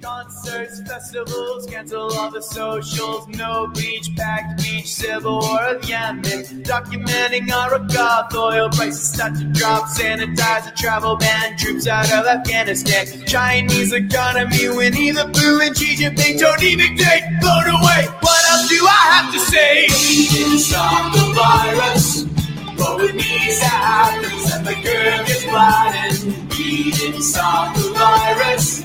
Concerts, festivals, cancel all the socials. No beach, packed beach, civil war of Yemen. Documenting our goth oil prices start to drop. Sanitizer, travel ban, troops out of Afghanistan. Chinese economy, Winnie the Pooh and Xi Jinping, McDade, blown away. What else do I have to say? We didn't stop the virus. But with these happens and the curve is. We didn't stop the virus.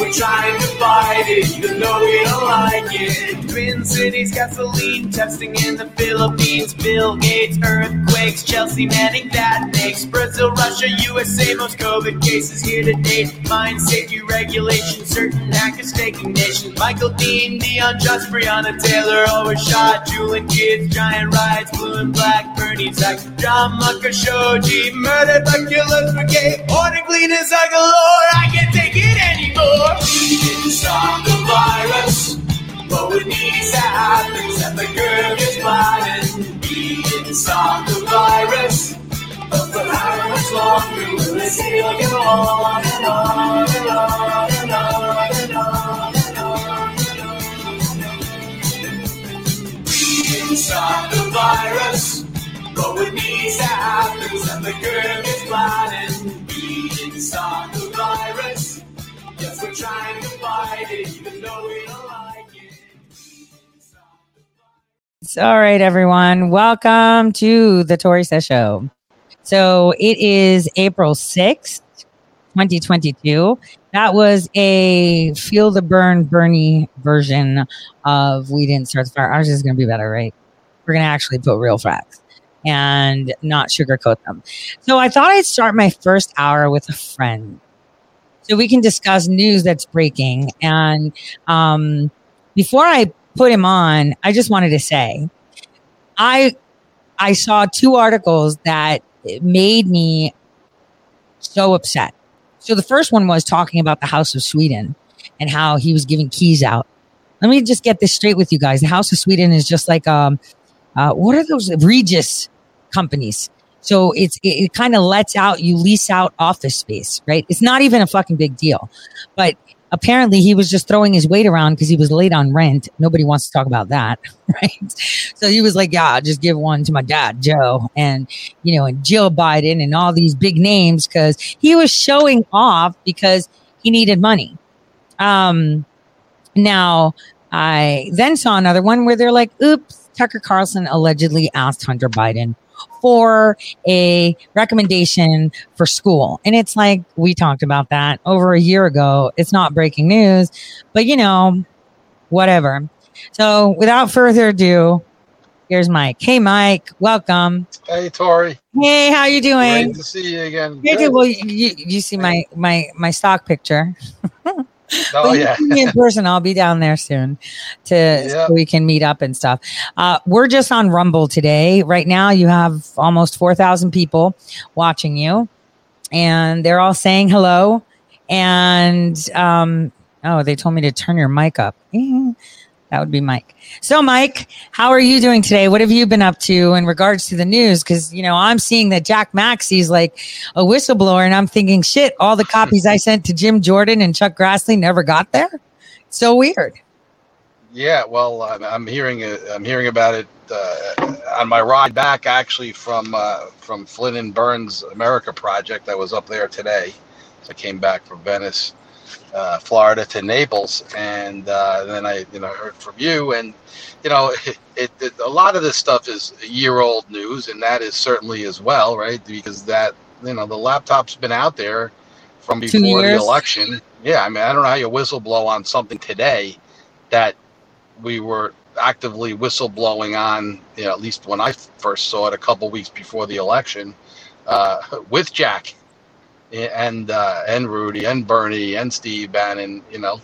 We're trying to fight it, even though we don't like it. Twin Cities gasoline testing in the Philippines. Bill Gates, earthquakes, Chelsea Manning, that makes Brazil, Russia, USA, most COVID cases here to date. Mine safety regulation, certain hackers faking nations. Michael Dean, Dion Josh, Breonna Taylor, always shot. Julian kids, giant riots, blue and black, Bernie Zach, John Shoji, murdered by killers brigade. Order cleaners are galore, I can't take it anymore. We didn't stop the virus, but with these happens and the curve is. We didn't stop the virus, but for how much longer will it on and on and on and on and on and on? We didn't stop the virus, but with these happens and the curve is flattened. We didn't stop the virus. Yes, we're trying to fight it, even though we don't like it. All right, everyone. Welcome to the Tori Says Show. So it is April 6th, 2022. That was a Feel the Burn Bernie version of We Didn't Start the Fire. Ours is going to be better, right? We're going to actually put real facts and not sugarcoat them. So I thought I'd start my first hour with a friend so we can discuss news that's breaking. And um, before I put him on, I just wanted to say, I I saw two articles that made me so upset. So the first one was talking about the House of Sweden and how he was giving keys out. Let me just get this straight with you guys. The House of Sweden is just like um, uh, what are those Regus companies? So it's it, it kind of lets out you lease out office space, right? It's not even a fucking big deal, but apparently he was just throwing his weight around because he was late on rent. Nobody wants to talk about that, right? So he was like, "Yeah, I'll just give one to my dad, Joe, and you know, and Jill Biden, and all these big names because he was showing off because he needed money." Um, now I then saw another one where they're like, "Oops, Tucker Carlson allegedly asked Hunter Biden." For a recommendation for school. And it's like, we talked about that over a year ago. It's not breaking news, but you know, whatever. So without further ado, here's Mike. Hey, Mike, welcome. Hey, Tori. Hey, how you doing? Great to see you again. Good. Good. Well, you, you see my, my, my stock picture. Oh, yeah. me in person. I'll be down there soon to Yeah. so we can meet up and stuff. Uh, we're just on Rumble today. Right now, you have almost four thousand people watching you, and they're all saying hello. And um, oh, they told me to turn your mic up. That would be Mike. So, Mike, how are you doing today? What have you been up to in regards to the news? Because you know, I'm seeing that Jack Maxey's like a whistleblower, and I'm thinking, shit, all the copies I sent to Jim Jordan and Chuck Grassley never got there. So weird. Yeah, well, I'm, I'm hearing I'm hearing about it uh, on my ride back, actually from uh, from Flynn and Byrne's America Project. I was up there today. I came back from Venice, uh, Florida to Naples, and uh, then I you know heard from you, and you know it, it, a lot of this stuff is year old news, and that is certainly as well, right? Because that you know the laptop's been out there from before the election. Yeah, I mean I don't know how you whistle blow on something today that we were actively whistleblowing on, you know, at least when I first saw it a couple weeks before the election, uh, with Jack and uh, and Rudy and Bernie and Steve Bannon, you know.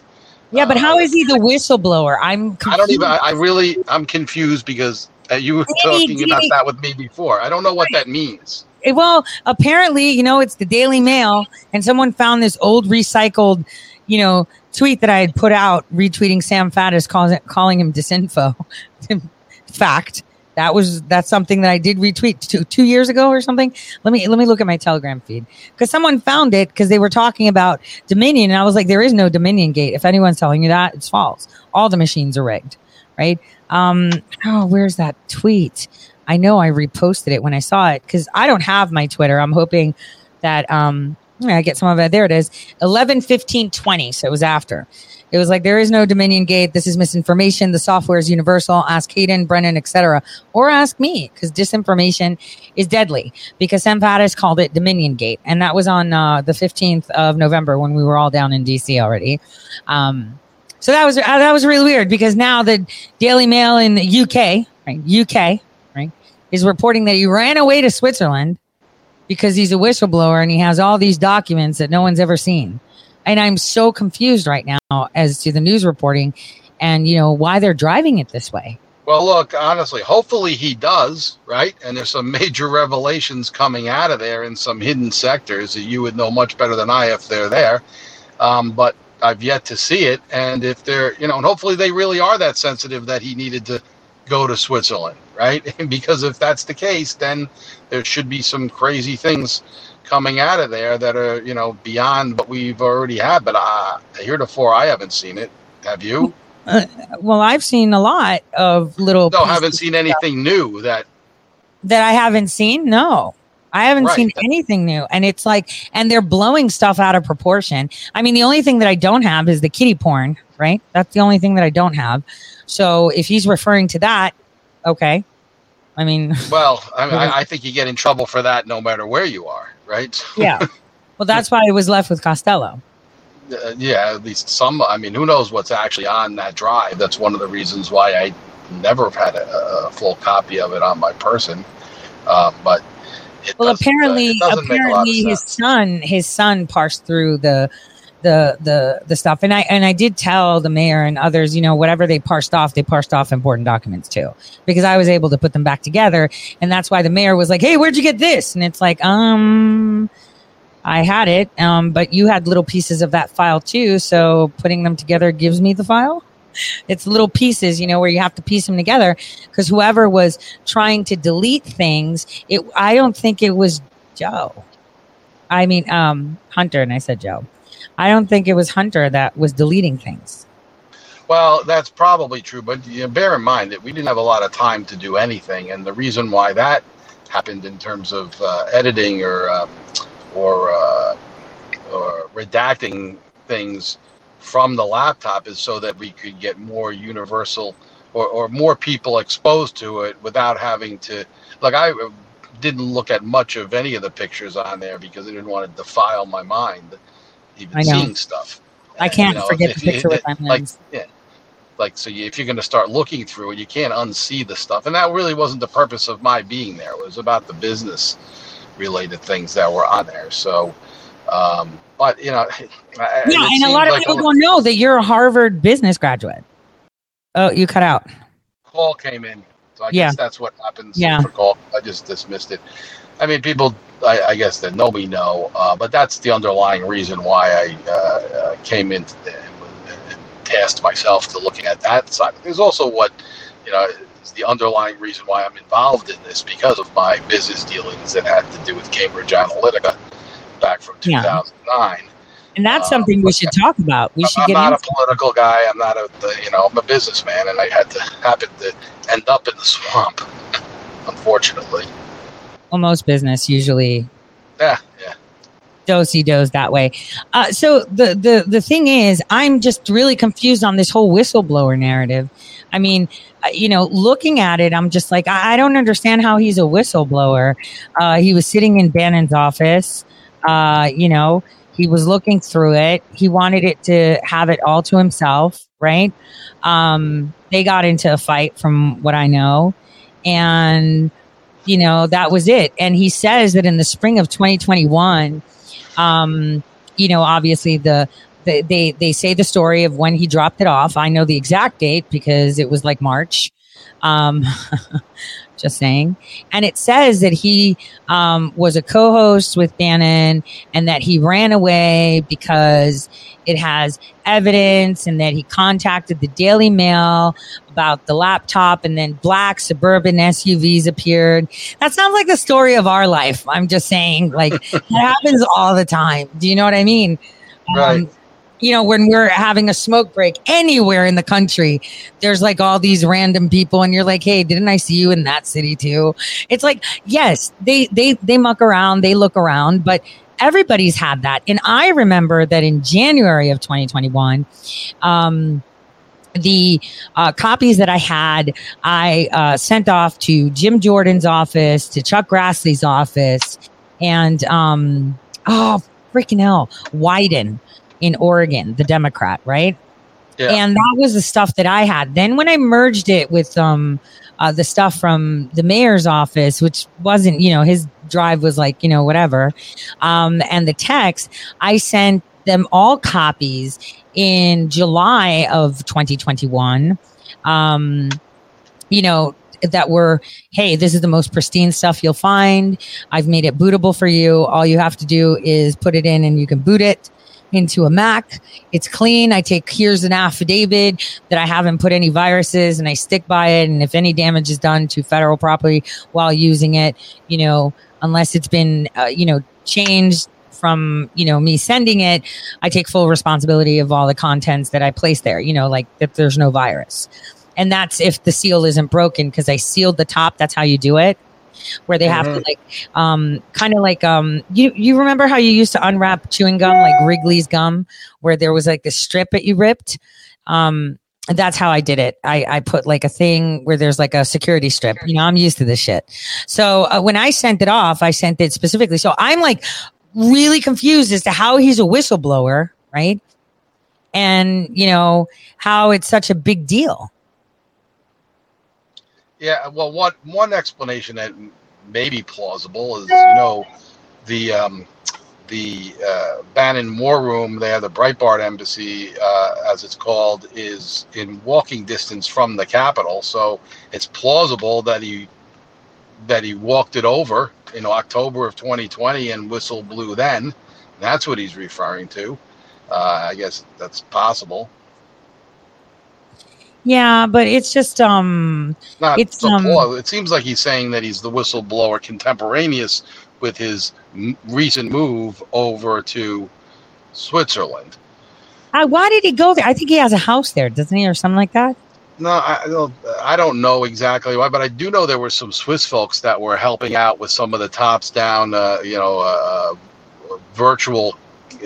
Yeah, but Uh, how is he the whistleblower? I'm. I don't even. I. I really. I'm confused because uh, you were talking about that with me before. I don't know what that means. Eh, Well, apparently, you know, it's the Daily Mail, and someone found this old recycled, you know, tweet that I had put out retweeting Sam Faddis it, calling him disinfo. Fact. That was that's something that I did retweet two, two years ago or something. Let me let me look at my Telegram feed because someone found it because they were talking about Dominion, and I was like, there is no Dominion gate. If anyone's telling you that, it's false. All the machines are rigged, right? Um, oh, where's that tweet? I know I reposted it when I saw it because I don't have my Twitter. I'm hoping that um, I get some of it. There it is, 11, 15, 20. So it was after. It was like there is no Dominion Gate. This is misinformation. The software is universal. Ask Hayden, Brennan, etc., or ask me because disinformation is deadly. Because Sam Faddis called it Dominion Gate, and that was on uh, the fifteenth of November when we were all down in DC already. Um, so that was uh, that was really weird because now the Daily Mail in the UK, right, UK, right, is reporting that he ran away to Switzerland because he's a whistleblower and he has all these documents that no one's ever seen and I'm so confused right now as to the news reporting and you know why they're driving it this way. Well, look, honestly, hopefully he does, right? And there's some major revelations coming out of there in some hidden sectors that you would know much better than I if they're there. Um, but I've yet to see it. And if they're, you know, and hopefully they really are that sensitive that he needed to go to Switzerland, right? because if that's the case, then there should be some crazy things coming out of there that are you know beyond what we've already had. But uh, heretofore, I haven't seen it. Have you? Uh, well, I've seen a lot of little. No, haven't seen anything new that that I haven't seen. No. I haven't right. seen anything new. And it's like, and they're blowing stuff out of proportion. I mean, the only thing that I don't have is the kitty porn, right? That's the only thing that I don't have. So if he's referring to that, okay. I mean, well, I, mean, I, I think you get in trouble for that no matter where you are right? yeah. Well, that's why it was left with Costello. Uh, yeah, at least some. I mean, who knows what's actually on that drive? That's one of the reasons why I never have had a, a full copy of it on my person. Um, but well, apparently, uh, apparently his son, his son parsed through the the the the stuff. And i and i did tell the mayor and others you know whatever they parsed off they parsed off important documents too because i was able to put them back together. And that's why the mayor was like hey where'd you get this? And it's like um i had it um but you had little pieces of that file too. So putting them together gives me the file. It's little pieces you know where you have to piece them together because whoever was trying to delete things it i don't think it was joe. I mean um hunter and i said joe I don't think it was Hunter that was deleting things. Well, that's probably true, but you bear in mind that we didn't have a lot of time to do anything, and the reason why that happened in terms of uh, editing or um, or uh, or redacting things from the laptop is so that we could get more universal or, or more people exposed to it without having to like I didn't look at much of any of the pictures on there because I didn't want to defile my mind even seeing stuff. I can't you know, forget the picture with my like, yeah, like so. You, if you're going to start looking through it, you can't unsee the stuff, and that really wasn't the purpose of my being there. It was about the business related things that were on there. So, um, but you know, yeah, and a lot of like people a, don't know that you're a Harvard business graduate. Oh, you cut out. Call came in, so I yeah. guess that's what happens. Yeah, for call. I just dismissed it. I mean, people I, I, guess that nobody know, uh, but that's the underlying reason why I uh, uh, came into the, and tasked myself to looking at that side. There's also what you know is the underlying reason why I'm involved in this because of my business dealings that had to do with Cambridge Analytica back from 2009. Yeah. And that's something we should talk about. We should I'm get not a political guy. I'm not a, you know, I'm a businessman, and I had to happen to end up in the swamp, unfortunately almost business usually. Yeah, yeah. Dosey does that way. Uh, so the the the thing is, I'm just really confused on this whole whistleblower narrative. I mean, uh, you know, looking at it, I'm just like, I, I don't understand how he's a whistleblower. Uh, he was sitting in Bannon's office. Uh, you know, he was looking through it. He wanted it to have it all to himself, right? Um, they got into a fight, from what I know, and you know, that was it. And he says that in the spring of 2021, um, you know, obviously the, the, they they say the story of when he dropped it off. I know the exact date because it was like March. Um, Just saying. And it says that he um, was a co host with Bannon and that he ran away because it has evidence and that he contacted the Daily Mail about the laptop and then black suburban SUVs appeared. That sounds like the story of our life. I'm just saying, like, that happens all the time. Do you know what I mean? Right. Um, you know, when we're having a smoke break anywhere in the country, there's like all these random people, and you're like, "Hey, didn't I see you in that city too?" It's like, yes, they they they muck around, they look around, but everybody's had that. And I remember that in January of 2021, um, the uh, copies that I had, I uh, sent off to Jim Jordan's office, to Chuck Grassley's office, and um, oh, freaking hell, Wyden in Oregon, the Democrat, right? Yeah. And that was the stuff that I had. Then when I merged it with um uh, the stuff from the mayor's office, which wasn't, you know, his drive was like, you know, whatever, um, and the text, I sent them all copies in July of 2021. Um, you know, that were, hey, this is the most pristine stuff you'll find. I've made it bootable for you. All you have to do is put it in and you can boot it into a Mac. It's clean. I take here's an affidavit that I haven't put any viruses and I stick by it. And if any damage is done to federal property while using it, you know, unless it's been, uh, you know, changed from you know me sending it i take full responsibility of all the contents that i place there you know like that there's no virus and that's if the seal isn't broken because i sealed the top that's how you do it where they have to like um kind of like um you you remember how you used to unwrap chewing gum like Wrigley's gum where there was like this strip that you ripped um that's how I did it. I, I put like a thing where there's like a security strip. You know, I'm used to this shit. So uh, when I sent it off, I sent it specifically. So I'm like really confused as to how he's a whistleblower, right? And, you know, how it's such a big deal. Yeah, well, one one explanation that may be plausible is you know the um, the uh, Bannon War Room there, the Breitbart Embassy, uh, as it's called, is in walking distance from the Capitol. So it's plausible that he that he walked it over in October of 2020 and whistle blew then. That's what he's referring to. Uh, I guess that's possible. Yeah, but it's just um Not It's, um, it seems like he's saying that he's the whistleblower contemporaneous with his m- recent move over to Switzerland. I, why did he go there? I think he has a house there, doesn't he, or something like that? No, I, I don't- I don't know exactly why, but I do know there were some Swiss folks that were helping out with some of the tops down, uh, you know, uh, uh, virtual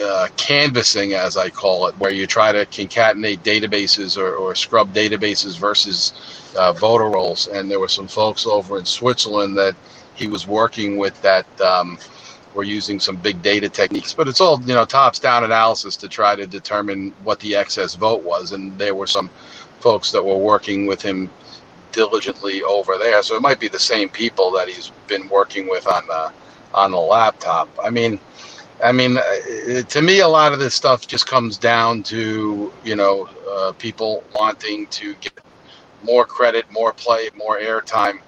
uh, canvassing, as I call it, where you try to concatenate databases or, or scrub databases versus uh, voter rolls. And there were some folks over in Switzerland that he was working with that um, were using some big data techniques. But it's all, you know, tops down analysis to try to determine what the excess vote was. And there were some folks that were working with him diligently over there. So it might be the same people that he's been working with on the on the laptop. I mean, I mean, uh, to me, a lot of this stuff just comes down to you know uh, people wanting to get more credit, more play, more airtime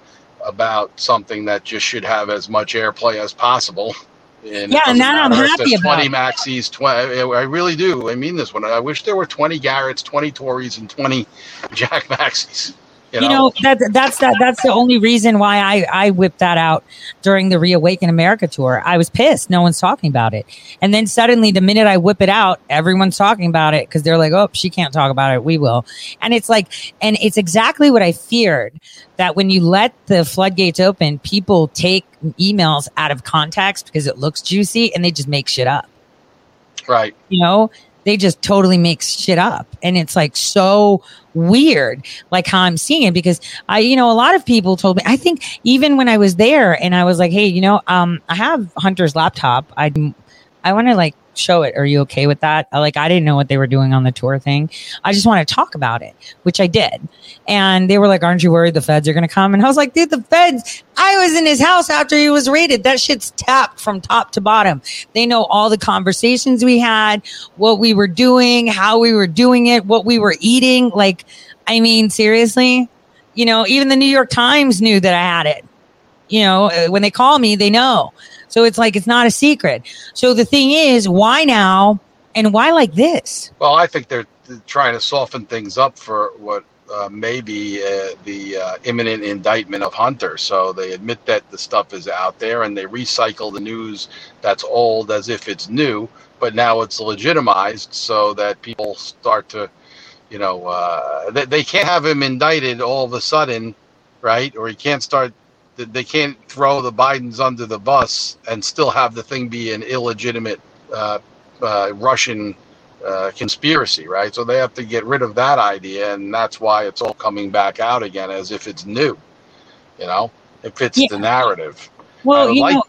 about something that just should have as much airplay as possible. And Yeah, and that I'm happy about. 20 Maxeys, 20, I really do. I mean this one. I wish there were 20 Garretts, 20 Tories, and 20 Jack Maxeys. You know, You know that that's that that's the only reason why I I whipped that out during the Reawaken America tour. I was pissed. No one's talking about it. And then suddenly the minute I whip it out, everyone's talking about it because they're like, "Oh, she can't talk about it. We will." And it's like and it's exactly what I feared that when you let the floodgates open, people take emails out of context because it looks juicy and they just make shit up right. you know they just totally make shit up. And it's like so weird like how i'm seeing it. Because i you know a lot of people told me i think even when i was there and i was like hey you know um i have hunter's laptop. I i want to like show it. Are you okay with that? Like i didn't know what they were doing on the tour thing. I just want to talk about it which i did. And they were like aren't you worried the feds are going to come? And i was like dude the feds i was in his house after he was raided. That shit's tapped from top to bottom. They know all the conversations we had what we were doing how we were doing it what we were eating. Like i mean seriously? You know, even the New York Times knew that I had it. You know, uh, when they call me, they know. So it's like it's not a secret. So the thing is, why now and why like this? Well, I think they're trying to soften things up for what uh, may be uh, the uh, imminent indictment of Hunter. So they admit that the stuff is out there and they recycle the news that's old as if it's new, but now it's legitimized so that people start to, you know, uh, they, they can't have him indicted all of a sudden, right? Or he can't start they can't throw the Bidens under the bus and still have the thing be an illegitimate uh, uh, Russian uh, conspiracy, right? So they have to get rid of that idea, and that's why it's all coming back out again as if it's new. You know, it fits yeah. the narrative. Well, you like, know,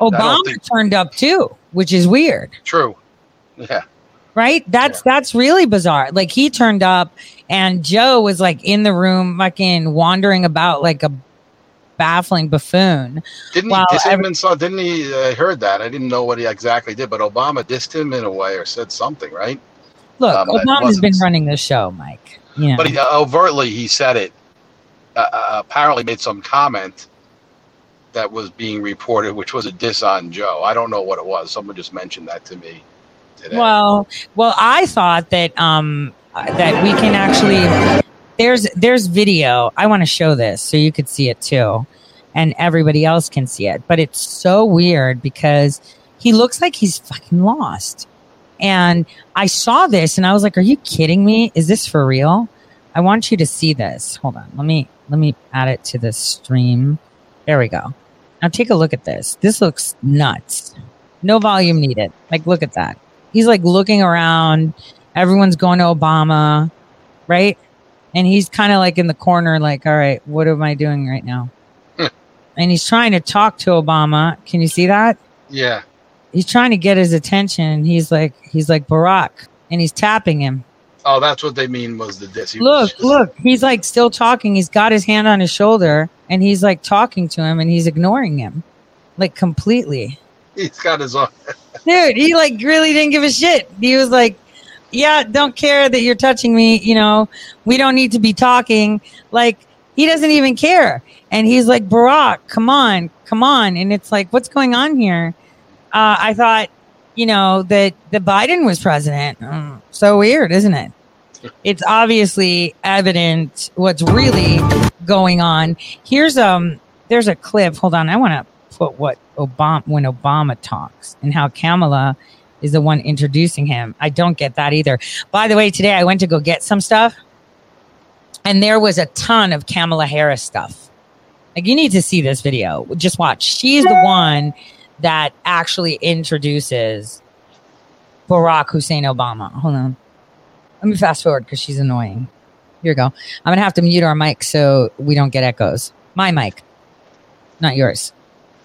Obama think, turned up too, which is weird. True. Yeah. Right. That's yeah. that's really bizarre. Like he turned up, and Joe was like in the room, fucking wandering about like a baffling buffoon. Didn't he diss him and so? Didn't he? I uh, heard that. I didn't know what he exactly did, but Obama dissed him in a way or said something, right? Look, um, Obama's been running the show, Mike. Yeah, but he, uh, overtly he said it. Uh, uh, apparently, made some comment that was being reported, which was a diss on Joe. I don't know what it was. Someone just mentioned that to me today. Well, well, I thought that um that we can actually there's there's video. I want to show this so you could see it too, and everybody else can see it. But it's so weird because he looks like he's fucking lost. And I saw this and I was like, "Are you kidding me? Is this for real?" I want you to see this. Hold on. Let me let me add it to the stream. There we go. Now take a look at this. This looks nuts. No volume needed. Like look at that. He's like looking around. Everyone's going to Obama, right? And he's kind of like in the corner, like, all right, what am I doing right now? and he's trying to talk to Obama. Can you see that? Yeah. He's trying to get his attention. He's like, he's like Barack, and he's tapping him. Oh, that's what they mean was the diss. look, just- look, he's like still talking. He's got his hand on his shoulder, and he's like talking to him, and he's ignoring him, like completely. He's got his own. Dude, he like really didn't give a shit. He was like, yeah, don't care that you're touching me. You know, we don't need to be talking. Like, he doesn't even care. And he's like, Barack, come on, come on. And it's like, what's going on here? Uh, I thought, you know, that the Biden was president. Mm, so weird, isn't it? It's obviously evident what's really going on. Here's um, there's a clip. Hold on, I want to put what Obama when Obama talks and how Kamala is the one introducing him. I don't get that either. By the way, today I went to go get some stuff and there was a ton of Kamala Harris stuff. Like you need to see this video. Just watch. She's the one that actually introduces Barack Hussein Obama. Hold on. Let me fast forward because she's annoying. Here we go. I'm to have to mute our mic so we don't get echoes. My mic, not yours.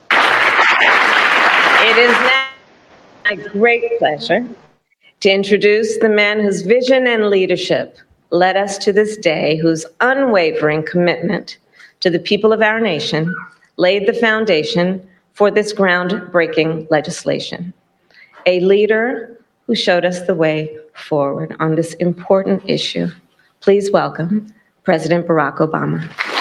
It is now my great pleasure to introduce the man whose vision and leadership led us to this day, whose unwavering commitment to the people of our nation laid the foundation for this groundbreaking legislation. A leader who showed us the way forward on this important issue. Please welcome President Barack Obama.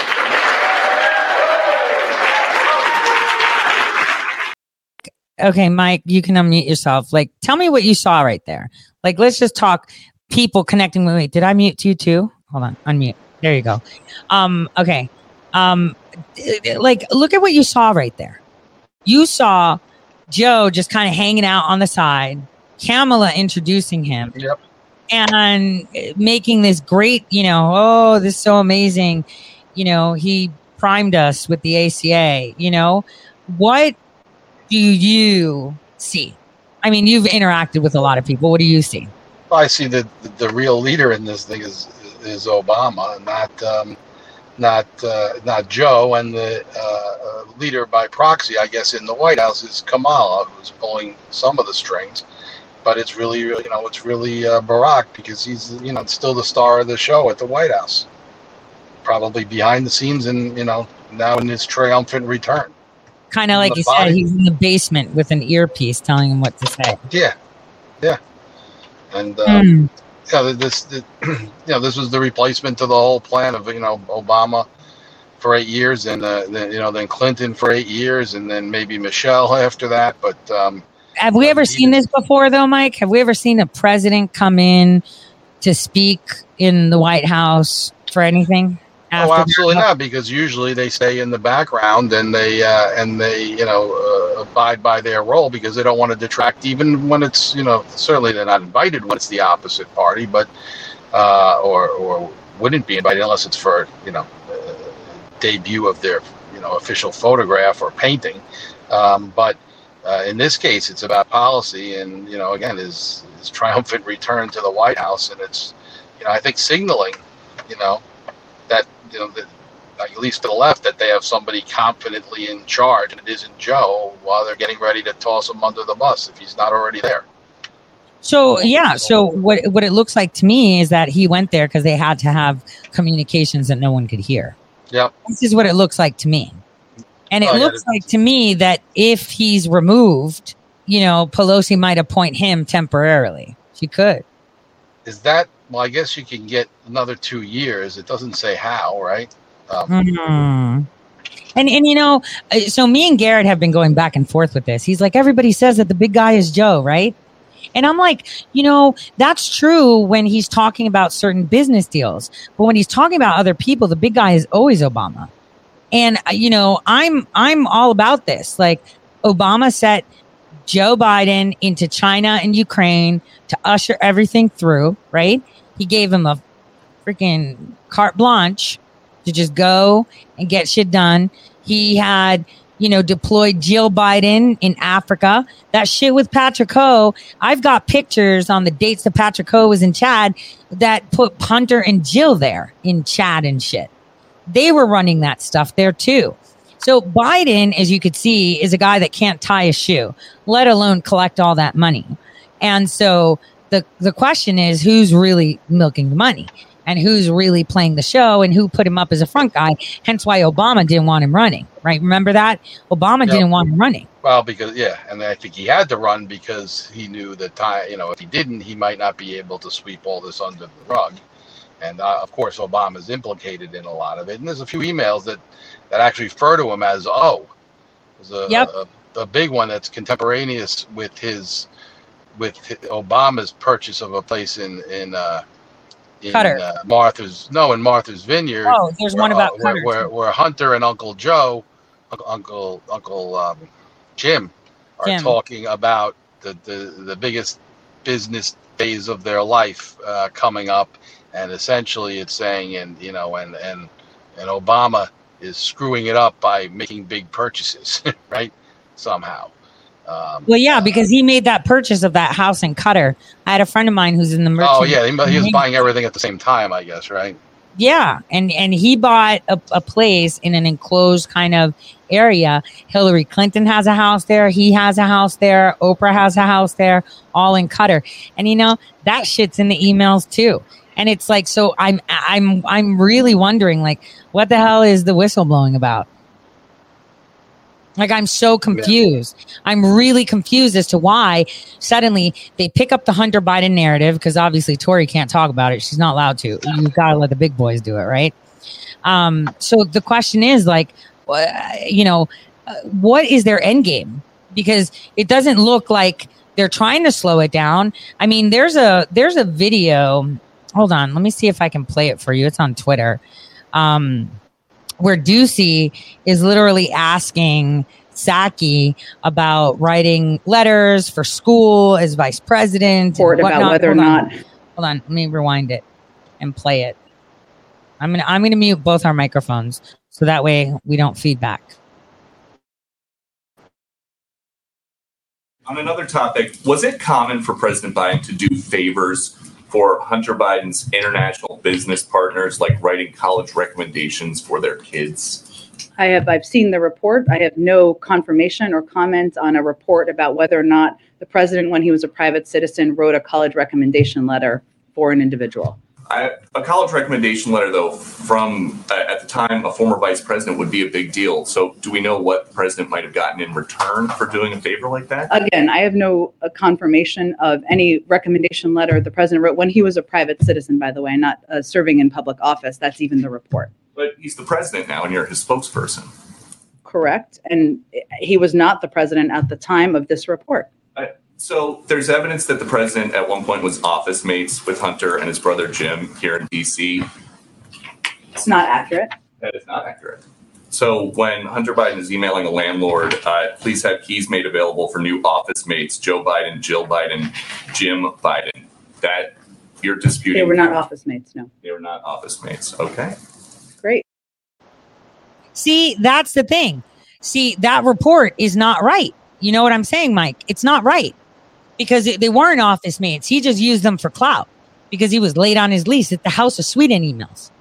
Okay, Mike, you can unmute yourself. Like, tell me what you saw right there. Like, let's just talk people connecting with me. Did I mute you too? Hold on, unmute. There you go. Um, okay. Um, like, look at what you saw right there. You saw Joe just kind of hanging out on the side, Kamala introducing him. Yep. And making this great, you know, oh, this is so amazing. You know, he primed us with the ACA, you know. What do you see? I mean, you've interacted with a lot of people. What do you see? I see that the real leader in this thing is is Obama, not um, not uh, not Joe, and the uh, leader by proxy, I guess, in the White House is Kamala, who's pulling some of the strings. But it's really, you know, it's really uh, Barack because he's, you know, still the star of the show at the White House, probably behind the scenes, and you know, now in his triumphant return. Kind of like you body. said, he's in the basement with an earpiece telling him what to say. Yeah, yeah, and um, mm. yeah, this, this, you know, this was the replacement to the whole plan of you know Obama for eight years, and uh, then you know then Clinton for eight years, and then maybe Michelle after that. But um, Have we ever seen this before, though, Mike? Have we ever seen a president come in to speak in the White House for anything? Oh, absolutely not, because usually they stay in the background and they uh, and they you know uh, abide by their role because they don't want to detract, even when it's you know certainly they're not invited when it's the opposite party, but uh, or or wouldn't be invited unless it's for you know uh, debut of their you know official photograph or painting, um, but. Uh, in this case, it's about policy, and you know, again, his his triumphant return to the White House, and it's, you know, I think signaling, you know, you know that at least to the left that they have somebody confidently in charge, and it isn't Joe, while they're getting ready to toss him under the bus if he's not already there. So yeah, so what what it looks like to me is that he went there because they had to have communications that no one could hear. Yep. This is what it looks like to me. And it Oh, looks it- like to me that if he's removed, you know, Pelosi might appoint him temporarily. She could. Is that well? I guess you can get another two years. It doesn't say how, right? Um, Hmm. And and you know, so me and Garrett have been going back and forth with this. He's like, everybody says that the big guy is Joe, right? And I'm like, you know, that's true when he's talking about certain business deals, but when he's talking about other people, the big guy is always Obama. And uh, you know, I'm I'm all about this. Like Obama set Joe Biden into China and Ukraine to usher everything through, right? He gave him a freaking carte blanche to just go and get shit done. He had, you know, deployed Jill Biden in Africa. That shit with Patrick Ho. I've got pictures on the dates that Patrick Ho was in Chad that put Hunter and Jill there in Chad and shit. They were running that stuff there too. So Biden, as you could see, is a guy that can't tie a shoe, let alone collect all that money. And so the the question is who's really milking the money and who's really playing the show and who put him up as a front guy. Hence why Obama didn't want him running, right? Remember that? Obama Yep. didn't want him running. well, because yeah, and I think he had to run because he knew that time. You know, if he didn't, he might not be able to sweep all this under the rug. And uh, of course, Obama's implicated in a lot of it. And there's a few emails that that actually refer to him as O. There's a, Yep. a, a big one that's contemporaneous with his with Obama's purchase of a place in in uh, in uh, Martha's no in Martha's Vineyard. Oh, there's one about uh, where, where, where Hunter and Uncle Joe, Uncle Uncle, Uncle um, Jim, are Jim. talking about the, the the biggest business days of their life uh, coming up, and essentially it's saying, and you know, and and and Obama is screwing it up by making big purchases, right? Somehow. Um, Well, yeah, because he made that purchase of that house in Cutter. I had a friend of mine who's in the merchant. oh yeah, he, he was buying everything at the same time, I guess, right? Yeah, and and he bought a, a place in an enclosed kind of area. Hillary Clinton has a house there. He has a house there. Oprah has a house there. All in Cutter, and you know that shit's in the emails too. And it's like, so I'm I'm I'm really wondering, like, what the hell is the whistleblowing about? Like, I'm so confused. I'm really confused as to why suddenly they pick up the Hunter Biden narrative because obviously Tori can't talk about it. She's not allowed to. You've got to let the big boys do it, right? Um, so the question is like, you know, uh, what is their end game? Because it doesn't look like they're trying to slow it down. I mean, there's a there's a video. Hold on, let me see if I can play it for you. It's on Twitter. Um, where Doocy is literally asking Psaki about writing letters for school as vice president. and report about whatnot. whether or Hold on. not Hold on, let me rewind it and play it. I'm gonna I'm gonna mute both our microphones so that way we don't feedback. On another topic, was it common for President Biden to do favors for Hunter Biden's international business partners, like writing college recommendations for their kids? I have, I've seen the report. I have no confirmation or comment on a report about whether or not the president, when he was a private citizen, wrote a college recommendation letter for an individual. I, a college recommendation letter, though, from uh, at the time a former vice president would be a big deal. So, do we know what the president might have gotten in return for doing a favor like that? Again, I have no uh, confirmation of any recommendation letter the president wrote when he was a private citizen, by the way, not uh, serving in public office. That's even the report. But he's the president now, and you're his spokesperson. Correct. And he was not the president at the time of this report. So there's evidence that the president at one point was office mates with Hunter and his brother Jim here in DC. It's not accurate. That is not accurate. So when Hunter Biden is emailing a landlord, uh, please have keys made available for new office mates, Joe Biden, Jill Biden, Jim Biden. That you're disputing. They were not office mates, no. They were not office mates. Okay. Great. See, that's the thing. See, that report is not right. You know what I'm saying, Mike? It's not right because they weren't office mates. He just used them for clout because he was late on his lease at the House of Sweden emails.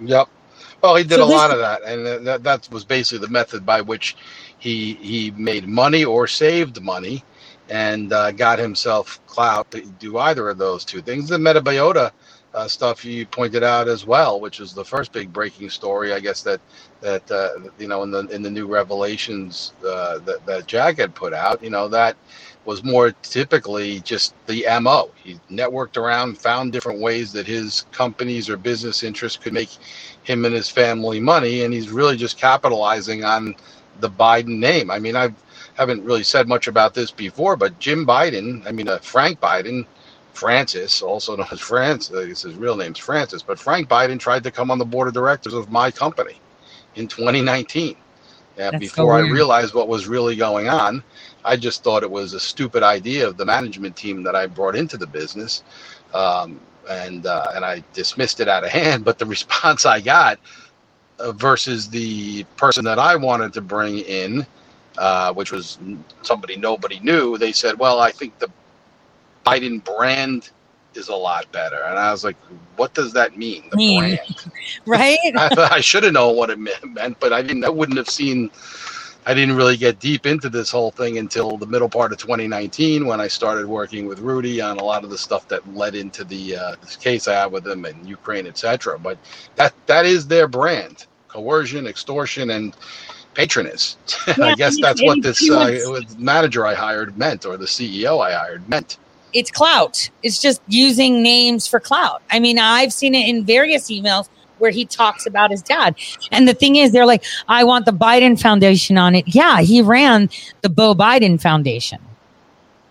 Yep. Well, he did So a lot of that, and that, that was basically the method by which he he made money or saved money, and uh, got himself clout to do either of those two things. The metabiota uh, stuff you pointed out as well, which is the first big breaking story, I guess that that uh, you know in the in the new revelations uh, that that Jack had put out, you know that was more typically just the mo. He networked around, found different ways that his companies or business interests could make him and his family money, and he's really just capitalizing on the Biden name. I mean, I haven't really said much about this before, but Jim Biden, I mean, uh, Frank Biden, Francis, also known as Francis, his real name's Francis, but Frank Biden tried to come on the board of directors of my company in 2019. Yeah, That's so before I realized what was really going on, I just thought it was a stupid idea of the management team that I brought into the business, um, and uh, and I dismissed it out of hand. But the response I got uh, versus the person that I wanted to bring in, uh, which was somebody nobody knew, they said, "Well, I think the Biden brand is a lot better," and I was like, "What does that mean? The Mean. brand?" Right? I, I should have known what it meant, but I didn't. I wouldn't have seen. I didn't really get deep into this whole thing until the middle part of 2019 when I started working with Rudy on a lot of the stuff that led into the uh, this case I had with him in Ukraine, etc. But that that is their brand: coercion, extortion, and patronage. Yeah, I guess that's what this uh, manager I hired meant, or the CEO I hired meant. It's clout. It's just using names for clout. I mean, I've seen it in various emails where he talks about his dad. And the thing is, they're like, I want the Biden Foundation on it. Yeah, he ran the Beau Biden Foundation.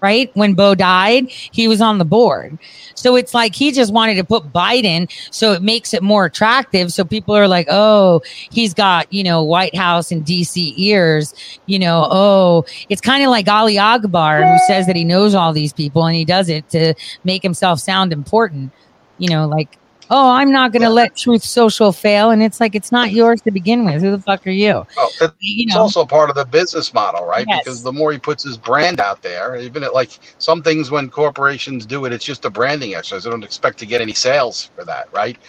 Right? When Beau died, he was on the board. So it's like he just wanted to put Biden so it makes it more attractive. So people are like, oh, he's got, you know, White House and DC ears. You know, oh, it's kind of like Ali Akbar who says that he knows all these people and he does it to make himself sound important. You know, like, oh, I'm not going to let Truth Social fail. And it's like, it's not yours to begin with. Who the fuck are you? Oh, it- You it's know, also part of the business model, right? Yes. Because the more he puts his brand out there, even at like some things when corporations do it, it's just a branding exercise. They don't expect to get any sales for that, right?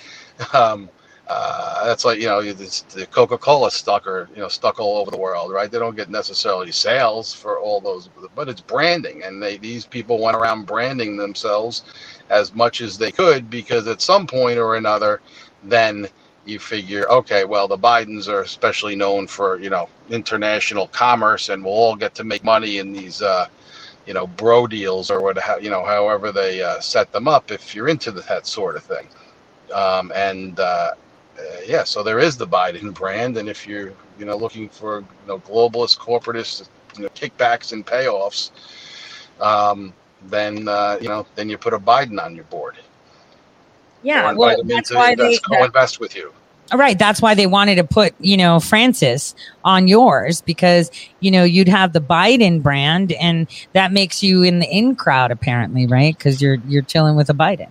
Um, uh, that's like you know it's the Coca-Cola stuck or you know stuck all over the world, right? They don't get necessarily sales for all those, but it's branding, and they these people went around branding themselves as much as they could because at some point or another, then you figure, okay, well, the Bidens are especially known for, you know, international commerce and we'll all get to make money in these, uh, you know, bro deals or what, you know, however they uh, set them up if you're into that sort of thing. Um, and uh, uh, yeah, so there is the Biden brand. And if you're, you know, looking for, you know, globalist, corporatist, you know, kickbacks and payoffs, um, then, uh, you know, then you put a Biden on your board. yeah. Well, that's into why they, invest, co-invest with you. Right. That's why they wanted to put, you know, Francis on yours because, you know, you'd have the Biden brand and that makes you in the in crowd apparently, right? Because you're you're chilling with a Biden.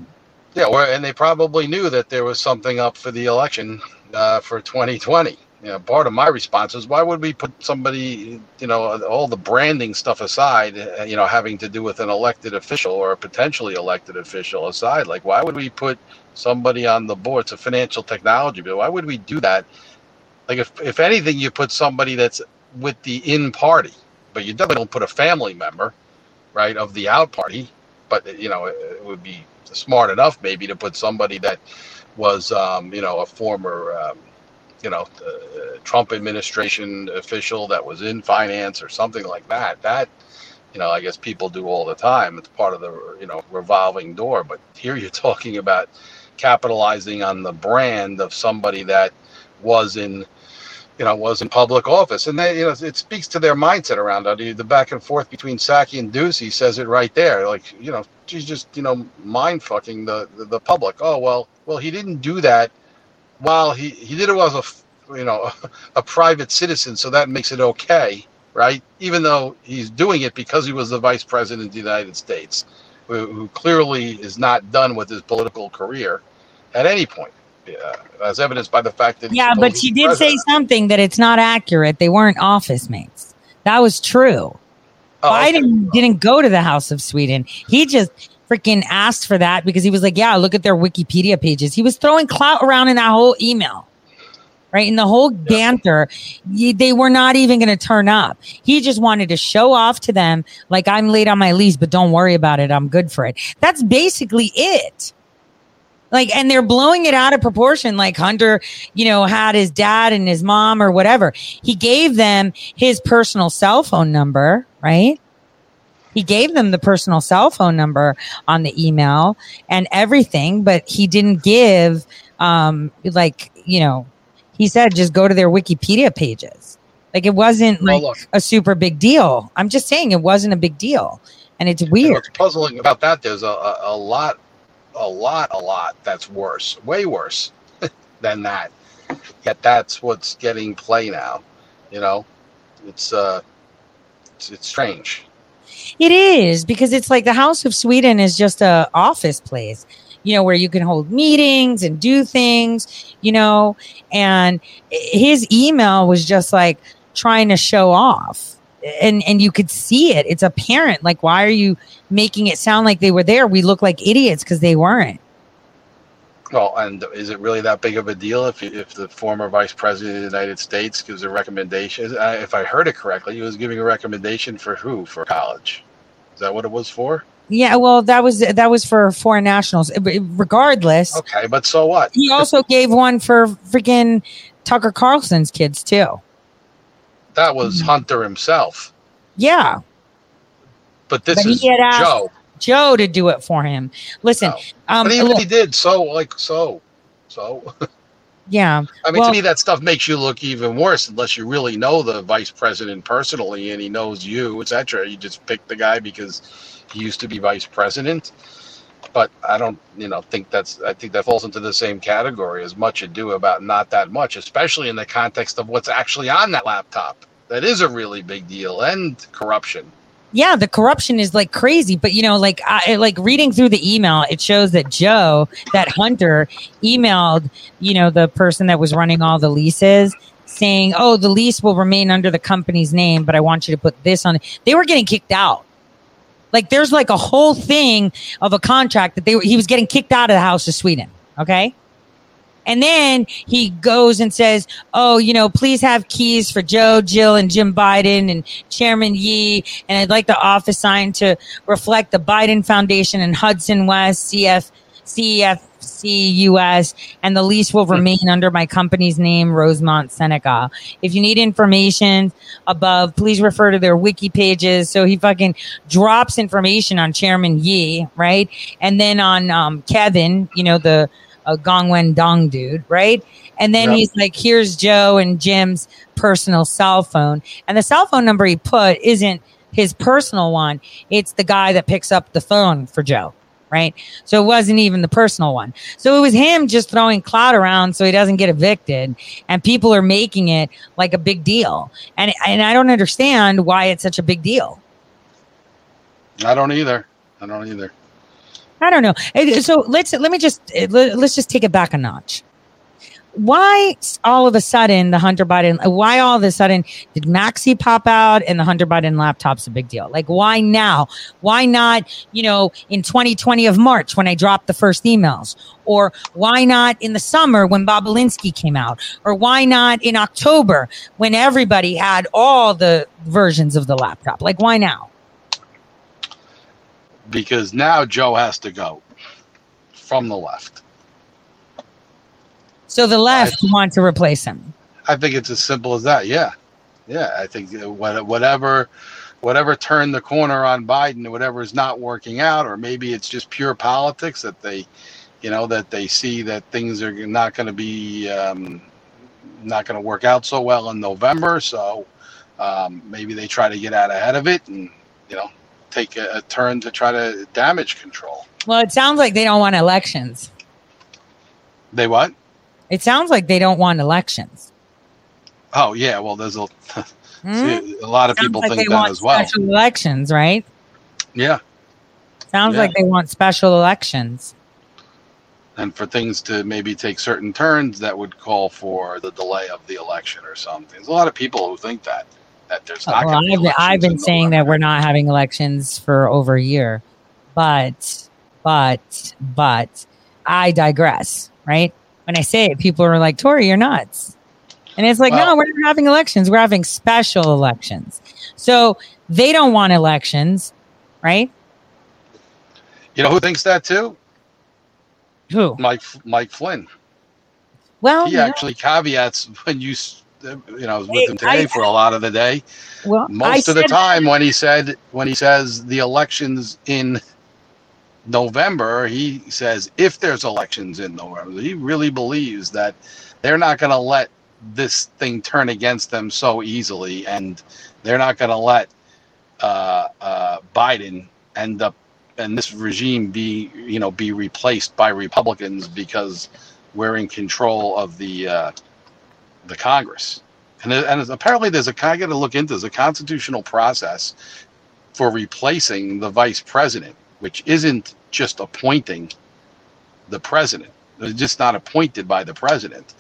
Yeah, well, and they probably knew that there was something up for the election uh, for 2020. You know, part of my response is why would we put somebody, you know, all the branding stuff aside, uh, you know, having to do with an elected official or a potentially elected official aside? Like, why would we put somebody on the board? It's a financial technology, but why would we do that? Like, if, if anything, you put somebody that's with the in party, but you definitely don't put a family member, right, of the out party. But, you know, it, it would be smart enough maybe to put somebody that was um, you know a former um, you know uh, Trump administration official that was in finance or something like that that you know I guess people do all the time it's part of the you know revolving door but here you're talking about capitalizing on the brand of somebody that was in you know, was in public office. And they, you know, it speaks to their mindset around it. The back and forth between Psaki and Doocy says it right there. Like, you know, she's just, you know, mind fucking the, the, the public. Oh, well, well, he didn't do that while he, he did it as a, you know, a, private citizen. So that makes it okay, right? Even though he's doing it because he was the vice president of the United States, who, who clearly is not done with his political career at any point uh, as evidenced by the fact that yeah, but she did president. say something that it's not accurate. They weren't office mates. That was true. Oh, Biden okay. didn't go to the House of Sweden. He just freaking asked for that because he was like, "Yeah, look at their Wikipedia pages." He was throwing clout around in that whole email. Right. In the whole banter, they were not even going to turn up. He just wanted to show off to them, like, I'm late on my lease, but don't worry about it. I'm good for it. That's basically it. Like, and they're blowing it out of proportion. Like Hunter, you know, had his dad and his mom or whatever. He gave them his personal cell phone number, right? He gave them the personal cell phone number on the email and everything, but he didn't give, um, like, you know, he said just go to their Wikipedia pages. Like it wasn't like well, a super big deal. I'm just saying it wasn't a big deal. And it's weird. what's puzzling about that, there's a, a, a lot a lot, a lot that's worse, way worse than that. Yet that's what's getting play now. You know, it's uh, it's, it's strange. It is because it's like the House of Sweden is just a office place, you know, where you can hold meetings and do things, you know. And his email was just like trying to show off and and you could see it. It's apparent. Like, why are you making it sound like they were there? We look like idiots because they weren't. Well, and is it really that big of a deal if if the former vice president of the United States gives a recommendation? If I heard it correctly, he was giving a recommendation for who for college. Is that what it was for? Yeah, well, that was that was for foreign nationals. Regardless. Okay, but so what? He also gave one for freaking Tucker Carlson's kids too. That was mm-hmm. Hunter himself. Yeah. But this but is Joe. Joe to do it for him. Listen, no. um, but even look, he did so, like so, so. yeah. I mean, well, to me, that stuff makes you look even worse unless you really know the vice president personally and he knows you, etc. You just pick the guy because he used to be vice president. But I don't, you know, think that's. I think that falls into the same category as much ado about not that much, especially in the context of what's actually on that laptop. That is a really big deal, and corruption yeah, the corruption is like crazy. But you know, like I like reading through the email, it shows that Joe, that Hunter, emailed you know the person that was running all the leases, saying, "Oh, the lease will remain under the company's name, but I want you to put this on." They were getting kicked out. Like there's like a whole thing of a contract that they he was getting kicked out of the House of Sweden. Okay. And then he goes and says, Oh, you know, please have keys for Joe, Jill, and Jim Biden and Chairman Ye. And I'd like the office sign to reflect the Biden Foundation and Hudson West, CF, CFCUS, and the lease will remain under my company's name, Rosemont Seneca. If you need information above, please refer to their wiki pages. So he fucking drops information on Chairman Ye, right? And then on um, Kevin, you know, the A gongwen Dong dude, right? And then yep. he's like, here's Joe and Jim's personal cell phone. And the cell phone number he put isn't his personal one. It's the guy that picks up the phone for Joe. Right. So it wasn't even the personal one. So it was him just throwing cloud around so he doesn't get evicted. And people are making it like a big deal. And, and I don't understand why it's such a big deal. I don't either. I don't either. I don't know. So let's let me just eh, let's just take it back a notch. Why all of a sudden the Hunter Biden? Eh, why all of a sudden did Maxey pop out and the Hunter Biden laptop's a big deal? Like why now? Why not? You know, in 2020 of March when I dropped the first emails, or why not in the summer when Bobulinski came out, or why not in October when everybody had all the versions of the laptop? Like why now? Because now Joe has to go from the left. So the left I, want to replace him. I think it's as simple as that. Yeah, yeah. I think whatever, whatever turned the corner on Biden, whatever is not working out, or maybe it's just pure politics that they you know, that they see that things are not going to be um, not going to work out so well in November. So um, maybe they try to get out ahead of it and you know take a, a turn to try to damage control. Well, it sounds like they don't want elections. They what? It sounds like they don't want elections. Oh yeah, well there's a Hmm? see, a lot of Sounds people like think that as well. Special elections, right? Yeah, Sounds Yeah. like they want special elections. and for things to maybe take certain turns, that would call for the delay of the election or something. There's a lot of people who think that that there's uh, not. Well, I've, been- I've been saying that we're not having elections for over a year, but, but, but I digress, right? When I say it, people are like, Tore, you're nuts. And it's like, no, we're not having elections. We're having special elections. So they don't want elections, right? You know who thinks that too? Who? Mike Mike Flynn. Well, He actually caveats when you you know I was with him today I- for a lot of the day. well, Most I of the time when he said when he says the elections in November, he says if there's elections in November, he really believes that they're not going to let this thing turn against them so easily, and they're not going to let uh, uh, Biden end up and this regime be you know be replaced by Republicans because we're in control of the uh, the Congress. And, there- and apparently, there's a I got to look into there's a constitutional process for replacing the vice president, which isn't just appointing the president. It's just not appointed by the president,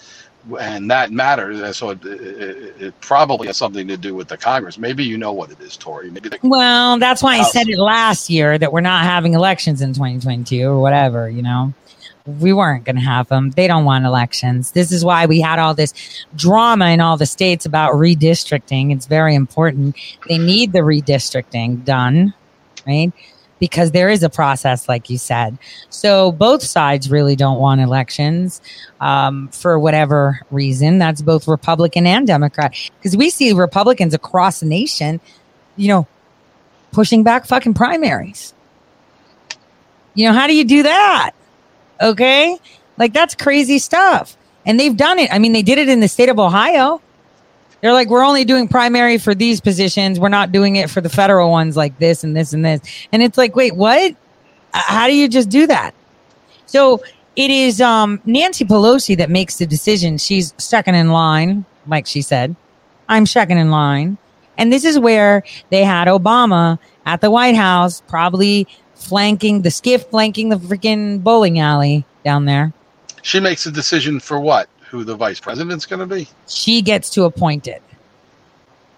and that matters. Uh, so it, it, it probably has something to do with the Congress. Maybe you know what it is, Tore. Maybe the, Well, that's why I said it last year that we're not having elections in 2022 or whatever, you know. We weren't going to have them. They don't want elections. This is why we had all this drama in all the states about redistricting. It's very important. They need the redistricting done, right? Because there is a process, like you said. So both sides really don't want elections um, for whatever reason. That's both Republican and Democrat. Because we see Republicans across the nation, you know, pushing back fucking primaries. You know, how do you do that? Okay. Like that's crazy stuff. And they've done it. I mean, they did it in the state of Ohio. They're like, we're only doing primary for these positions. We're not doing it for the federal ones like this and this and this. And it's like, wait, what? How do you just do that? So it is um, Nancy Pelosi that makes the decision. She's second in line, like she said. I'm second in line. And this is where they had Obama at the White House, probably flanking the SCIF, flanking the freaking bowling alley down there. she makes a decision for what? Who the vice president's going to be? She gets to appoint it.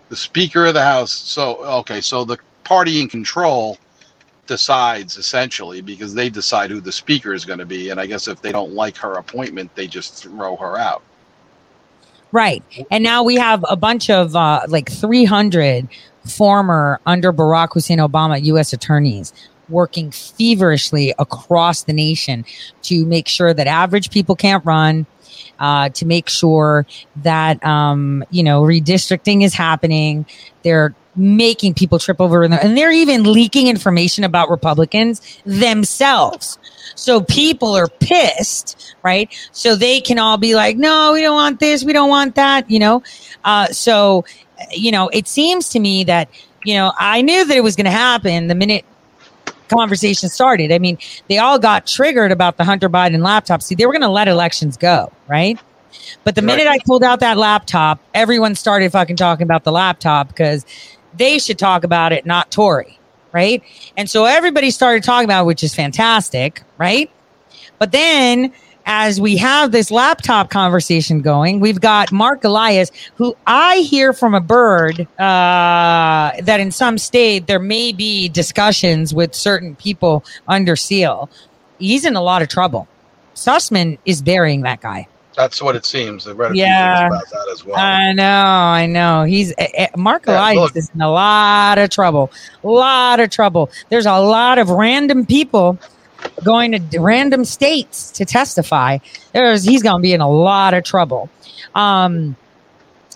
the Speaker of the House. So okay, so the party in control decides essentially because they decide who the Speaker is going to be, and I guess if they don't like her appointment, they just throw her out. Right. And now we have a bunch of uh, like 300 former under Barack Hussein Obama U.S. attorneys working feverishly across the nation to make sure that average people can't run, uh, to make sure that, um, you know, redistricting is happening. They're making people trip over and they're even leaking information about Republicans themselves. So people are pissed, right? So they can all be like, no, we don't want this. We don't want that, you know? Uh, so, you know, it seems to me that, you know, I knew that it was going to happen the minute conversation started. I mean, they all got triggered about the Hunter Biden laptop. See, they were going to let elections go, right? But the Right. minute I pulled out that laptop, everyone started fucking talking about the laptop because they should talk about it, not Tore, right? And so everybody started talking about it, which is fantastic, right? But then as we have this laptop conversation going, we've got Marc Elias, who I hear from a bird uh, that in some state there may be discussions with certain people under seal. He's in a lot of trouble. Sussman is burying that guy. That's what it seems. I read a Yeah. about that as well. I know, I know. He's uh, uh, Marc Yeah, Elias look. is in a lot of trouble. A lot of trouble. There's a lot of random people going to random states to testify. There's he's going to be in a lot of trouble. Um,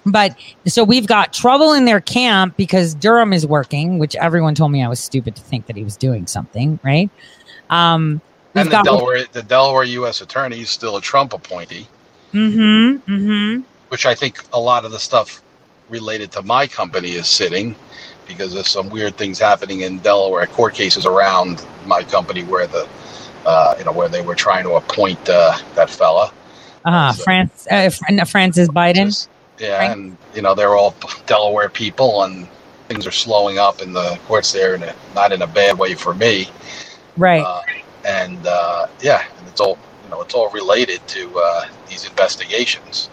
but so we've got trouble in their camp because Durham is working, which everyone told me I was stupid to think that he was doing something, right? Um, We've And the got- Delaware, the Delaware U.S. Attorney is still a Trump appointee, Mm-hmm. Mm-hmm. which I think a lot of the stuff related to my company is sitting because there's some weird things happening in Delaware court cases around my company where the, uh, you know, where they were trying to appoint uh, that fella. Uh-huh. So- France, uh, Francis Biden. Just- yeah, Right. and you know they're all Delaware people, and things are slowing up in the courts there, and not in a bad way for me. Right. Uh, and uh, yeah, and it's all you know, it's all related to uh, these investigations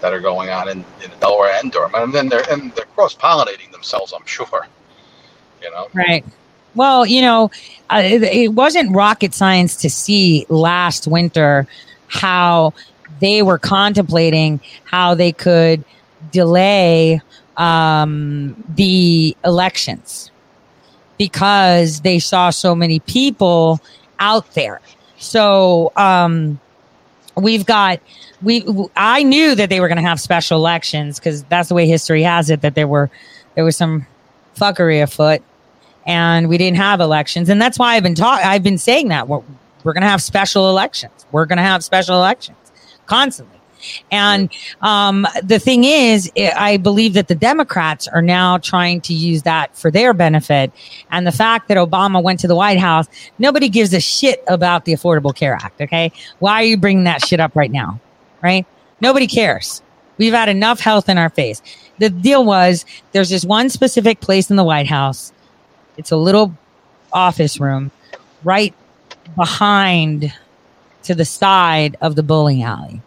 that are going on in, in Delaware and Durham, and then they're and they're cross pollinating themselves. I'm sure. You know. Right. Well, you know, uh, it, it wasn't rocket science to see last winter how they were contemplating how they could delay um, the elections because they saw so many people out there. So um, we've got we. I knew that they were going to have special elections because that's the way history has it. That there were there was some fuckery afoot and we didn't have elections. And that's why i've been talking i've been saying that we're, we're going to have special elections. We're going to have special elections constantly. And um, the thing is i I believe that the democrats are now trying to use that for their benefit. And the fact that obama went to the white house nobody gives a shit about the affordable care act okay? Why are you bringing that shit up right now right? Nobody cares. We've had enough health in our face. The deal was there's this one specific place in the white house it's a little office room right behind to the side of the bowling alley.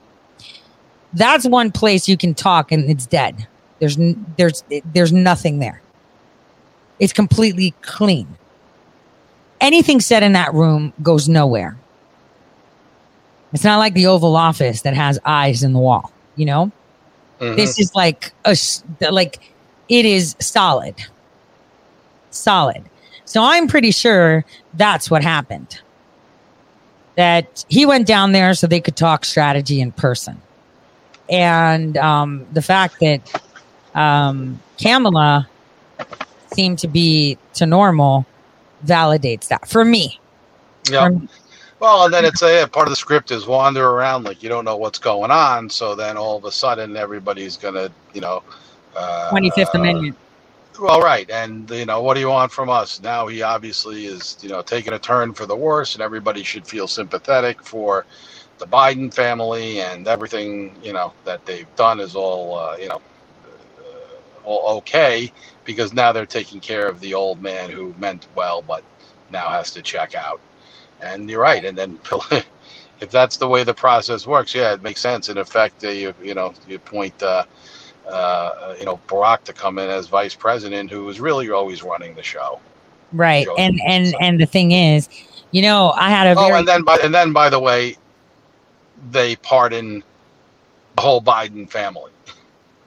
That's one place you can talk and it's dead. There's there's there's nothing there. It's completely clean. Anything said in that room goes nowhere. It's not like the Oval Office that has eyes in the wall, you know? Mhm. This is like a like it is solid. Solid. So I'm pretty sure that's what happened. That he went down there so they could talk strategy in person. And um, the fact that um, Kamala seemed to be to normal validates that for me. yeah. For- Well, and then it's a yeah, part of the script is wander around like you don't know what's going on. So then all of a sudden everybody's gonna, you know, uh, 25th Amendment. Well, right, and you know, what do you want from us? Now he obviously is, you know, taking a turn for the worse, and everybody should feel sympathetic for the Biden family and everything, you know, that they've done is all, uh, you know, uh, all okay because now they're taking care of the old man who meant well, but now has to check out. And you're right, and then if that's the way the process works, yeah, it makes sense. In effect, uh, you you know, you point. Uh, uh, you know, Barack to come in as vice president, who was really always running the show. Right. Joe And and Johnson. and the thing is, you know, I had a Oh, very and then by and then by the way, they pardon the whole Biden family,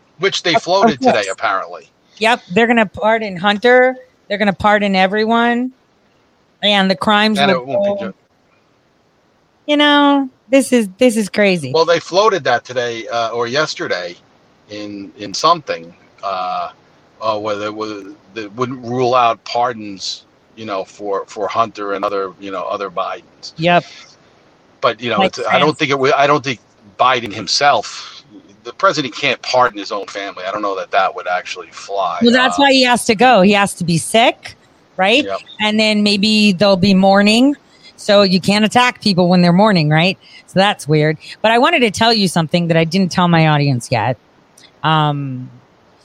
which they floated today apparently. Yep, they're going to pardon Hunter. They're going to pardon everyone, and the crimes. And it won't be you know, this is this is crazy. well, they floated that today uh, or yesterday in in something uh, uh, where they would they wouldn't rule out pardons, you know, for for Hunter and other you know other Bidens. yep. but you know, it's, I don't think it. I don't think Biden himself, the president, can't pardon his own family. I don't know that that would actually fly. Well, that's Uh, why he has to go. He has to be sick, right? Yep. And then maybe they'll be mourning. So you can't attack people when they're mourning, right? So that's weird. But I wanted to tell you something that I didn't tell my audience yet. Um,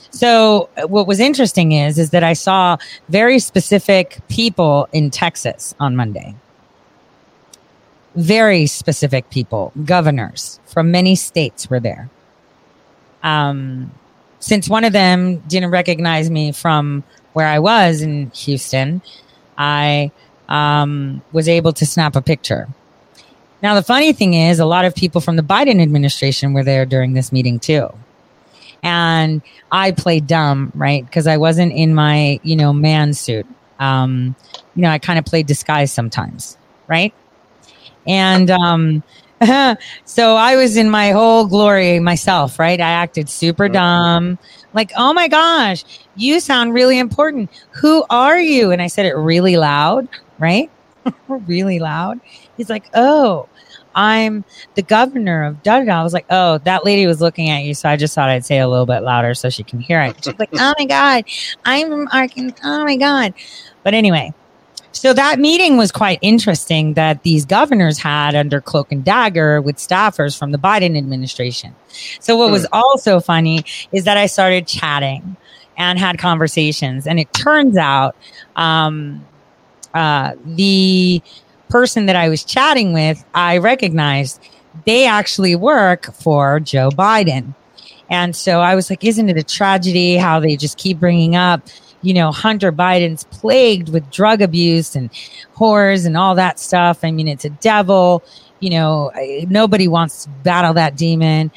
so what was interesting is is that I saw very specific people in Texas on Monday. Very specific people, governors from many states were there. Um, since one of them didn't recognize me from where I was in Houston, I um, was able to snap a picture. Now, the funny thing is, a lot of people from the Biden administration were there during this meeting too. And I played dumb, right? Because I wasn't in my, you know, man suit. Um, you know, I kind of played disguise sometimes, right? And um, so I was in my whole glory myself, right? I acted super dumb. Like, oh my gosh, you sound really important. Who are you? And I said it really loud, right? really loud. He's like, "Oh, I'm the governor of da." I was like, "Oh, that lady was looking at you, so I just thought I'd say a little bit louder so she can hear it." She's like, "Oh my god, I'm from Arkansas. Oh my god." But anyway, so that meeting was quite interesting that these governors had under cloak and dagger with staffers from the Biden administration. So what was also funny is that I started chatting and had conversations, and it turns out um, uh, the person that I was chatting with, I recognized they actually work for Joe Biden. And so I was like, isn't it a tragedy how they just keep bringing up, you know, Hunter Biden's plagued with drug abuse and whores and all that stuff? I mean, it's a devil. You know, nobody wants to battle that demon.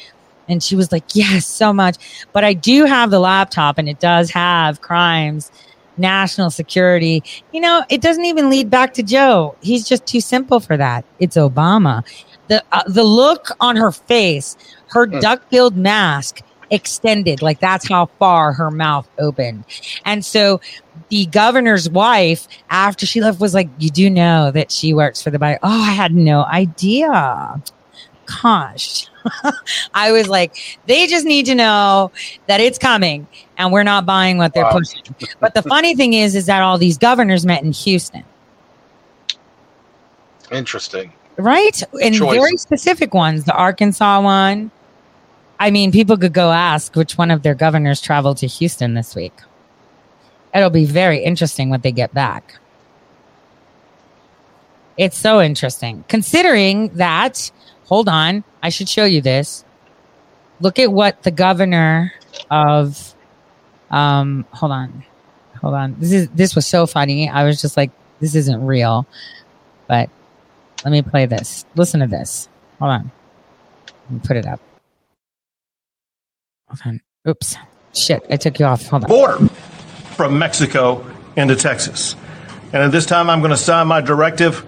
And she was like, yes, so much. But I do have the laptop and it does have crimes, national security. You know, it doesn't even lead back to Joe. He's just too simple for that. It's Obama. The, uh, the look on her face, her duck-billed mask extended like that's how far her mouth opened and so the governor's wife after she left was like you do know that she works for the biden oh i had no idea gosh i was like they just need to know that it's coming and we're not buying what they're Wow. pushing but the funny thing is is that all these governors met in houston Interesting. right? And Choice. very specific ones. The Arkansas one. I mean, people could go ask which one of their governors traveled to Houston this week. It'll be very interesting what they get back. It's so interesting, considering that. Hold on, I should show you this. Look at what the governor of. Um, hold on, hold on. This is this was so funny. I was just like, this isn't real, but let me play this. Listen to this. Hold on. Put it up. On. Oops. Shit. I took you off. Hold on. border from Mexico into Texas. And at this time, I'm going to sign my directive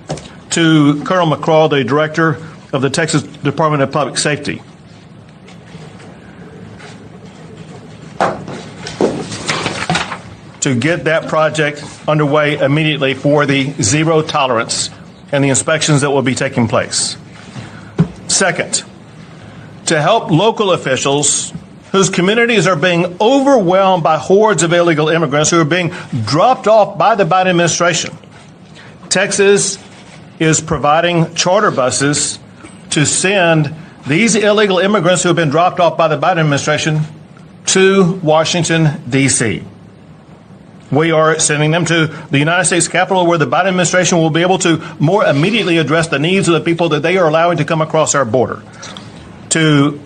to Colonel McCraw, the director of the Texas Department of Public Safety. To get that project underway immediately for the zero tolerance and the inspections that will be taking place. Second, to help local officials whose communities are being overwhelmed by hordes of illegal immigrants who are being dropped off by the Biden administration. Texas is providing charter buses to send these illegal immigrants who have been dropped off by the Biden administration to Washington, D.C. We are sending them to the United States Capitol where the Biden administration will be able to more immediately address the needs of the people that they are allowing to come across our border. To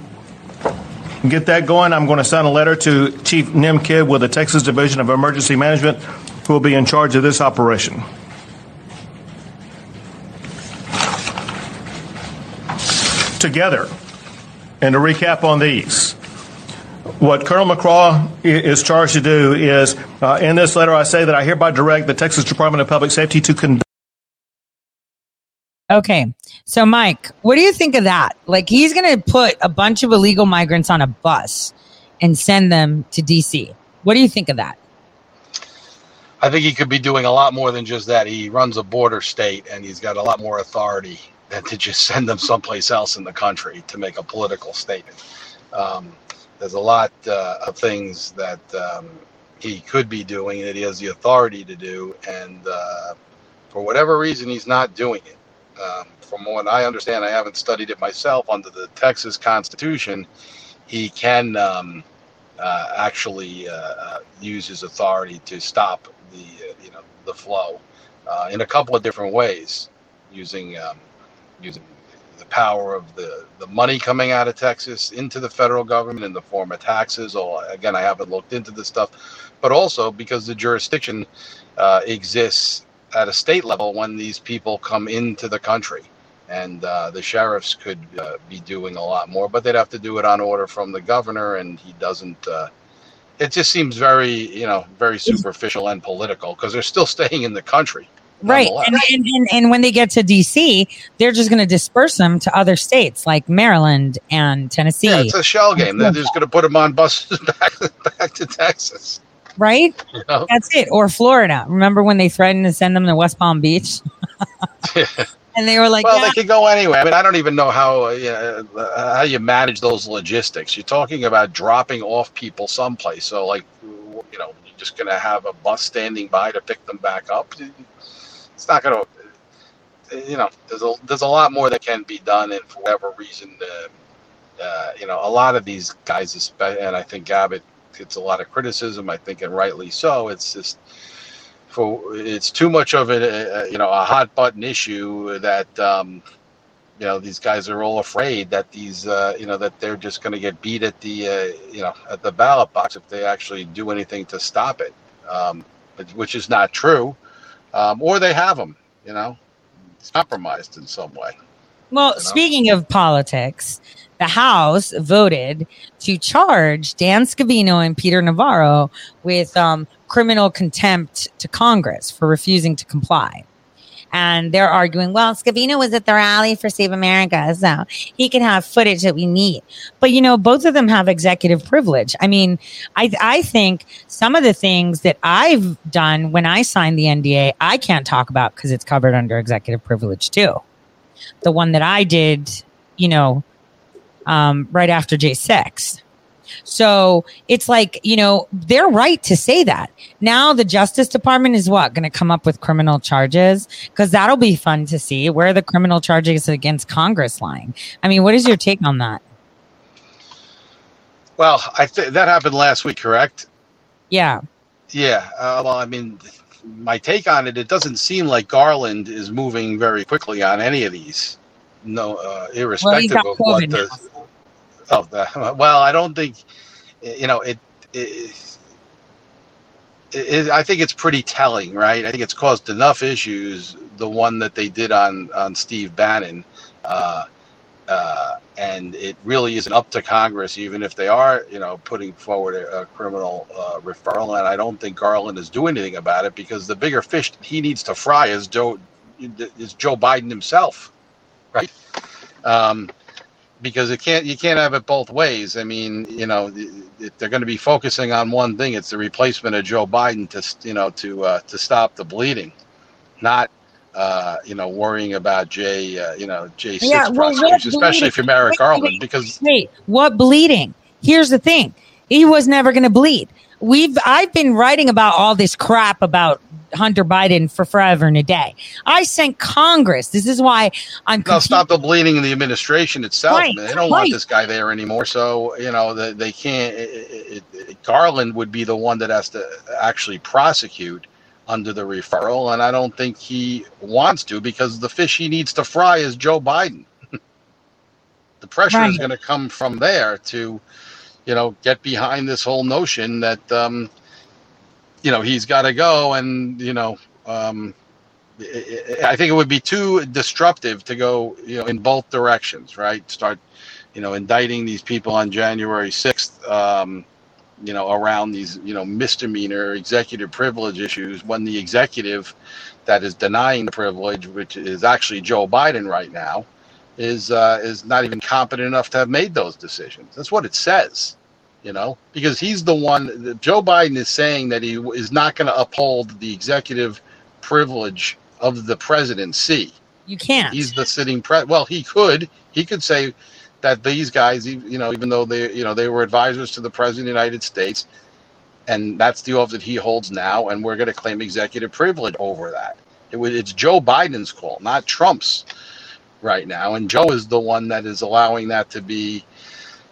get that going, I'm going to send a letter to Chief Nim Kidd with the Texas Division of Emergency Management, who will be in charge of this operation. Together, and to recap on these, what Colonel McCraw is charged to do is, uh, in this letter, I say that I hereby direct the Texas Department of Public Safety to conduct Okay. So, Mike, what do you think of that? Like, he's going to put a bunch of illegal migrants on a bus and send them to DC. What do you think of that? I think he could be doing a lot more than just that. He runs a border state, and he's got a lot more authority than to just send them someplace else in the country to make a political statement. Um, there's a lot uh, of things that um, he could be doing that he has the authority to do, and uh, for whatever reason, he's not doing it. Um, from what I understand, I haven't studied it myself. Under the Texas Constitution, he can um, uh, actually uh, uh, use his authority to stop the uh, you know the flow uh, in a couple of different ways, using um, using the power of the the money coming out of Texas into the federal government in the form of taxes. Or again, I haven't looked into this stuff, but also because the jurisdiction uh, exists at a state level when these people come into the country. And uh, the sheriffs could uh, be doing a lot more, but they'd have to do it on order from the governor, and he doesn't. Uh, it just seems very, you know, very superficial and political because they're still staying in the country. Right. And, and, and, and when they get to DC, they're just going to disperse them to other states like Maryland and Tennessee. Yeah, it's a shell game. They're just going to put them on buses back back to Texas. right? You know? That's it. Or Florida. Remember when they threatened to send them to West Palm Beach? and they were like, well, yeah. they could go anywhere." I mean, I don't even know how uh, you know, uh, how you manage those logistics. You're talking about dropping off people someplace, so like you know, you're just going to have a bus standing by to pick them back up. It's not going to. You know, there's a there's a lot more that can be done, and for whatever reason, uh, uh, you know, a lot of these guys, and I think Abbott gets a lot of criticism. I think, and rightly so. It's just for it's too much of a, uh, you know a hot button issue that um, you know these guys are all afraid that these uh, you know that they're just going to get beat at the uh, you know at the ballot box if they actually do anything to stop it, um, which is not true, um, or they have them. You know, it's compromised in some way. Well, you know? speaking of politics, the House voted to charge Dan Scavino and Peter Navarro with um, criminal contempt to Congress for refusing to comply. And they're arguing, well, Scavino was at the rally for Save America, so he can have footage that we need. But you know, both of them have executive privilege. I mean, I I think some of the things that I've done when I signed the NDA, I can't talk about because it's covered under executive privilege too the one that I did, you know, um, right after J6. So it's like, you know, they're right to say that. Now the Justice Department is what? Going to come up with criminal charges? Because that'll be fun to see. Where the criminal charges against Congress lying? I mean, what is your take on that? Well, I think that happened last week, correct? Yeah. Yeah. Uh, well, I mean, my take on it, it doesn't seem like Garland is moving very quickly on any of these. No, uh, irrespective got of what the. Oh, the, well, I don't think, you know, it, it, it. I think it's pretty telling, right? I think it's caused enough issues. The one that they did on on Steve Bannon. Uh, uh, and it really isn't up to Congress, even if they are, you know, putting forward a, a criminal uh, referral. And I don't think Garland is doing anything about it because the bigger fish he needs to fry is Joe is Joe Biden himself, right? Um, because it can't you can't have it both ways. I mean, you know, if they're going to be focusing on one thing, it's the replacement of Joe Biden to you know to uh, to stop the bleeding, not uh, you know, worrying about Jay uh, you know, J six Yeah, well, especially if you're Merrick Wait, Garland, because Wait, what bleeding? Here's the thing. He was never going to bleed. We've I've been writing about all this crap about Hunter Biden for forever and a day. I sent Congress. This is why I'm no, stop the bleeding in the administration itself. Right. They don't want this guy there anymore. So you know, they, they can't. It, it, it, Garland would be the one that has to actually prosecute under the referral, and I don't think he wants to because the fish he needs to fry is Joe Biden. the pressure is going to come from there to, you know, get behind this whole notion that, um, you know, he's got to go, and you know, um, I think it would be too disruptive to go, you know, in both directions, right? Start, you know, indicting these people on January sixth. Um, you know, around these, you know, misdemeanor executive privilege issues when the executive that is denying the privilege, which is actually Joe Biden right now, is uh, is not even competent enough to have made those decisions. That's what it says, you know, because he's the one. Joe Biden is saying that he is not going to uphold the executive privilege of the presidency. You can't. He's the sitting pre. Well, he could. He could say that these guys, you know, even though they, you know, they were advisors to the president of the United States, and that's the oath that he holds now, and we're going to claim executive privilege over that. It was, it's Joe Biden's call, not Trump's, right now, and Joe is the one that is allowing that to be,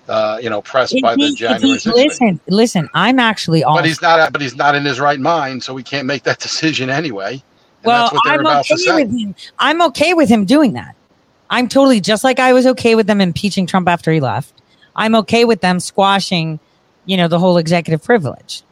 uh, you know, pressed by the he- if January he- listen, listen. I'm actually on. But he's not. But he's not in his right mind, so we can't make that decision anyway. And well. that's what they're I'm okay with him. I'm okay with him doing that. I'm totally just like I was okay with them impeaching Trump after he left. I'm okay with them squashing, you know, the whole executive privilege,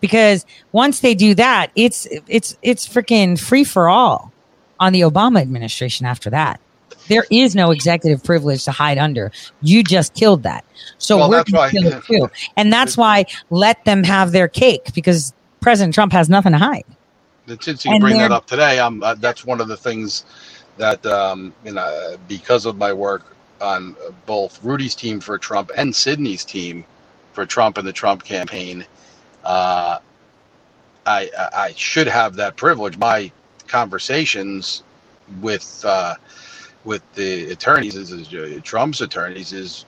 because once they do that, it's it's it's freaking free for all on the Obama administration. After that, there is no executive privilege to hide under. You just killed that, so Well, we're that's gonna kill it too. And that's why let them have their cake because President Trump has nothing to hide. Since you And bring that up today, um, uh, that's one of the things that um, you know because of my work on both Rudy's team for Trump and Sydney's team for Trump and the Trump campaign, uh, I I I should have that privilege. My conversations with uh, with the attorneys, is, is uh, Trump's attorneys, is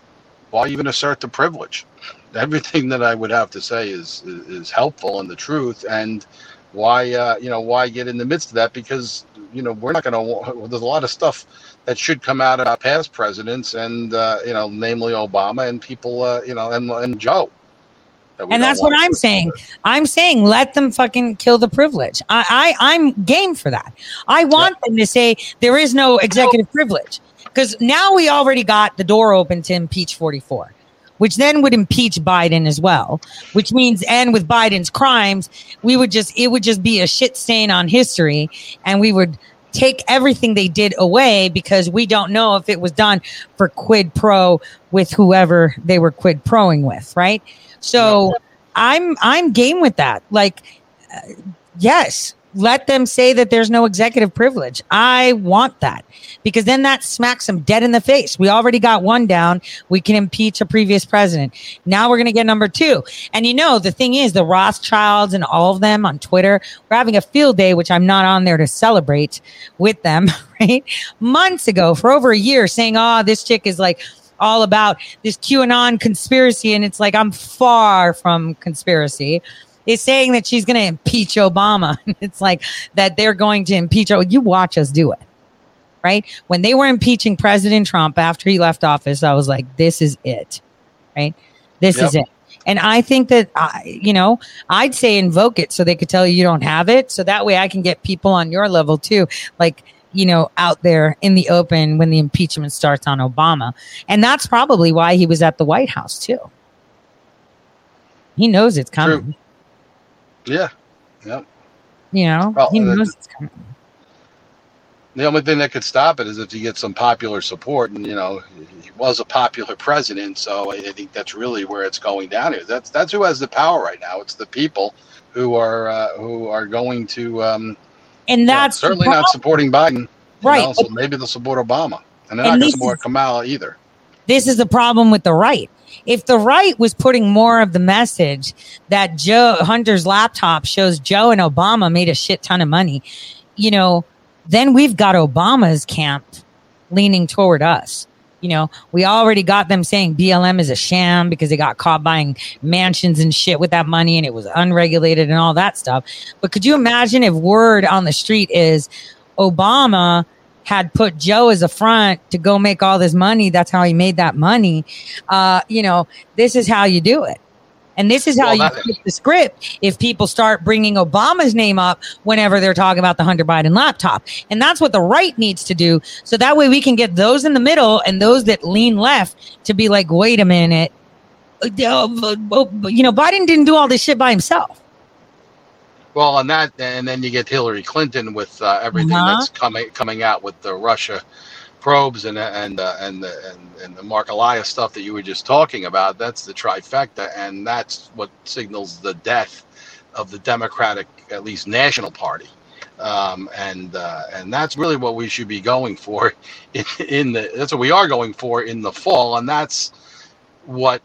why even assert the privilege? Everything that I would have to say is is, is helpful and the truth, and why uh, you know why get in the midst of that? Because you know we're not going to. There's a lot of stuff that should come out about past presidents, and uh, you know, namely Obama and people, uh, you know, and and Joe. That And that's what I'm saying. I'm saying let them fucking kill the privilege. I, I I'm game for that. I want them to say there is no executive privilege because now we already got the door open to impeach 44, which then would impeach Biden as well. Which means, and with Biden's crimes, we would just it would just be a shit stain on history, and we would take everything they did away because we don't know if it was done for quid pro with whoever they were quid proing with, right? So I'm I'm game with that. Like, uh, yes, let them say that there's no executive privilege. I want that because then that smacks them dead in the face. We already got one down. We can impeach a previous president. Now we're going to get number two. And you know, the thing is, the Rothschilds and all of them on Twitter, we're having a field day, which I'm not on there to celebrate with them, right? Months ago, for over a year, saying, oh, this chick is like, all about this QAnon conspiracy. And it's like, I'm far from conspiracy. Is saying that she's going to impeach Obama. it's like that they're going to impeach. Oh, you watch us do it. Right. When they were impeaching President Trump after he left office, I was like, this is it. Right. This is it. And I think that, I, you know, I'd say invoke it so they could tell you you don't have it. So that way I can get people on your level too. Like, you know, out there in the open when the impeachment starts on Obama. And that's probably why he was at the White House too. He knows it's coming. Yeah, yep. You know, Well, he knows it's coming. The only thing that could stop it is if he gets some popular support, and you know, he was a popular president, so I I think that's really where it's going down here. That's that's who has the power right now. It's the people who are uh, who are going to um, And that's the certainly not supporting Biden, Right. know, so maybe they'll support Obama, and they're And not going to support is- Kamala either. this is the problem with the right. If the right was putting more of the message that Joe Hunter's laptop shows Joe and Obama made a shit ton of money, you know, then we've got Obama's camp leaning toward us. You know, we already got them saying BLM is a sham because they got caught buying mansions and shit with that money and it was unregulated and all that stuff. But could you imagine if word on the street is Obama had put Joe as a front to go make all this money. That's how he made that money. Uh, you know, this is how you do it. And this is how Well, you flip the script if people start bringing Obama's name up whenever they're talking about the Hunter Biden laptop. And that's what the right needs to do. So that way we can get those in the middle and those that lean left to be like, wait a minute. You know, Biden didn't do all this shit by himself. Well, and that, and then you get Hillary Clinton with uh, everything Uh-huh. that's coming coming out with the Russia probes and and uh, and the and, and the Marc Elias stuff that you were just talking about. That's the trifecta, and that's what signals the death of the Democratic, at least national party. Um, and uh, and that's really what we should be going for in, in the. That's what we are going for in the fall, and that's what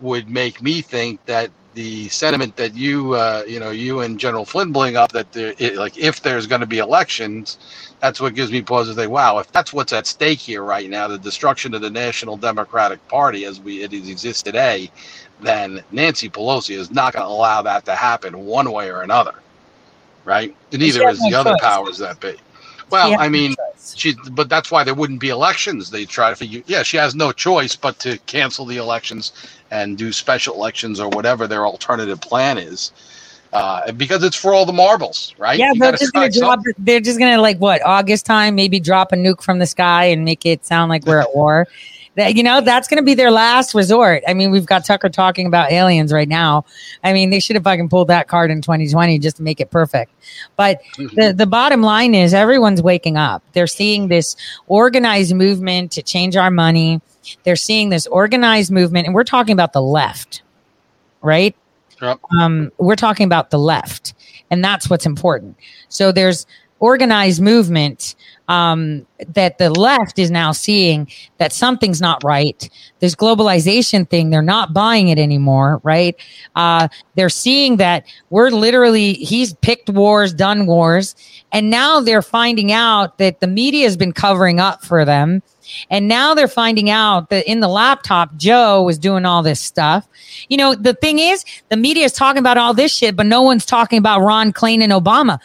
would make me think that the sentiment that you uh, you know you and General Flynn bring up that there, it, like if there's going to be elections, that's what gives me pause to say, wow, if that's what's at stake here right now, the destruction of the National Democratic Party as we it exists today, then Nancy Pelosi is not going to allow that to happen one way or another, right? And neither is the other powers that be. Well, I mean, she, but that's why there wouldn't be elections. They try to figure. Yeah, she has no choice but to cancel the elections and do special elections or whatever their alternative plan is, uh, because it's for all the marbles, right? Yeah, You they're just gonna drop. something. They're just gonna like what August time, maybe drop a nuke from the sky and make it sound like we're at war. That you know, that's gonna be their last resort. I mean, we've got Tucker talking about aliens right now. I mean, they should have fucking pulled that card in 2020 just to make it perfect. But the the bottom line is, everyone's waking up. They're seeing this organized movement to change our money. They're seeing this organized movement, and we're talking about the left, right? Yep. um, we're talking about the left, and that's what's important. So there's organized movement um, that the left is now seeing that something's not right. This globalization thing, they're not buying it anymore, right? Uh, they're seeing that we're literally, he's picked wars, done wars, and now they're finding out that the media has been covering up for them. And now they're finding out that in the laptop, Joe was doing all this stuff. You know, the thing is, the media is talking about all this shit, but no one's talking about Ron Klain and Obama.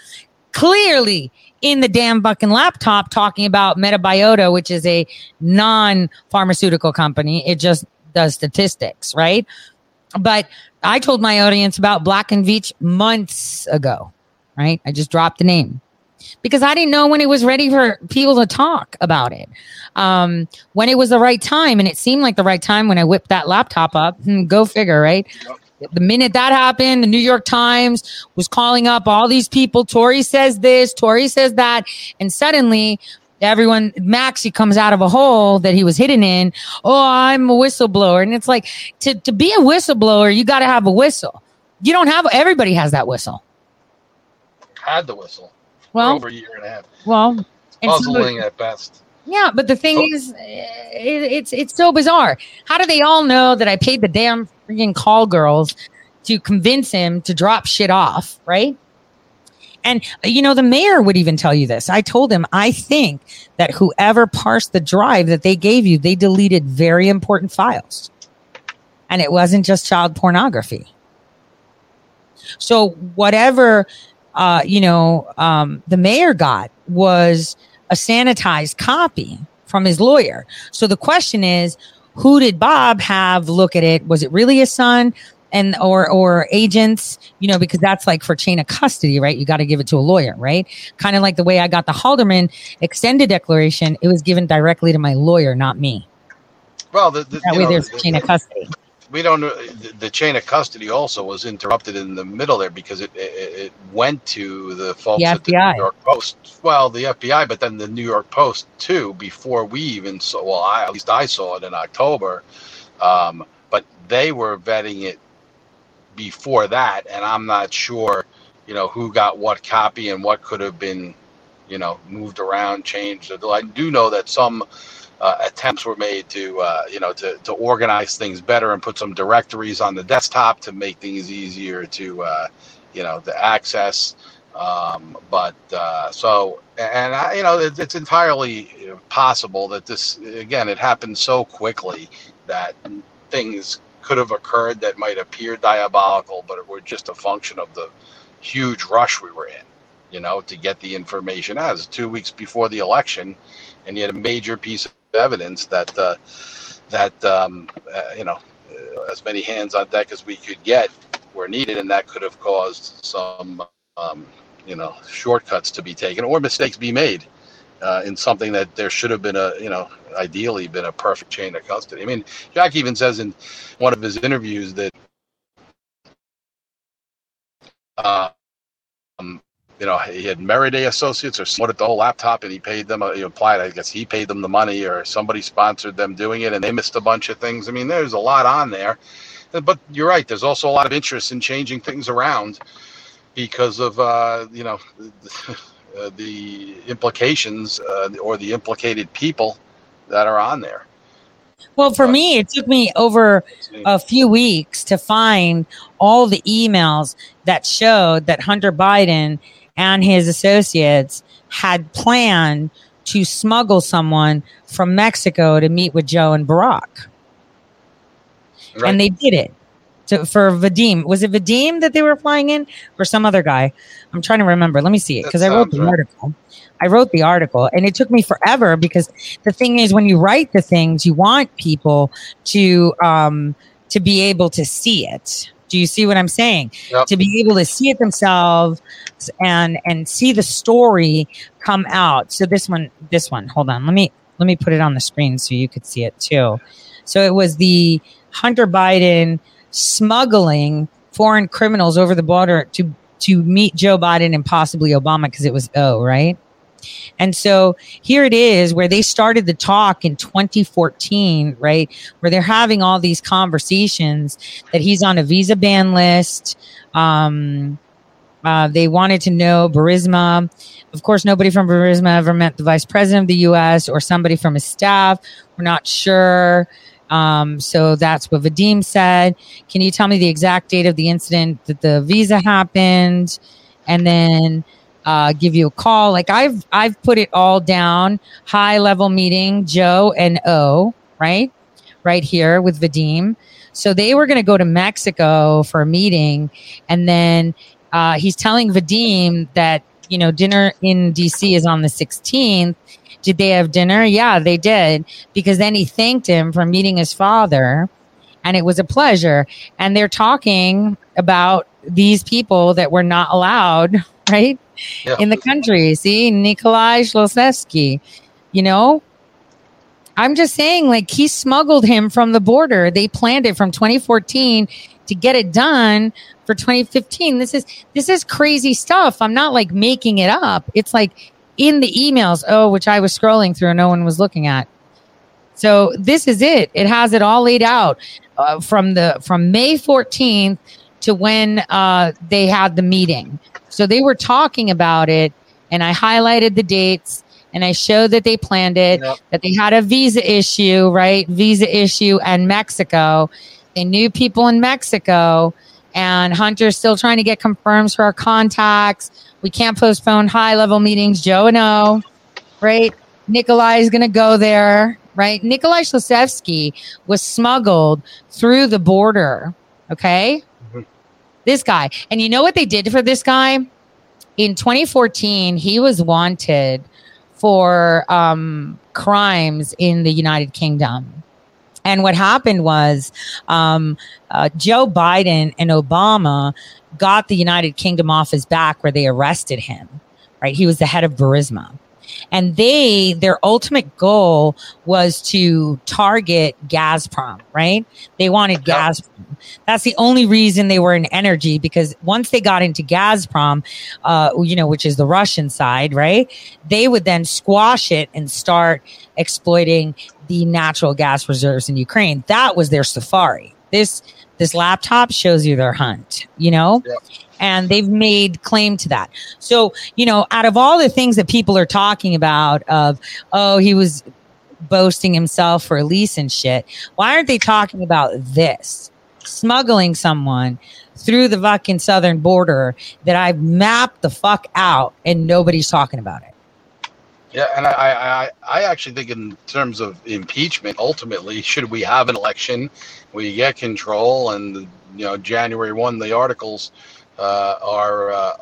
Clearly, in the damn fucking laptop talking about Metabiota, which is a non pharmaceutical company. It just does statistics, right? But I told my audience about Black and Veatch months ago, right? I just dropped the name because I didn't know when it was ready for people to talk about it. Um, when it was the right time, and it seemed like the right time when I whipped that laptop up. Hmm, go figure, right? The minute that happened, the New York Times was calling up all these people. Tore says this, Tore says that. And suddenly everyone, Maxey comes out of a hole that he was hidden in. Oh, I'm a whistleblower. And it's like to, to be a whistleblower, you got to have a whistle. You don't have, everybody has that whistle. Had the whistle. Well, over a year and a half. Well, puzzling at best. Yeah, but the thing oh. is, it, it's it's so bizarre. How do they all know that I paid the damn freaking call girls to convince him to drop shit off, right? And you know, the mayor would even tell you this. I told him, I think that whoever parsed the drive that they gave you, they deleted very important files. And it wasn't just child pornography. So whatever uh, you know, um, the mayor got was a sanitized copy from his lawyer. So the question is, who did Bob have look at it? Was it really his son? And or or agents, you know, because that's like for chain of custody, right? You got to give it to a lawyer, right? Kind of like the way I got the Haldeman extended declaration, it was given directly to my lawyer, not me. Well, the, the, that way know, there's the, chain of custody we don't know the, the, chain of custody also was interrupted in the middle there because it it, it went to the folks the at the New York Post. Well, the FBI, but then the New York Post too. Before we even saw, well, I, at least I saw it in October, um, but they were vetting it before that, and I'm not sure, you know, who got what copy and what could have been, you know, moved around, changed. I do know that some uh, attempts were made to uh, you know to, to organize things better and put some directories on the desktop to make things easier to uh, you know to access. Um, but uh, so and I, you know it, it's entirely possible that this again it happened so quickly that things could have occurred that might appear diabolical but it were just a function of the huge rush we were in you know to get the information. As two weeks before the election and you had a major piece evidence that uh, that um, uh, you know uh, as many hands on deck as we could get were needed, and that could have caused some um, you know shortcuts to be taken or mistakes be made uh, in something that there should have been a you know ideally been a perfect chain of custody. I mean, Jack even says in one of his interviews that. Uh, um, you know, he had Maryman Associates or at the whole laptop and he paid them, uh, he applied, I guess he paid them the money or somebody sponsored them doing it and they missed a bunch of things. I mean, there's a lot on there. But you're right, there's also a lot of interest in changing things around because of, uh, you know, uh, the implications uh, or the implicated people that are on there. Well, for me, it took me over a few weeks to find all the emails that showed that Hunter Biden and his associates had planned to smuggle someone from Mexico to meet with Joe and Barack. Right. And they did it to, for Vadim. Was it Vadim that they were flying in or some other guy? I'm trying to remember. Let me see it because I wrote the right. article. I wrote the article and it took me forever because the thing is when you write the things, you want people to um to be able to see it. Do you see what I'm saying? Yep. To be able to see it themselves and and see the story come out. So this one, this one, hold on. Let me let me put it on the screen so you could see it too. So it was the Hunter Biden smuggling foreign criminals over the border to to meet Joe Biden and possibly Obama because it was O, right? And so here it is where they started the talk in 2014, right? Where they're having all these conversations that he's on a visa ban list. Um, Uh, they wanted to know Burisma. Of course, nobody from Burisma ever met the vice president of the U.S. or somebody from his staff. We're not sure. Um, so that's what Vadim said. Can you tell me the exact date of the incident that the visa happened? And then uh, give you a call. Like I've I've put it all down. High level meeting, Joe and O, right? Right here with Vadim. So they were going to go to Mexico for a meeting, and then uh, he's telling Vadim that you know dinner in DC is on the 16th. Did they have dinner? Yeah, they did because then he thanked him for meeting his father, and it was a pleasure. And they're talking about these people that were not allowed, right, Yeah. in the country. See, Nikolai Zlochevsky, you know. I'm just saying, like, he smuggled him from the border. They planned it from 2014 to get it done for 2015. This is this is crazy stuff. I'm not like making it up. It's like in the emails, oh, which I was scrolling through and no one was looking at. So this is it. It has it all laid out uh, from the from May 14th to when uh, they had the meeting. So they were talking about it, and I highlighted the dates and I showed that they planned it, Yep. that they had a visa issue, right? Visa issue and Mexico. They knew people in Mexico, and Hunter's still trying to get confirms for our contacts. We can't postpone high level meetings. Joe and O, right? Nikolai is going to go there, right? Nikolai Zlochevsky was smuggled through the border. Okay. This guy. And you know what they did for this guy? In 2014, he was wanted for um, crimes in the United Kingdom. And what happened was um, uh, Joe Biden and Obama got the United Kingdom off his back where they arrested him, right? He was the head of Burisma. And they, their ultimate goal was to target Gazprom, right? They wanted Yep. Gazprom. That's the only reason they were in energy because once they got into Gazprom, uh, you know, which is the Russian side, right? They would then squash it and start exploiting the natural gas reserves in Ukraine. That was their safari. This this laptop shows you their hunt, you know? Yep. And they've made claim to that. So, you know, out of all the things that people are talking about of, oh, he was boasting himself for a lease and shit, why aren't they talking about this? Smuggling someone through the fucking southern border that I've mapped the fuck out and nobody's talking about it. Yeah, and I, I, I- actually think in terms of impeachment, ultimately, should we have an election, we get control, and you know, January one, the articles are uh,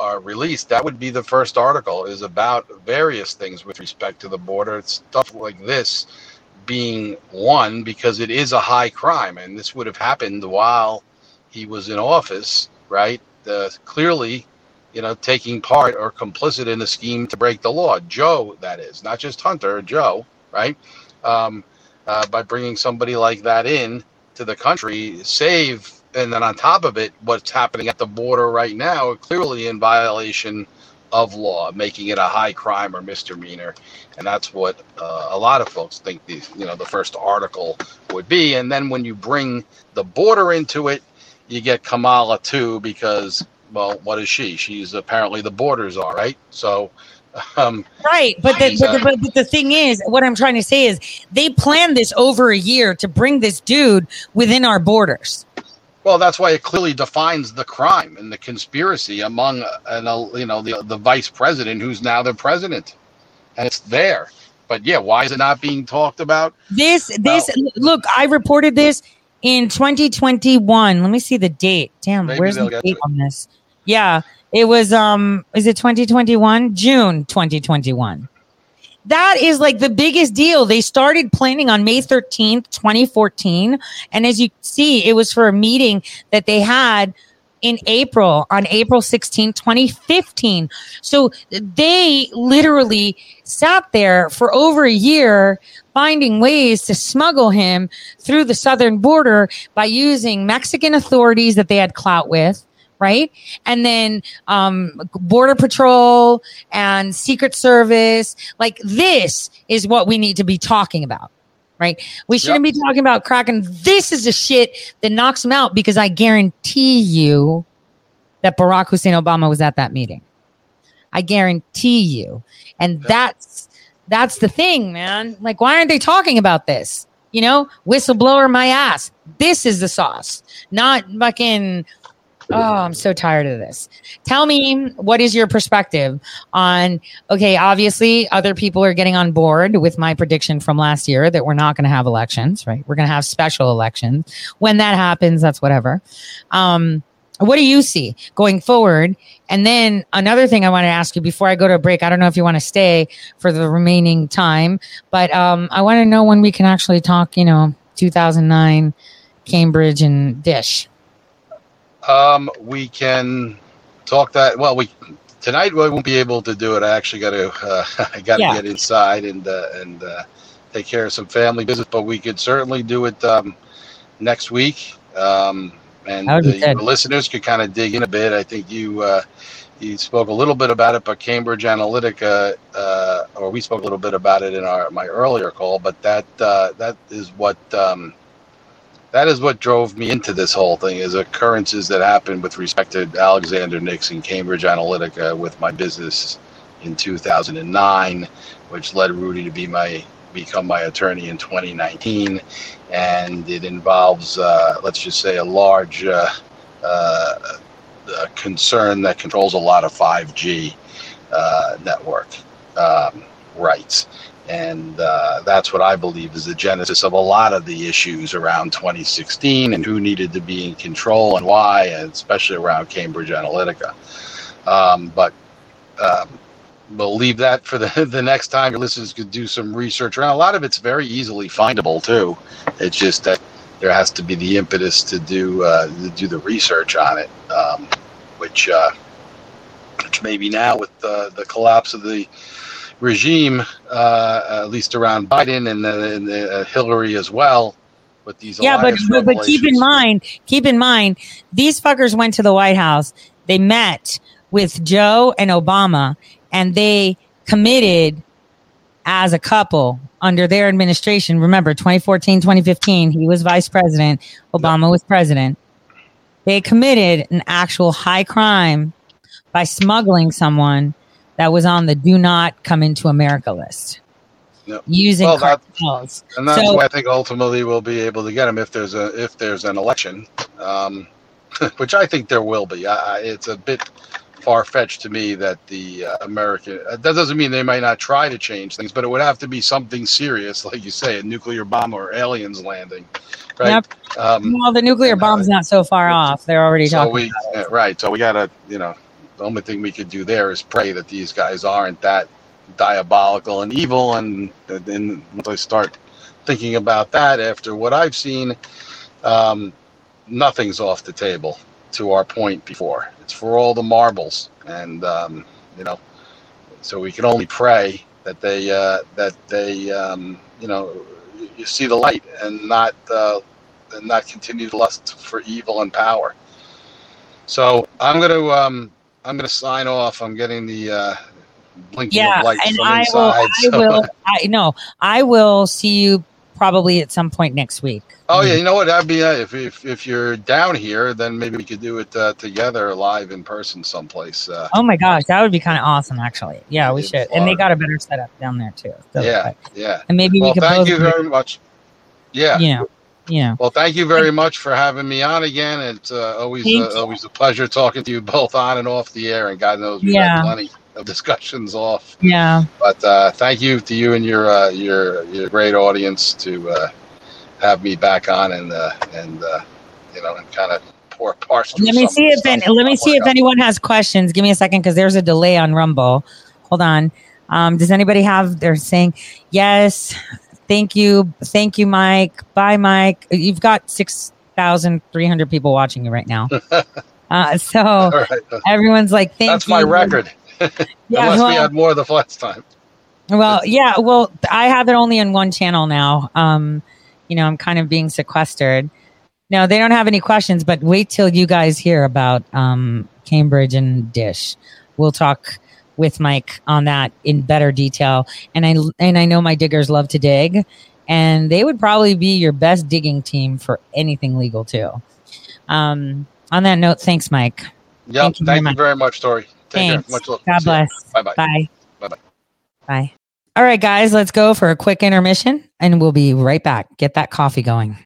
are released. That would be the first article is about various things with respect to the border, stuff like this being one because it is a high crime, and this would have happened while he was in office, right? Uh, clearly, you know, taking part or complicit in a scheme to break the law. Joe, that is, not just Hunter, Joe, right? Um, uh, by bringing somebody like that in to the country, save, and then on top of it, what's happening at the border right now, are clearly in violation of law, making it a high crime or misdemeanor, and that's what uh, a lot of folks think the you know the first article would be. And then when you bring the border into it, you get Kamala too, because well, what is she? She's apparently the borders are right. So, um, Right, but the, but, the, but, but the thing is, what I'm trying to say is, they planned this over a year to bring this dude within our borders. Well, that's why it clearly defines the crime and the conspiracy among uh, and uh, you know the the vice president who's now the president, and it's there. But yeah, why is it not being talked about? This, this, look, I reported this in 2021. Let me see the date. Damn, where's the date on this? Yeah, it was. Um, is it 2021? June 2021. That is like the biggest deal. They started planning on May 13th, 2014. And as you see, it was for a meeting that they had in April, on April 16th, 2015. So they literally sat there for over a year finding ways to smuggle him through the southern border by using Mexican authorities that they had clout with. Right. And then um, Border Patrol and Secret Service. Like, this is what we need to be talking about. Right. We shouldn't be talking about cracking. This is the shit that knocks him out because I guarantee you that Barack Hussein Obama was at that meeting. I guarantee you. And that's that's the thing, man. Like, why aren't they talking about this? You know, whistleblower my ass. This is the sauce, not fucking. Oh, I'm so tired of this. Tell me, what is your perspective on? Okay, obviously, other people are getting on board with my prediction from last year that we're not going to have elections, right? We're going to have special elections. When that happens, that's whatever. Um, what do you see going forward? And then another thing I want to ask you before I go to a break, I don't know if you want to stay for the remaining time, but um, I want to know when we can actually talk, you know, 2009 Cambridge and Dish. Um, we can talk that. Well, we tonight we won't be able to do it. I actually got to. Uh, I got to Yeah. get inside and uh, and uh, take care of some family business. But we could certainly do it um, next week. Um, and That would be the, listeners could kind of dig in a bit. I think you uh, you spoke a little bit about it, but Cambridge Analytica, uh, or we spoke a little bit about it in our my earlier call. But that uh, that is what. Um, that is what drove me into this whole thing is occurrences that happened with respect to Alexander Nixon, Cambridge Analytica with my business in 2009, which led Rudy to be my become my attorney in 2019, and it involves uh, let's just say a large uh, uh, concern that controls a lot of 5G uh, network um, rights. And uh, that's what I believe is the genesis of a lot of the issues around 2016 and who needed to be in control and why, and especially around Cambridge Analytica. Um, but um, we'll leave that for the, the next time your listeners could do some research around. A lot of it's very easily findable too. It's just that there has to be the impetus to do uh, to do the research on it, um, which uh, which maybe now with the, the collapse of the regime, uh, at least around Biden and, and uh, Hillary as well, with these Yeah, but, but but keep in mind, keep in mind, these fuckers went to the White House. They met with Joe and Obama, and they committed as a couple under their administration. Remember, 2014, 2015, he was vice president, Obama was president. They committed an actual high crime by smuggling someone that was on the do not come into America list Yep. using Well, that- And that's So- why I think ultimately we'll be able to get them if there's a if there's an election, um, which I think there will be. I, it's a bit far fetched to me that the uh, American. uh, That doesn't mean they might not try to change things, but it would have to be something serious, like you say, a nuclear bomb or aliens landing, right? Yep. Um, Well, the nuclear uh, bomb's not so far off. They're already so talking. we yeah, right. So we gotta, you know, the only thing we could do there is pray that these guys aren't that diabolical and evil. And then once I start thinking about that, after what I've seen, um, nothing's off the table. To our point before, it's for all the marbles, and um, you know, so we can only pray that they uh, that they um, you know you see the light and not uh, and not continue to lust for evil and power. So I'm gonna um, I'm gonna sign off. I'm getting the uh, blinking yeah, of lights and from I inside. will. I will. I no. I will see you probably at some point next week. Oh yeah, you know what? That'd be uh, if, if if you're down here, then maybe we could do it uh, together, live in person, someplace. Uh, Oh my gosh, that would be kind of awesome, actually. Yeah, we should. And they got a better setup down there too. So, yeah, but- yeah. and maybe Well, we could thank both. you very much. Yeah. You know, know. Well, thank you very much for having me on again. It's uh, always uh, always a pleasure talking to you both on and off the air. And God knows we've Yeah. had plenty of discussions off. Yeah. But uh, thank you to you and your uh, your your great audience to uh, have me back on and uh, and uh, you know and kind of pour parse. Let me see if any, let me see if on. anyone has questions. Give me a second because there's a delay on Rumble. Hold on. Um, does anybody have? They're saying yes. Thank you, thank you, Mike. Bye, Mike. You've got six thousand three hundred people watching you right now. Uh, so right. everyone's like, "Thank That's you." my record. Yeah, Unless well- we had more the last time. Well, yeah. Well, I have it only in one channel now. Um, you know, I'm kind of being sequestered. No, they don't have any questions, but wait till you guys hear about um, Cambridge and Dish. We'll talk with Mike on that in better detail. And I and I know my diggers love to dig, and they would probably be your best digging team for anything legal too. Um, on that note, thanks, Mike. Yep. Thank you very much. very much, Tore. Take Thanks. care. Much love. God See bless. Bye-bye. Bye. Bye-bye. Bye. All right, guys, let's go for a quick intermission and we'll be right back. Get that coffee going.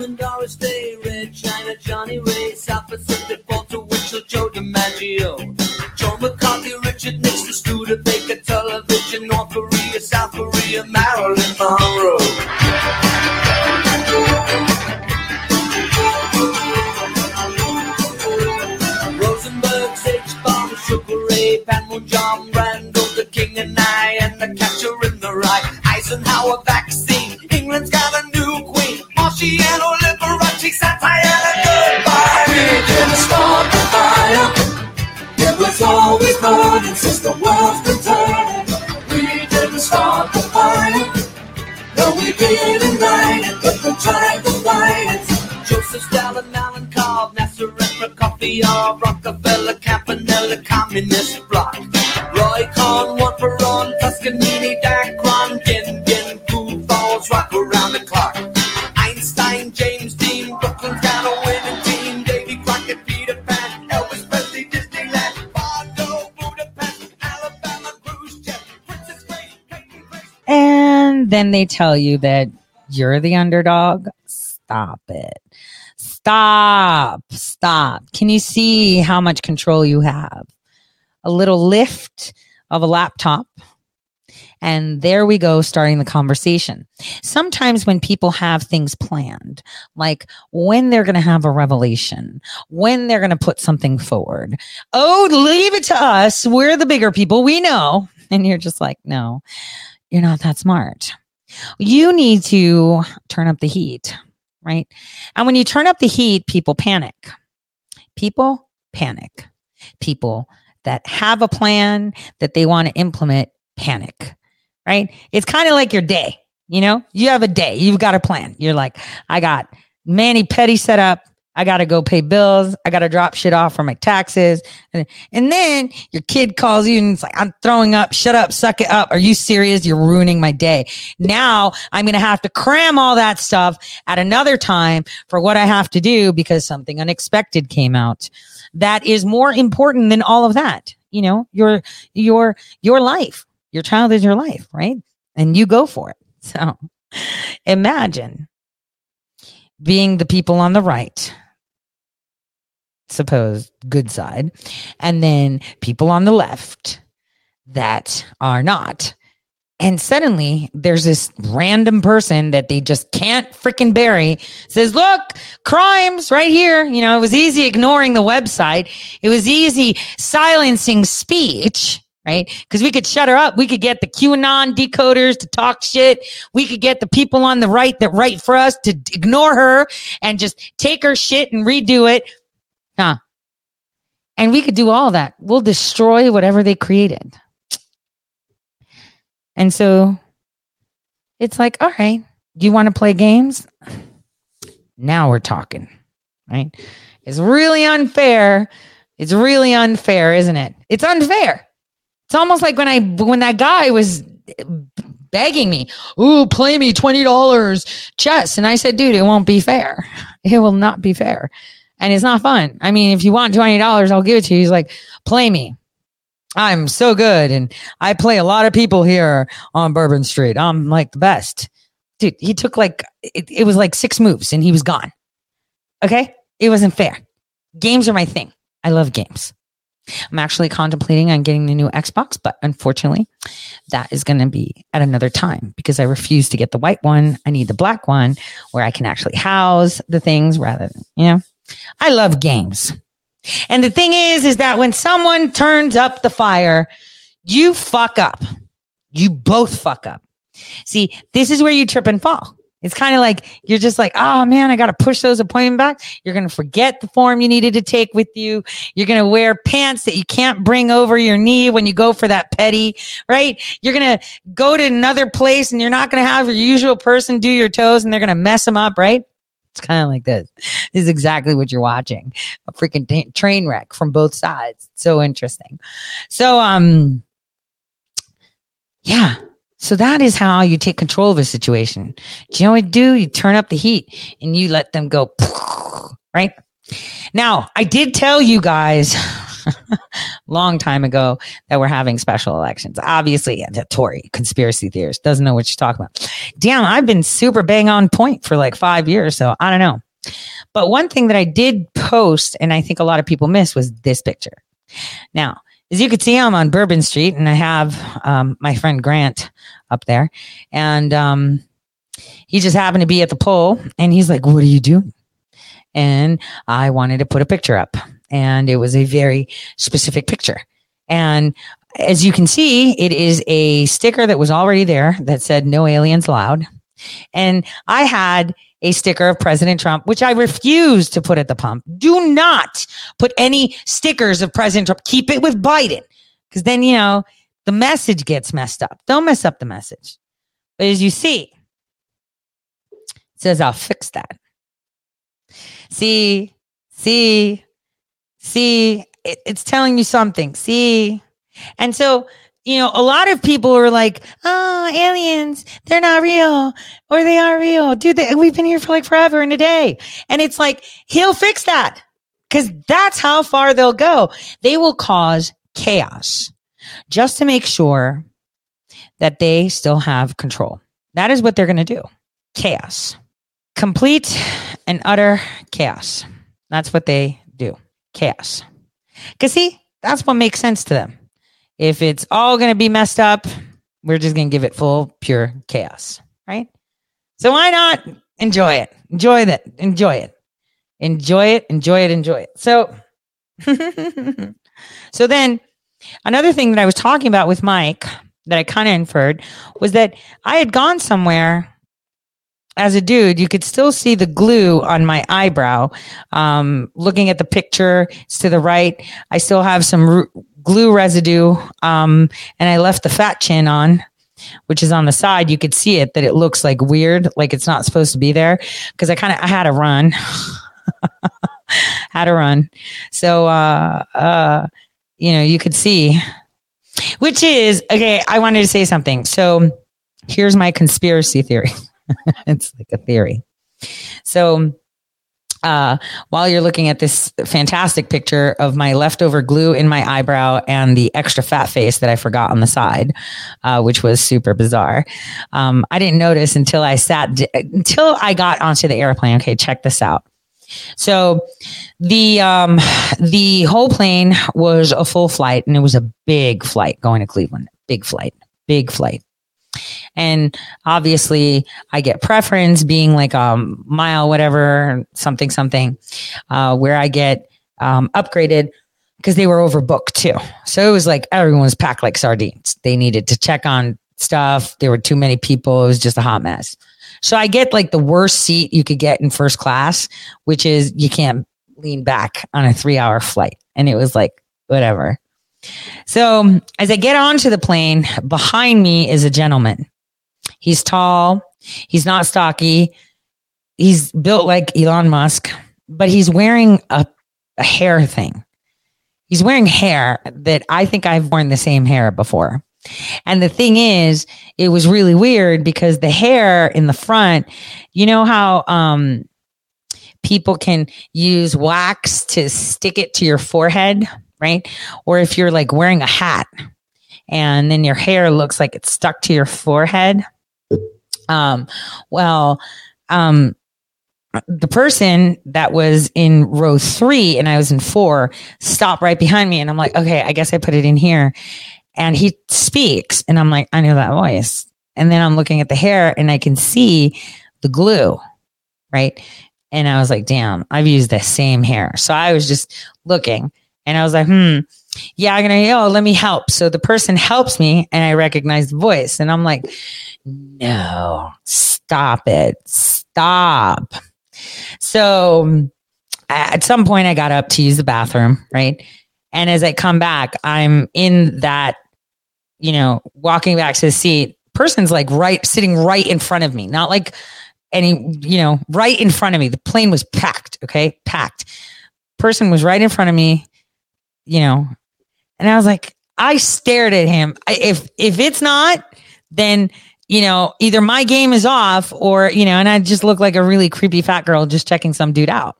Truman, Doris Day, Red China, Johnnie Ray, South Pacific, Walter Winchell, Joe DiMaggio, Joe McCarthy, Richard Nixon, Studebaker, Television, North Korea, South Korea, Marilyn Monroe. Rosenberg, H. Bomb, Sugar Ray, Panmunjom, Brando, the King and I, and the Catcher in the Rye, Eisenhower vaccine, Marciano, Liberace, satire, and goodbye. We didn't start the fire, it was always burning since the world's been turning. We didn't start the fire, no, we didn't light it, but we tried to light it. Joseph Stalin, Malenkov, Nasser Prokofiev, Rockefeller, Campanella, Communist Bloc. Roy Cohn, one for on, Toscanini, Dacron, Dien Bien Phu Falls, rock around the clock. Then they tell you that you're the underdog. Stop it. Stop. Stop. Can you see how much control you have? A little lift of a laptop. And there we go, starting the conversation. Sometimes when people have things planned, like when they're going to have a revelation, when they're going to put something forward, oh, leave it to us. We're the bigger people. We know. And you're just like, no, you're not that smart. You need to turn up the heat, right? And when you turn up the heat, people panic. People panic. People that have a plan that they want to implement panic, right? It's kind of like your day. You know, you have a day, you've got a plan. You're like, I got Manny Petty set up. I got to go pay bills. I got to drop shit off for my taxes. And, and then your kid calls you and it's like, I'm throwing up. Shut up. Suck it up. Are you serious? You're ruining my day. Now I'm going to have to cram all that stuff at another time for what I have to do because something unexpected came out. That is more important than all of that. You know, your, your, your life, your child is your life, right? And you go for it. So imagine being the people on the right, suppose good side, and then people on the left that are not. And suddenly there's this random person that they just can't freaking bury says, look, crimes right here. You know, it was easy ignoring the website. It was easy silencing speech right? Because we could shut her up. We could get the QAnon decoders to talk shit. We could get the people on the right that write for us to ignore her and just take her shit and redo it. Huh. And we could do all that. We'll destroy whatever they created. And so it's like, all right, you want to play games? Now we're talking, right? It's really unfair. It's really unfair, isn't it? It's unfair. It's almost like when I when that guy was begging me, "Ooh, play me twenty dollars chess," and I said, "Dude, it won't be fair. It will not be fair, and it's not fun. I mean, if you want twenty dollars, I'll give it to you." He's like, "Play me." I'm so good, and I play a lot of people here on Bourbon Street. I'm like the best, dude. He took like it, it was like six moves, and he was gone. Okay, it wasn't fair. Games are my thing. I love games. I'm actually contemplating on getting the new Xbox, but unfortunately, that is going to be at another time because I refuse to get the white one. I need the black one where I can actually house the things rather than, you know, I love games. And the thing is, is that when someone turns up the fire, you fuck up. You both fuck up. See, this is where you trip and fall. It's kind of like you're just like, oh man, I got to push those appointment back. You're going to forget the form you needed to take with you. You're going to wear pants that you can't bring over your knee when you go for that petty, right? You're going to go to another place and you're not going to have your usual person do your toes and they're going to mess them up, right? It's kind of like this. This is exactly what you're watching. A freaking t- train wreck from both sides. So interesting. So, um, Yeah. So that is how you take control of a situation. Do you know what you do? You turn up the heat and you let them go, right? Now, I did tell you guys long time ago that we're having special elections. Obviously, the Tore conspiracy theorist doesn't know what she's talking about. Damn, I've been super bang on point for like five years, so I don't know. But one thing that I did post, and I think a lot of people missed, was this picture. Now, as you can see, I'm on Bourbon Street and I have um, my friend Grant up there. And um, he just happened to be at the poll and he's like, What are you doing? And I wanted to put a picture up. And it was a very specific picture. And as you can see, it is a sticker that was already there that said no aliens allowed. And I had a sticker of President Trump, which I refuse to put at the pump. Do not put any stickers of President Trump. Keep it with Biden. Because then, you know, the message gets messed up. Don't mess up the message. But as you see, it says, I'll fix that. See, see, see, it, it's telling you something. See. And so you know, a lot of people are like, oh, aliens, they're not real or they are real. Dude, they, we've been here for like forever and a day. And it's like, he'll fix that because that's how far they'll go. They will cause chaos just to make sure that they still have control. That is what they're going to do. Chaos. Complete and utter chaos. That's what they. Chaos. Because see, that's what makes sense to them. If it's all going to be messed up, we're just going to give it full pure chaos, right? So why not enjoy it? Enjoy that. Enjoy it. Enjoy it. Enjoy it. Enjoy it. So, so then another thing that I was talking about with Mike that I kind of inferred was that I had gone somewhere as a dude, you could still see the glue on my eyebrow. Um, looking at the picture, it's to the right. I still have some glue residue. Um, and I left the fat chin on, which is on the side. You could see it that it looks like weird, like it's not supposed to be there. Cause I kind of, I had a run, had a run. So, uh, uh, you know, you could see, which is, okay, I wanted to say something. So here's my conspiracy theory. it's like a theory. So, uh, while you're looking at this fantastic picture of my leftover glue in my eyebrow and the extra fat face that I forgot on the side, uh, which was super bizarre. Um, I didn't notice until I sat, d- until I got onto the airplane. Okay, check this out. So the um, the whole plane was a full flight, and it was a big flight going to Cleveland. Big flight, big flight. And obviously, I get preference being like a mile, whatever, something, something, uh, where I get um, upgraded because they were overbooked too. So it was like everyone was packed like sardines. They needed to check on stuff. There were too many people. It was just a hot mess. So I get like the worst seat you could get in first class, which is you can't lean back on a three hour flight. And it was like, whatever. So as I get onto the plane, behind me is a gentleman. He's tall. He's not stocky. He's built like Elon Musk, but he's wearing a, a hair thing. He's wearing hair that I think I've worn the same hair before. And the thing is, it was really weird because the hair in the front, you know how um, people can use wax to stick it to your forehead? Right? Or if you're like wearing a hat and then your hair looks like it's stuck to your forehead. Um, well, um, the person that was in row three and I was in four stopped right behind me. And I'm like, okay, I guess I put it in here. And he speaks. And I'm like, I know that voice. And then I'm looking at the hair and I can see the glue, right? And I was like, damn, I've used the same hair. So I was just looking and I was like, hmm, yeah, I'm gonna, oh, let me help. So the person helps me and I recognize the voice. And I'm like, no, stop it. Stop. So at some point I got up to use the bathroom, right? And as I come back, I'm in that, you know, walking back to the seat. Person's like right, sitting right in front of me, not like any, you know, right in front of me. The plane was packed, okay? Packed. Person was right in front of me you know, and I was like, I stared at him. If if it's not then you know either my game is off or you know, and I just look like a really creepy fat girl just checking some dude out.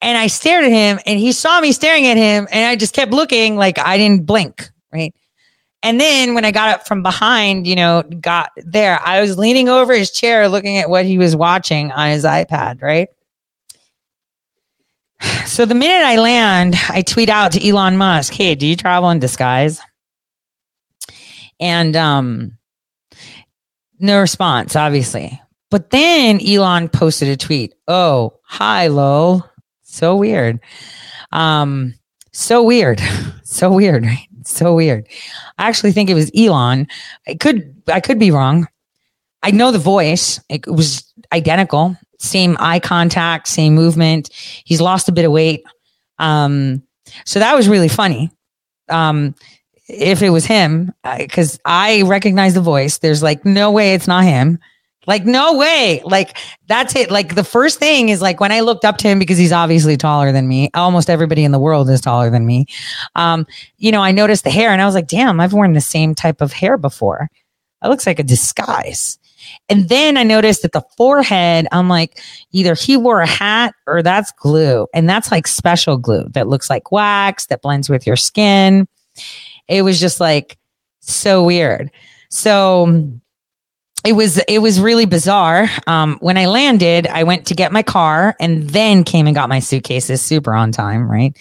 And I stared at him, and he saw me staring at him, and I just kept looking like I didn't blink, right? And then when I got up from behind, you know, got there, I was leaning over his chair looking at what he was watching on his iPad, right? So the minute I land, I tweet out to Elon Musk, "Hey, do you travel in disguise?" And um no response, obviously. But then Elon posted a tweet. Oh, hi, lol. So weird. Um, so weird. so weird, right? So weird. I actually think it was Elon. I could I could be wrong. I know the voice. It was identical same eye contact, same movement. He's lost a bit of weight. Um, so that was really funny. Um, if it was him, because I recognize the voice, there's like no way it's not him. Like, no way. Like, that's it. Like, the first thing is like when I looked up to him because he's obviously taller than me. Almost everybody in the world is taller than me. Um, you know, I noticed the hair and I was like, damn, I've worn the same type of hair before. That looks like a disguise. And then I noticed that the forehead, I'm like, either he wore a hat or that's glue. And that's like special glue that looks like wax that blends with your skin. It was just like so weird. So it was it was really bizarre. Um, when I landed, I went to get my car and then came and got my suitcases super on time, right?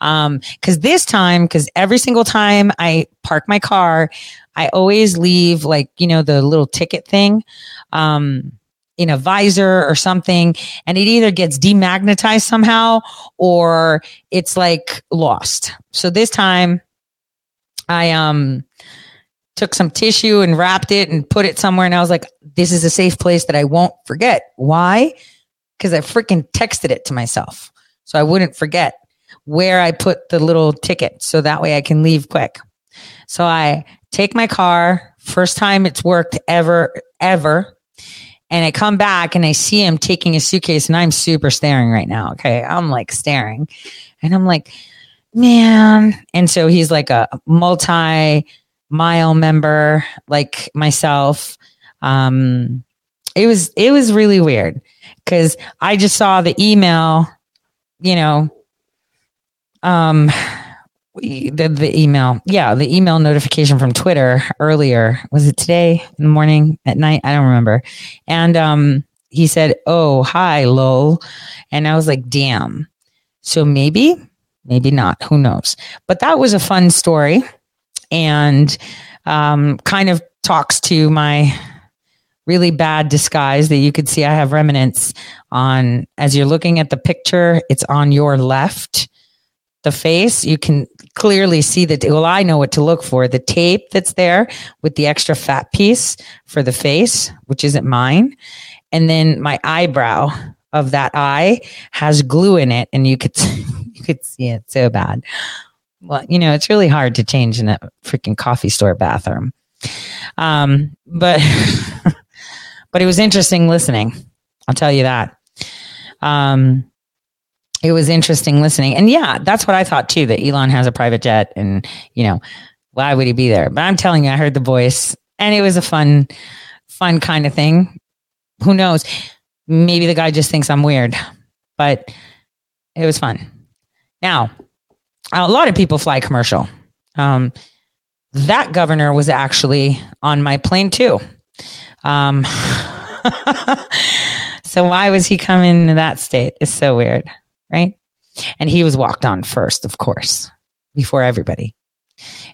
Um, because this time, because every single time I park my car, I always leave like, you know, the little ticket thing, um, in a visor or something, and it either gets demagnetized somehow or it's like lost. So this time I, um, took some tissue and wrapped it and put it somewhere. And I was like, this is a safe place that I won't forget. Why? Because I freaking texted it to myself. So I wouldn't forget where I put the little ticket. So that way I can leave quick. So I take my car, first time it's worked ever, ever. And I come back and I see him taking his suitcase and I'm super staring right now. Okay. I'm like staring and I'm like, man. And so he's like a multi mile member like myself. Um, it was, it was really weird because I just saw the email, you know, um, the, the email. Yeah, the email notification from Twitter earlier. Was it today in the morning, at night? I don't remember. And um, he said, Oh, hi, lol. And I was like, Damn. So maybe, maybe not. Who knows? But that was a fun story and um, kind of talks to my really bad disguise that you could see I have remnants on as you're looking at the picture, it's on your left the face, you can clearly see that. Well, I know what to look for the tape that's there with the extra fat piece for the face, which isn't mine. And then my eyebrow of that eye has glue in it, and you could you could see it so bad. Well, you know, it's really hard to change in a freaking coffee store bathroom. Um, but but it was interesting listening. I'll tell you that. Um, it was interesting listening. And yeah, that's what I thought too, that Elon has a private jet and, you know, why would he be there? But I'm telling you, I heard the voice and it was a fun, fun kind of thing. Who knows? Maybe the guy just thinks I'm weird, but it was fun. Now, a lot of people fly commercial. Um, that governor was actually on my plane too. Um, so why was he coming to that state? It's so weird right? And he was walked on first, of course, before everybody.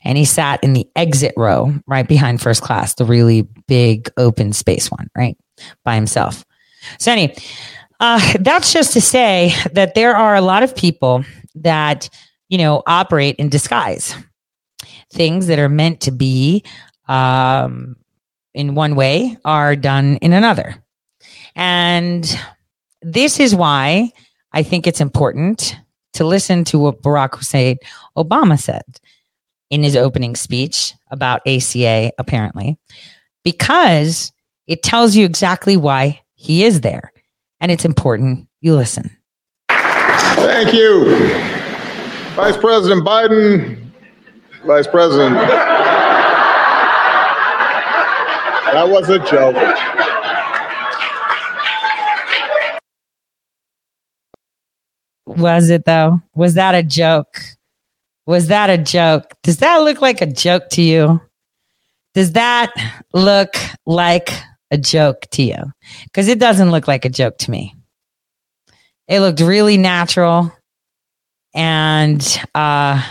And he sat in the exit row right behind first class, the really big open space one, right? By himself. So, anyway, uh, that's just to say that there are a lot of people that, you know, operate in disguise. Things that are meant to be um, in one way are done in another. And this is why I think it's important to listen to what Barack Hussein Obama said in his opening speech about ACA, apparently, because it tells you exactly why he is there. And it's important you listen. Thank you. Vice President Biden, Vice President. That was a joke. Was it though? Was that a joke? Was that a joke? Does that look like a joke to you? Does that look like a joke to you? Because it doesn't look like a joke to me. It looked really natural and uh,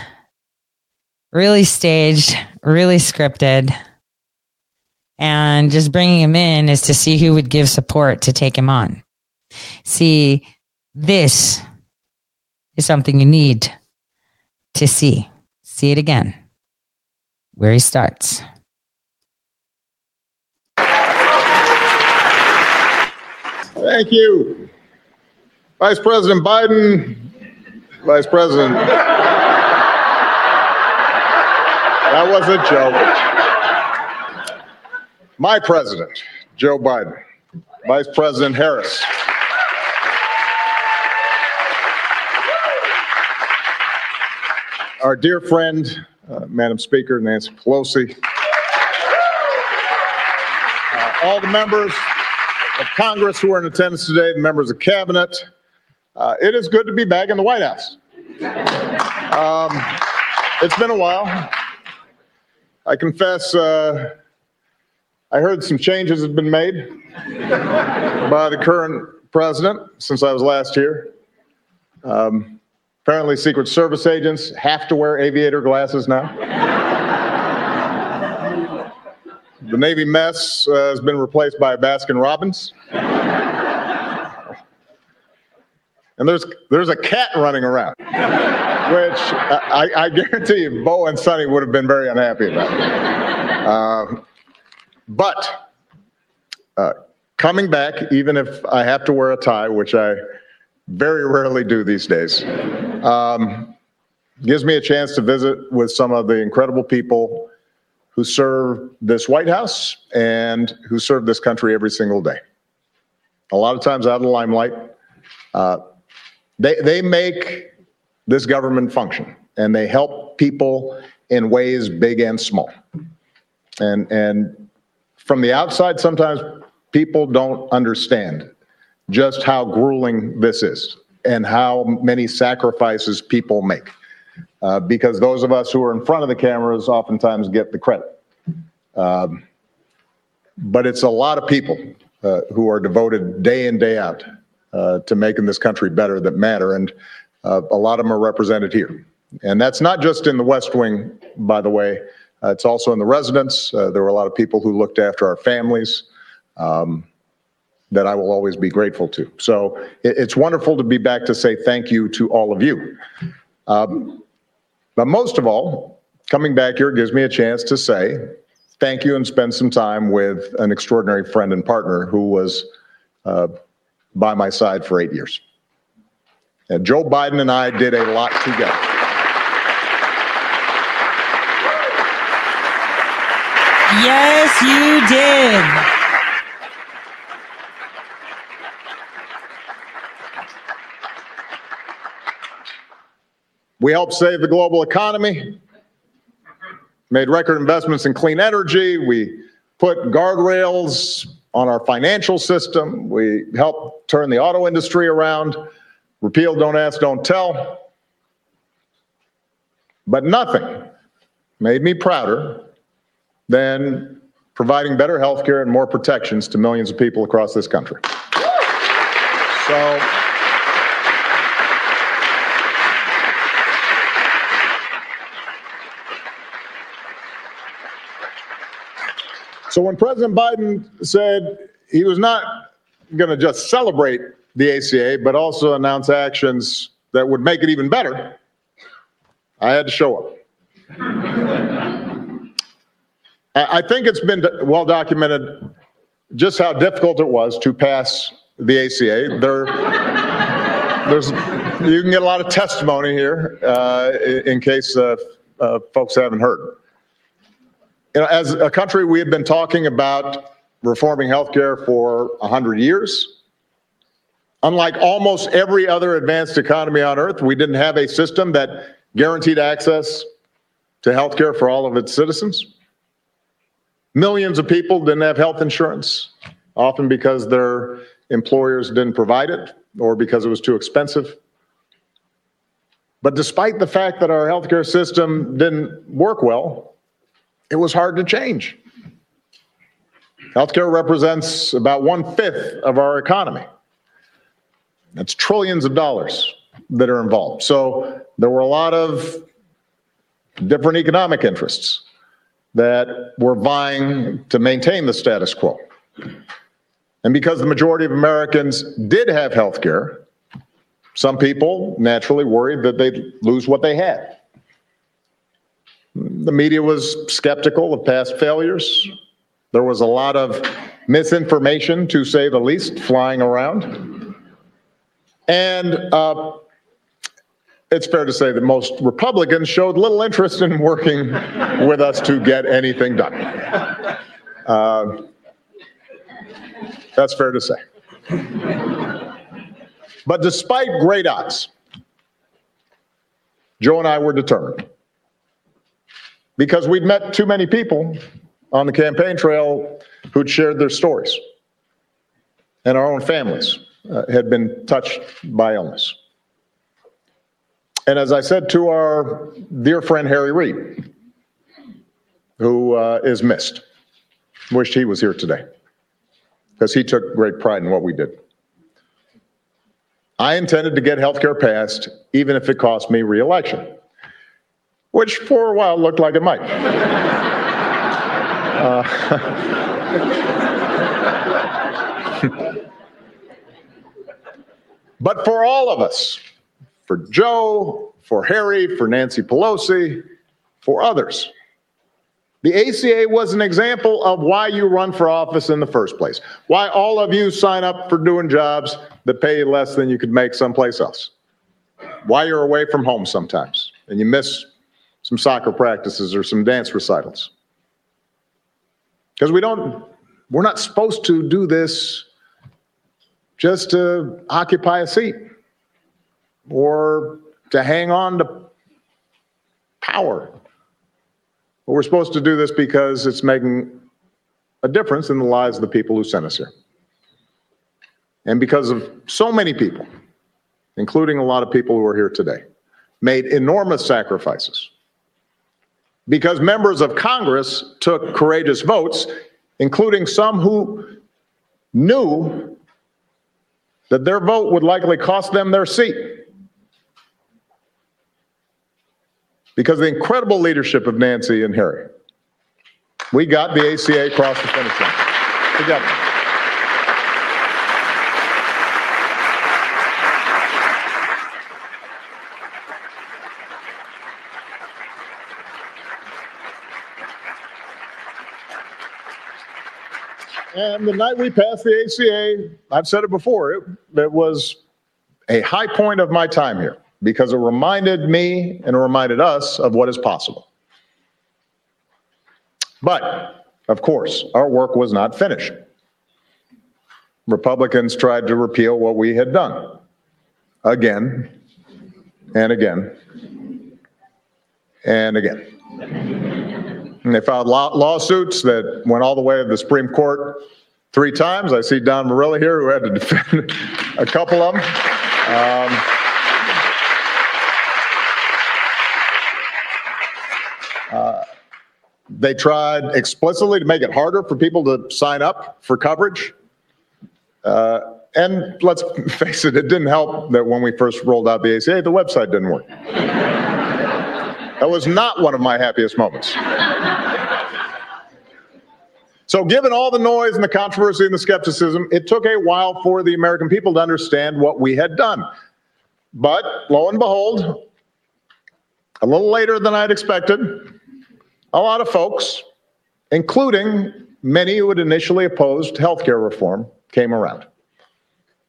really staged, really scripted. And just bringing him in is to see who would give support to take him on. See, this is something you need to see. See it again, where he starts. Thank you. Vice President Biden, Vice President. That was a joke. My president, Joe Biden. Vice President Harris. Our dear friend, uh, Madam Speaker Nancy Pelosi. Uh, all the members of Congress who are in attendance today, the members of cabinet. Uh, it is good to be back in the White House. Um, it's been a while. I confess, uh, I heard some changes have been made by the current president since I was last here. Um, apparently, Secret Service agents have to wear aviator glasses now. The Navy mess uh, has been replaced by a Baskin Robbins. And there's there's a cat running around, which I, I guarantee you, Bo and Sunny would have been very unhappy about. Uh, but uh, coming back, even if I have to wear a tie, which I very rarely do these days, um, gives me a chance to visit with some of the incredible people who serve this White House and who serve this country every single day. A lot of times out of the limelight. Uh, they, they make this government function and they help people in ways big and small. And, and from the outside, sometimes people don't understand just how grueling this is and how many sacrifices people make. Uh, because those of us who are in front of the cameras oftentimes get the credit. Um, but it's a lot of people uh, who are devoted day in, day out uh, to making this country better that matter. And uh, a lot of them are represented here. And that's not just in the West Wing, by the way. Uh, it's also in the residence. Uh, there were a lot of people who looked after our families um, that I will always be grateful to. So it, it's wonderful to be back to say thank you to all of you. Um, but most of all, coming back here gives me a chance to say thank you and spend some time with an extraordinary friend and partner who was uh, by my side for eight years. And Joe Biden and I did a lot together. Yes, you did. We helped save the global economy, made record investments in clean energy. We put guardrails on our financial system. We helped turn the auto industry around, repeal Don't Ask, Don't Tell. But nothing made me prouder than providing better health care and more protections to millions of people across this country. So, So when President Biden said he was not going to just celebrate the ACA, but also announce actions that would make it even better, I had to show up. I think it's been well documented just how difficult it was to pass the ACA. There, there's, you can get a lot of testimony here uh, in case uh, uh, folks haven't heard. You know, as a country, we have been talking about reforming healthcare for 100 years. Unlike almost every other advanced economy on earth, we didn't have a system that guaranteed access to healthcare for all of its citizens. Millions of people didn't have health insurance, often because their employers didn't provide it or because it was too expensive. But despite the fact that our healthcare system didn't work well, it was hard to change. Healthcare represents about one fifth of our economy. That's trillions of dollars that are involved. So there were a lot of different economic interests that were vying to maintain the status quo. And because the majority of Americans did have health care, some people naturally worried that they'd lose what they had. The media was skeptical of past failures. There was a lot of misinformation, to say the least, flying around. And uh, it's fair to say that most Republicans showed little interest in working with us to get anything done. Uh, that's fair to say. But despite great odds, Joe and I were determined because we'd met too many people on the campaign trail who'd shared their stories, and our own families uh, had been touched by illness. And as I said to our dear friend Harry Reid, who uh, is missed, wished he was here today because he took great pride in what we did. I intended to get health care passed, even if it cost me reelection, which for a while looked like it might. uh, but for all of us, for Joe, for Harry, for Nancy Pelosi, for others, the ACA was an example of why you run for office in the first place, why all of you sign up for doing jobs that pay you less than you could make someplace else, why you're away from home sometimes and you miss some soccer practices or some dance recitals. Because we don't, we're not supposed to do this just to occupy a seat or to hang on to power but we're supposed to do this because it's making a difference in the lives of the people who sent us here. And because of so many people, including a lot of people who are here today, made enormous sacrifices. Because members of Congress took courageous votes, including some who knew that their vote would likely cost them their seat. because the incredible leadership of Nancy and Harry. We got the ACA across the finish line together. And the night we passed the ACA, I've said it before, it, it was a high point of my time here because it reminded me and it reminded us of what is possible. But, of course, our work was not finished. Republicans tried to repeal what we had done again and again and again. And they filed lawsuits that went all the way to the Supreme Court three times. I see Don Verrilli here who had to defend a couple of them. Um, They tried explicitly to make it harder for people to sign up for coverage. Uh, and let's face it, it didn't help that when we first rolled out the ACA, the website didn't work. That was not one of my happiest moments. So, given all the noise and the controversy and the skepticism, it took a while for the American people to understand what we had done. But lo and behold, a little later than I'd expected, a lot of folks, including many who had initially opposed healthcare reform, came around.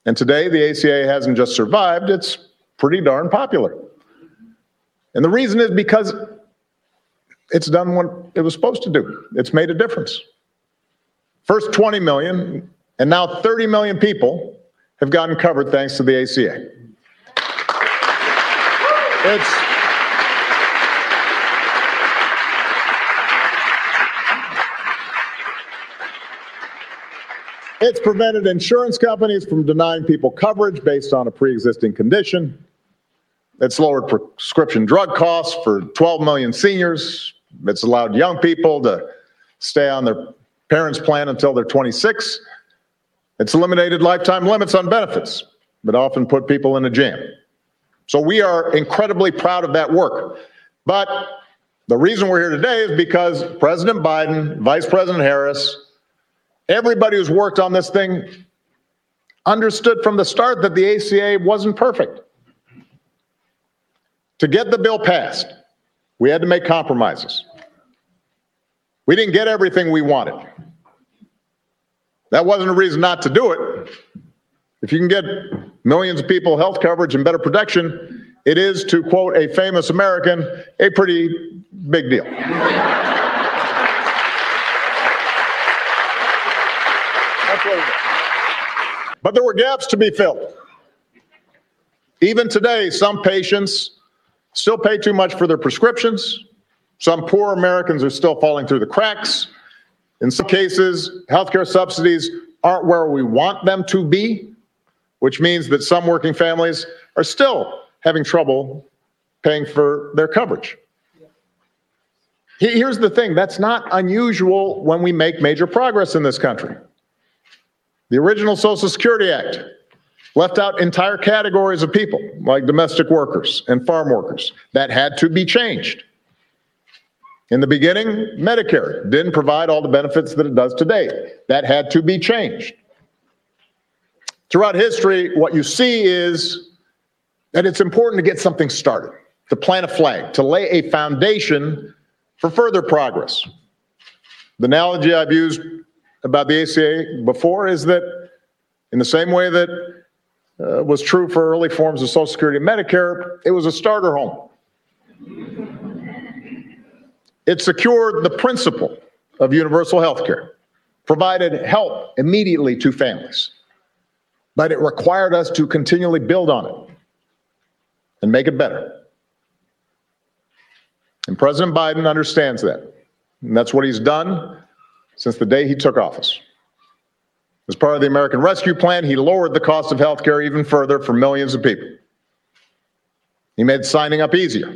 And today, the ACA hasn't just survived, it's pretty darn popular. And the reason is because it's done what it was supposed to do, it's made a difference. First 20 million, and now 30 million people have gotten covered thanks to the ACA. It's It's prevented insurance companies from denying people coverage based on a pre-existing condition. It's lowered prescription drug costs for 12 million seniors. It's allowed young people to stay on their parents' plan until they're 26. It's eliminated lifetime limits on benefits that often put people in a jam. So we are incredibly proud of that work. But the reason we're here today is because President Biden, Vice President Harris, everybody who's worked on this thing understood from the start that the ACA wasn't perfect. To get the bill passed, we had to make compromises. We didn't get everything we wanted. That wasn't a reason not to do it. If you can get millions of people health coverage and better protection, it is, to quote a famous American, a pretty big deal. But there were gaps to be filled. Even today, some patients still pay too much for their prescriptions. Some poor Americans are still falling through the cracks. In some cases, healthcare subsidies aren't where we want them to be, which means that some working families are still having trouble paying for their coverage. Here's the thing that's not unusual when we make major progress in this country. The original Social Security Act left out entire categories of people, like domestic workers and farm workers, that had to be changed. In the beginning, Medicare didn't provide all the benefits that it does today. That had to be changed. Throughout history, what you see is that it's important to get something started, to plant a flag, to lay a foundation for further progress. The analogy I've used about the ACA before is that, in the same way that uh, was true for early forms of Social Security and Medicare, it was a starter home. It secured the principle of universal health care, provided help immediately to families, but it required us to continually build on it and make it better. And President Biden understands that. And that's what he's done since the day he took office. As part of the American Rescue Plan, he lowered the cost of health care even further for millions of people. He made signing up easier,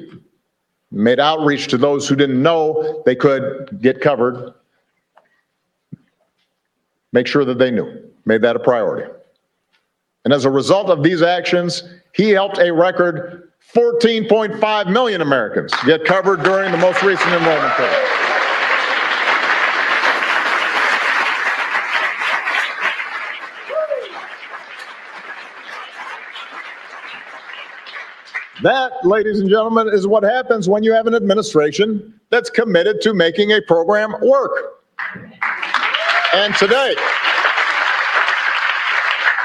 made outreach to those who didn't know they could get covered, make sure that they knew, made that a priority. And as a result of these actions, he helped a record 14.5 million Americans get covered during the most recent enrollment period. That, ladies and gentlemen, is what happens when you have an administration that's committed to making a program work. And today,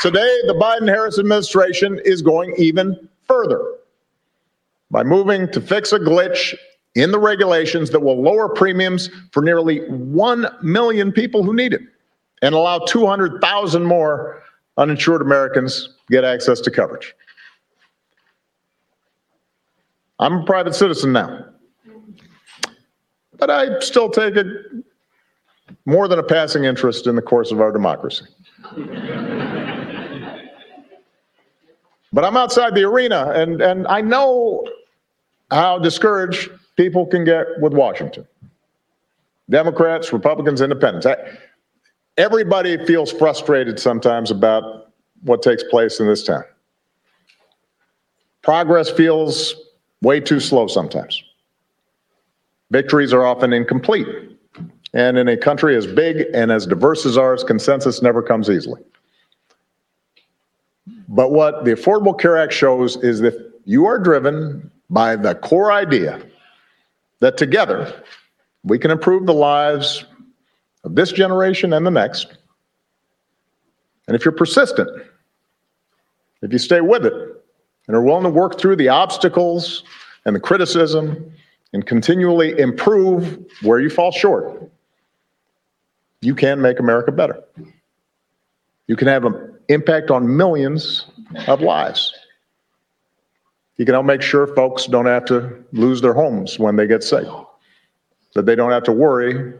today, the Biden Harris administration is going even further by moving to fix a glitch in the regulations that will lower premiums for nearly 1 million people who need it and allow 200,000 more uninsured Americans get access to coverage. I'm a private citizen now. But I still take it more than a passing interest in the course of our democracy. but I'm outside the arena, and, and I know how discouraged people can get with Washington Democrats, Republicans, Independents. I, everybody feels frustrated sometimes about what takes place in this town. Progress feels way too slow sometimes. Victories are often incomplete. And in a country as big and as diverse as ours, consensus never comes easily. But what the Affordable Care Act shows is that you are driven by the core idea that together we can improve the lives of this generation and the next. And if you're persistent, if you stay with it, and are willing to work through the obstacles and the criticism and continually improve where you fall short, you can make America better. You can have an impact on millions of lives. You can help make sure folks don't have to lose their homes when they get sick, that they don't have to worry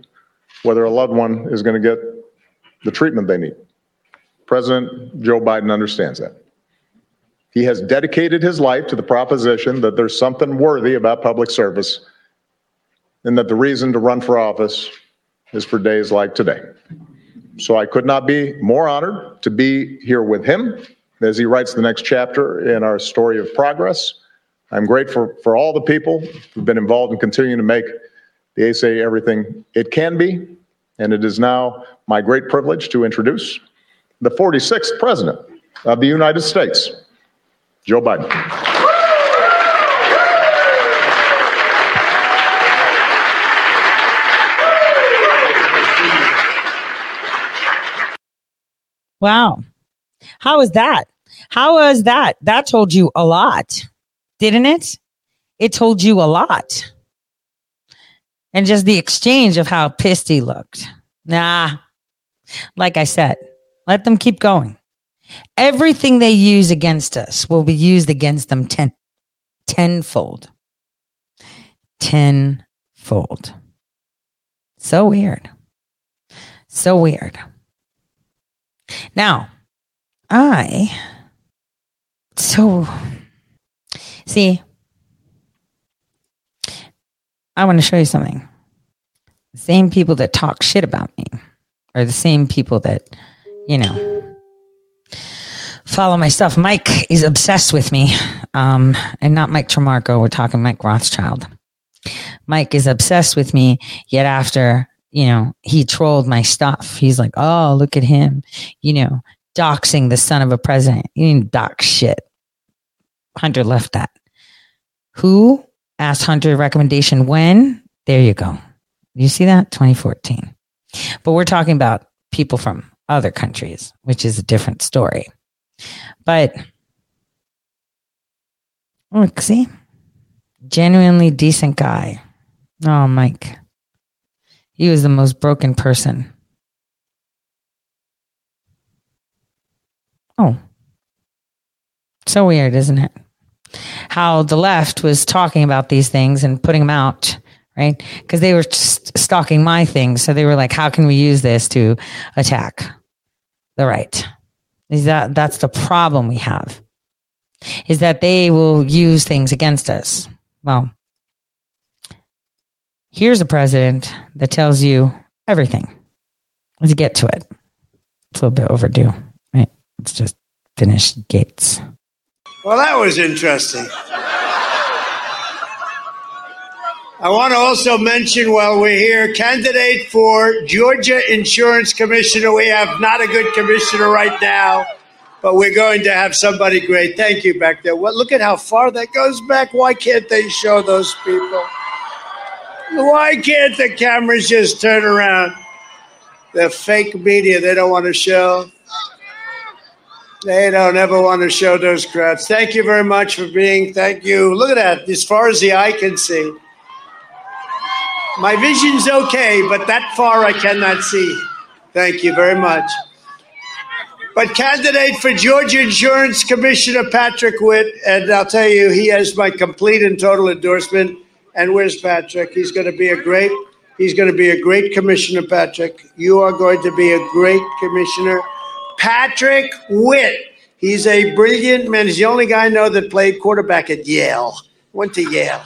whether a loved one is going to get the treatment they need. President Joe Biden understands that. He has dedicated his life to the proposition that there's something worthy about public service and that the reason to run for office is for days like today. So I could not be more honored to be here with him as he writes the next chapter in our story of progress. I'm grateful for all the people who've been involved in continuing to make the ACA everything it can be. And it is now my great privilege to introduce the 46th President of the United States, Joe Biden. Wow. How was that? How was that? That told you a lot, didn't it? It told you a lot. And just the exchange of how pissed he looked. Nah, like I said, let them keep going. Everything they use against us will be used against them ten, tenfold. Tenfold. So weird. So weird. Now, I so see I want to show you something. The same people that talk shit about me are the same people that, you know, follow my stuff. Mike is obsessed with me. Um, and not Mike Tremarco. We're talking Mike Rothschild. Mike is obsessed with me. Yet after, you know, he trolled my stuff. He's like, oh, look at him, you know, doxing the son of a president. You didn't dox shit. Hunter left that. Who asked Hunter recommendation when? There you go. You see that? 2014. But we're talking about people from other countries, which is a different story. But look, see, genuinely decent guy. Oh, Mike. He was the most broken person. Oh, so weird, isn't it? How the left was talking about these things and putting them out, right? Because they were st- stalking my things. So they were like, how can we use this to attack the right? Is that that's the problem we have? Is that they will use things against us. Well, here's a president that tells you everything. Let's get to it. It's a little bit overdue, right? Let's just finish Gates. Well, that was interesting. I want to also mention while we're here, candidate for Georgia Insurance Commissioner. We have not a good commissioner right now, but we're going to have somebody great. Thank you back there. Well, look at how far that goes back. Why can't they show those people? Why can't the cameras just turn around? The fake media they don't want to show. They don't ever want to show those crowds. Thank you very much for being. Thank you. Look at that. As far as the eye can see. My vision's okay, but that far I cannot see. Thank you very much. But candidate for Georgia Insurance Commissioner Patrick Witt, and I'll tell you, he has my complete and total endorsement. And where's Patrick? He's going to be a great. He's going to be a great commissioner, Patrick. You are going to be a great commissioner. Patrick Witt. He's a brilliant man. He's the only guy I know that played quarterback at Yale. Went to Yale.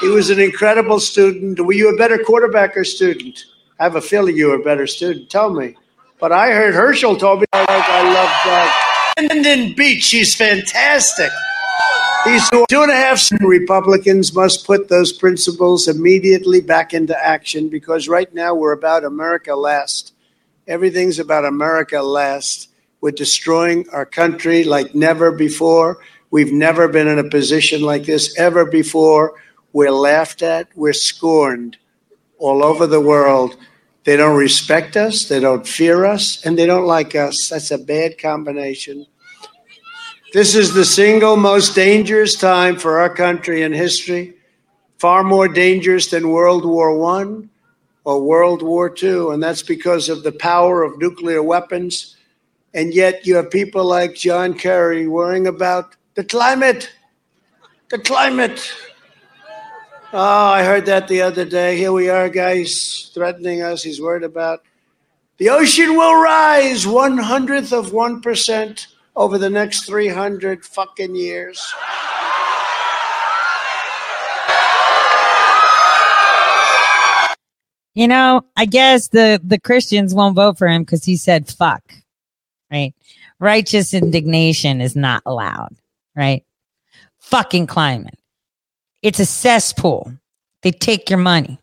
He was an incredible student. Were you a better quarterback or student? I have a feeling you were a better student. Tell me. But I heard Herschel told me I, I love uh, Brandon Beach. She's fantastic. These two and a half Republicans must put those principles immediately back into action because right now we're about America last. Everything's about America last. We're destroying our country like never before. We've never been in a position like this ever before. We're laughed at, we're scorned all over the world. They don't respect us, they don't fear us, and they don't like us. That's a bad combination. This is the single most dangerous time for our country in history, far more dangerous than World War One or World War II, and that's because of the power of nuclear weapons. And yet you have people like John Kerry worrying about the climate, the climate. Oh, I heard that the other day. Here we are, guys, threatening us. He's worried about The ocean will rise one hundredth of 1% over the next 300 fucking years. You know, I guess the the Christians won't vote for him because he said fuck. Right? Righteous indignation is not allowed. Right? Fucking climate. It's a cesspool. They take your money.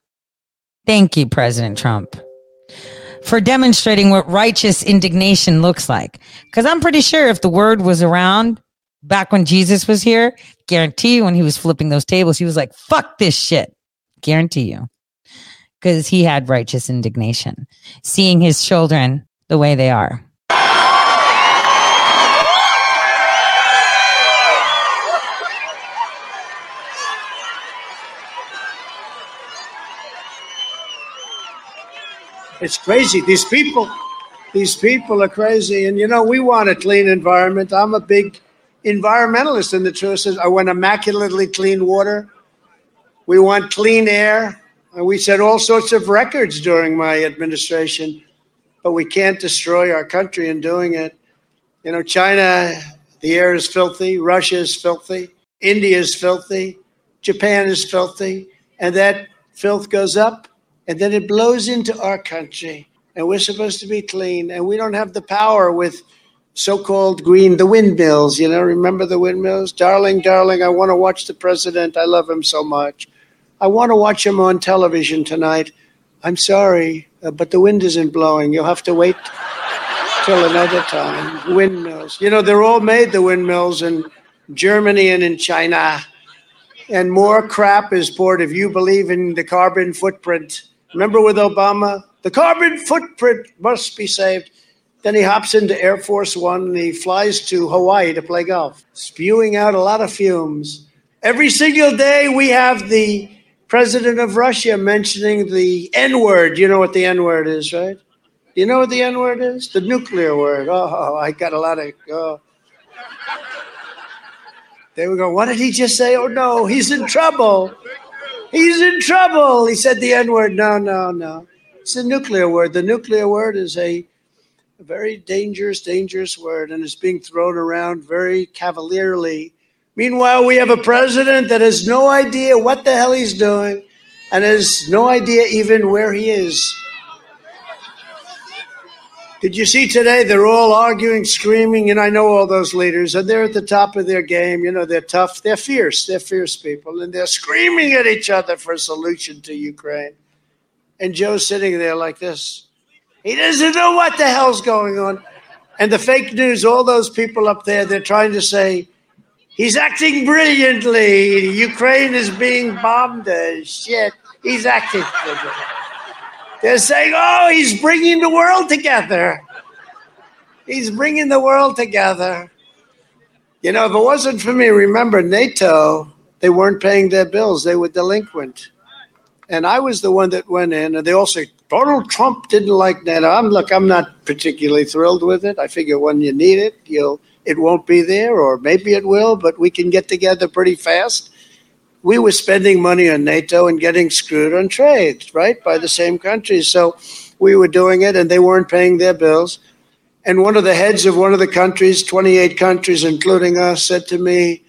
Thank you, President Trump, for demonstrating what righteous indignation looks like. Because I'm pretty sure if the word was around back when Jesus was here, guarantee you when he was flipping those tables, he was like, fuck this shit. Guarantee you because he had righteous indignation, seeing his children the way they are. It's crazy. These people, these people are crazy. And you know, we want a clean environment. I'm a big environmentalist, and the truth is, I want immaculately clean water. We want clean air. And we set all sorts of records during my administration, but we can't destroy our country in doing it. You know, China, the air is filthy. Russia is filthy. India is filthy. Japan is filthy. And that filth goes up and then it blows into our country. And we're supposed to be clean. And we don't have the power with so called green, the windmills. You know, remember the windmills? Darling, darling, I want to watch the president. I love him so much. I want to watch him on television tonight. I'm sorry, uh, but the wind isn't blowing. You'll have to wait till another time. Windmills. You know, they're all made, the windmills, in Germany and in China. And more crap is poured if you believe in the carbon footprint. Remember with Obama? The carbon footprint must be saved. Then he hops into Air Force One and he flies to Hawaii to play golf, spewing out a lot of fumes. Every single day we have the president of Russia mentioning the N word. You know what the N word is, right? You know what the N word is? The nuclear word. Oh, I got a lot of. Oh. They would go, What did he just say? Oh, no, he's in trouble. He's in trouble. He said the N word. No, no, no. It's a nuclear word. The nuclear word is a, a very dangerous, dangerous word, and it's being thrown around very cavalierly Meanwhile, we have a president that has no idea what the hell he's doing and has no idea even where he is. Did you see today? They're all arguing, screaming, and I know all those leaders, and they're at the top of their game. You know, they're tough, they're fierce, they're fierce people, and they're screaming at each other for a solution to Ukraine. And Joe's sitting there like this. He doesn't know what the hell's going on. And the fake news, all those people up there, they're trying to say, He's acting brilliantly. Ukraine is being bombed as shit. He's acting brilliantly. They're saying, oh, he's bringing the world together. He's bringing the world together. You know, if it wasn't for me, remember NATO, they weren't paying their bills, they were delinquent. And I was the one that went in, and they all say, Donald Trump didn't like NATO. I'm look, I'm not particularly thrilled with it. I figure when you need it, you'll it won't be there, or maybe it will, but we can get together pretty fast. We were spending money on NATO and getting screwed on trade, right, by the same countries. So we were doing it, and they weren't paying their bills. And one of the heads of one of the countries, 28 countries, including us, said to me,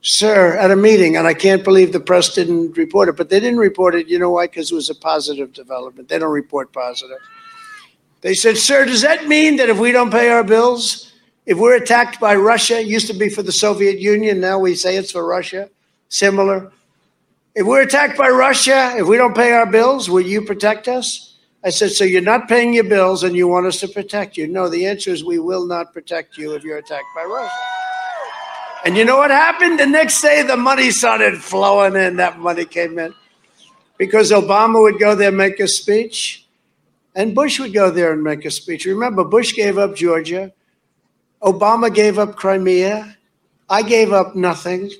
Sir, at a meeting, and I can't believe the press didn't report it, but they didn't report it. You know why? Because it was a positive development. They don't report positive. They said, Sir, does that mean that if we don't pay our bills, if we're attacked by Russia, it used to be for the Soviet Union, now we say it's for Russia, similar. If we're attacked by Russia, if we don't pay our bills, will you protect us? I said, So you're not paying your bills and you want us to protect you? No, the answer is we will not protect you if you're attacked by Russia. And you know what happened? The next day, the money started flowing in. That money came in because Obama would go there, make a speech, and Bush would go there and make a speech. Remember, Bush gave up Georgia. Obama gave up Crimea. I gave up nothing.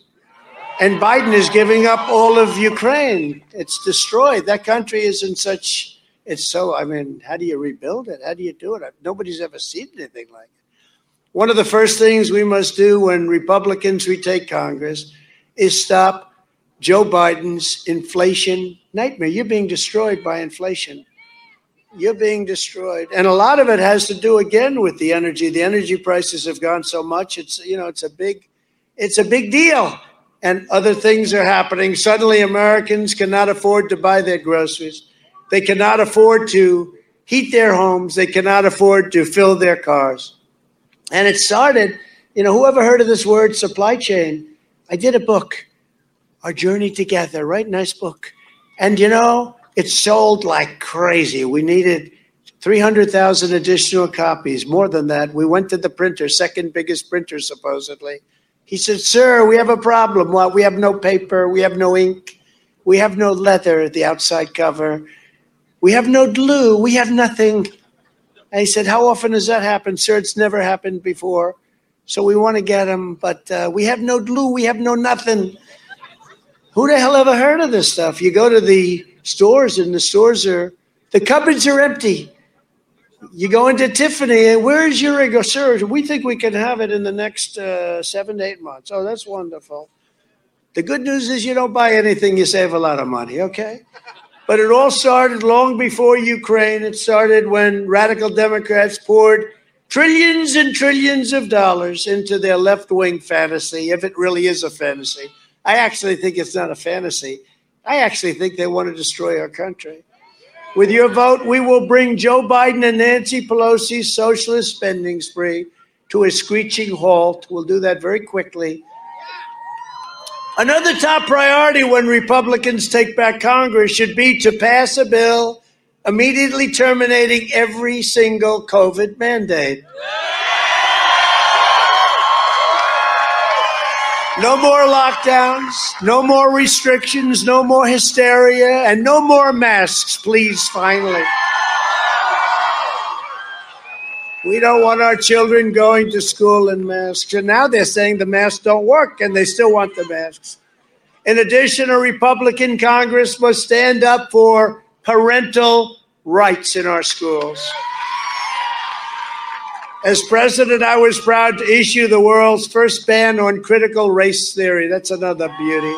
And Biden is giving up all of Ukraine. It's destroyed. That country is in such, it's so, I mean, how do you rebuild it? How do you do it? Nobody's ever seen anything like it. One of the first things we must do when Republicans retake Congress is stop Joe Biden's inflation nightmare. You're being destroyed by inflation. You're being destroyed. And a lot of it has to do again with the energy. The energy prices have gone so much. It's you know, it's a big it's a big deal. And other things are happening. Suddenly Americans cannot afford to buy their groceries. They cannot afford to heat their homes. They cannot afford to fill their cars. And it started, you know, whoever heard of this word supply chain? I did a book, Our Journey Together, right? Nice book. And you know, it sold like crazy. We needed 300,000 additional copies, more than that. We went to the printer, second biggest printer, supposedly. He said, Sir, we have a problem. Well, we have no paper, we have no ink, we have no leather, the outside cover, we have no glue, we have nothing. And he said, How often does that happen, sir? It's never happened before. So we want to get him, but uh, we have no glue, we have no nothing. Who the hell ever heard of this stuff? You go to the stores, and the stores are, the cupboards are empty. You go into Tiffany, and where's your ego, sir? We think we can have it in the next uh, seven to eight months. Oh, that's wonderful. The good news is you don't buy anything, you save a lot of money, okay? But it all started long before Ukraine. It started when radical Democrats poured trillions and trillions of dollars into their left wing fantasy, if it really is a fantasy. I actually think it's not a fantasy. I actually think they want to destroy our country. With your vote, we will bring Joe Biden and Nancy Pelosi's socialist spending spree to a screeching halt. We'll do that very quickly. Another top priority when Republicans take back Congress should be to pass a bill immediately terminating every single COVID mandate. No more lockdowns, no more restrictions, no more hysteria, and no more masks, please, finally. We don't want our children going to school in masks. And now they're saying the masks don't work and they still want the masks. In addition, a Republican Congress must stand up for parental rights in our schools. As president, I was proud to issue the world's first ban on critical race theory. That's another beauty.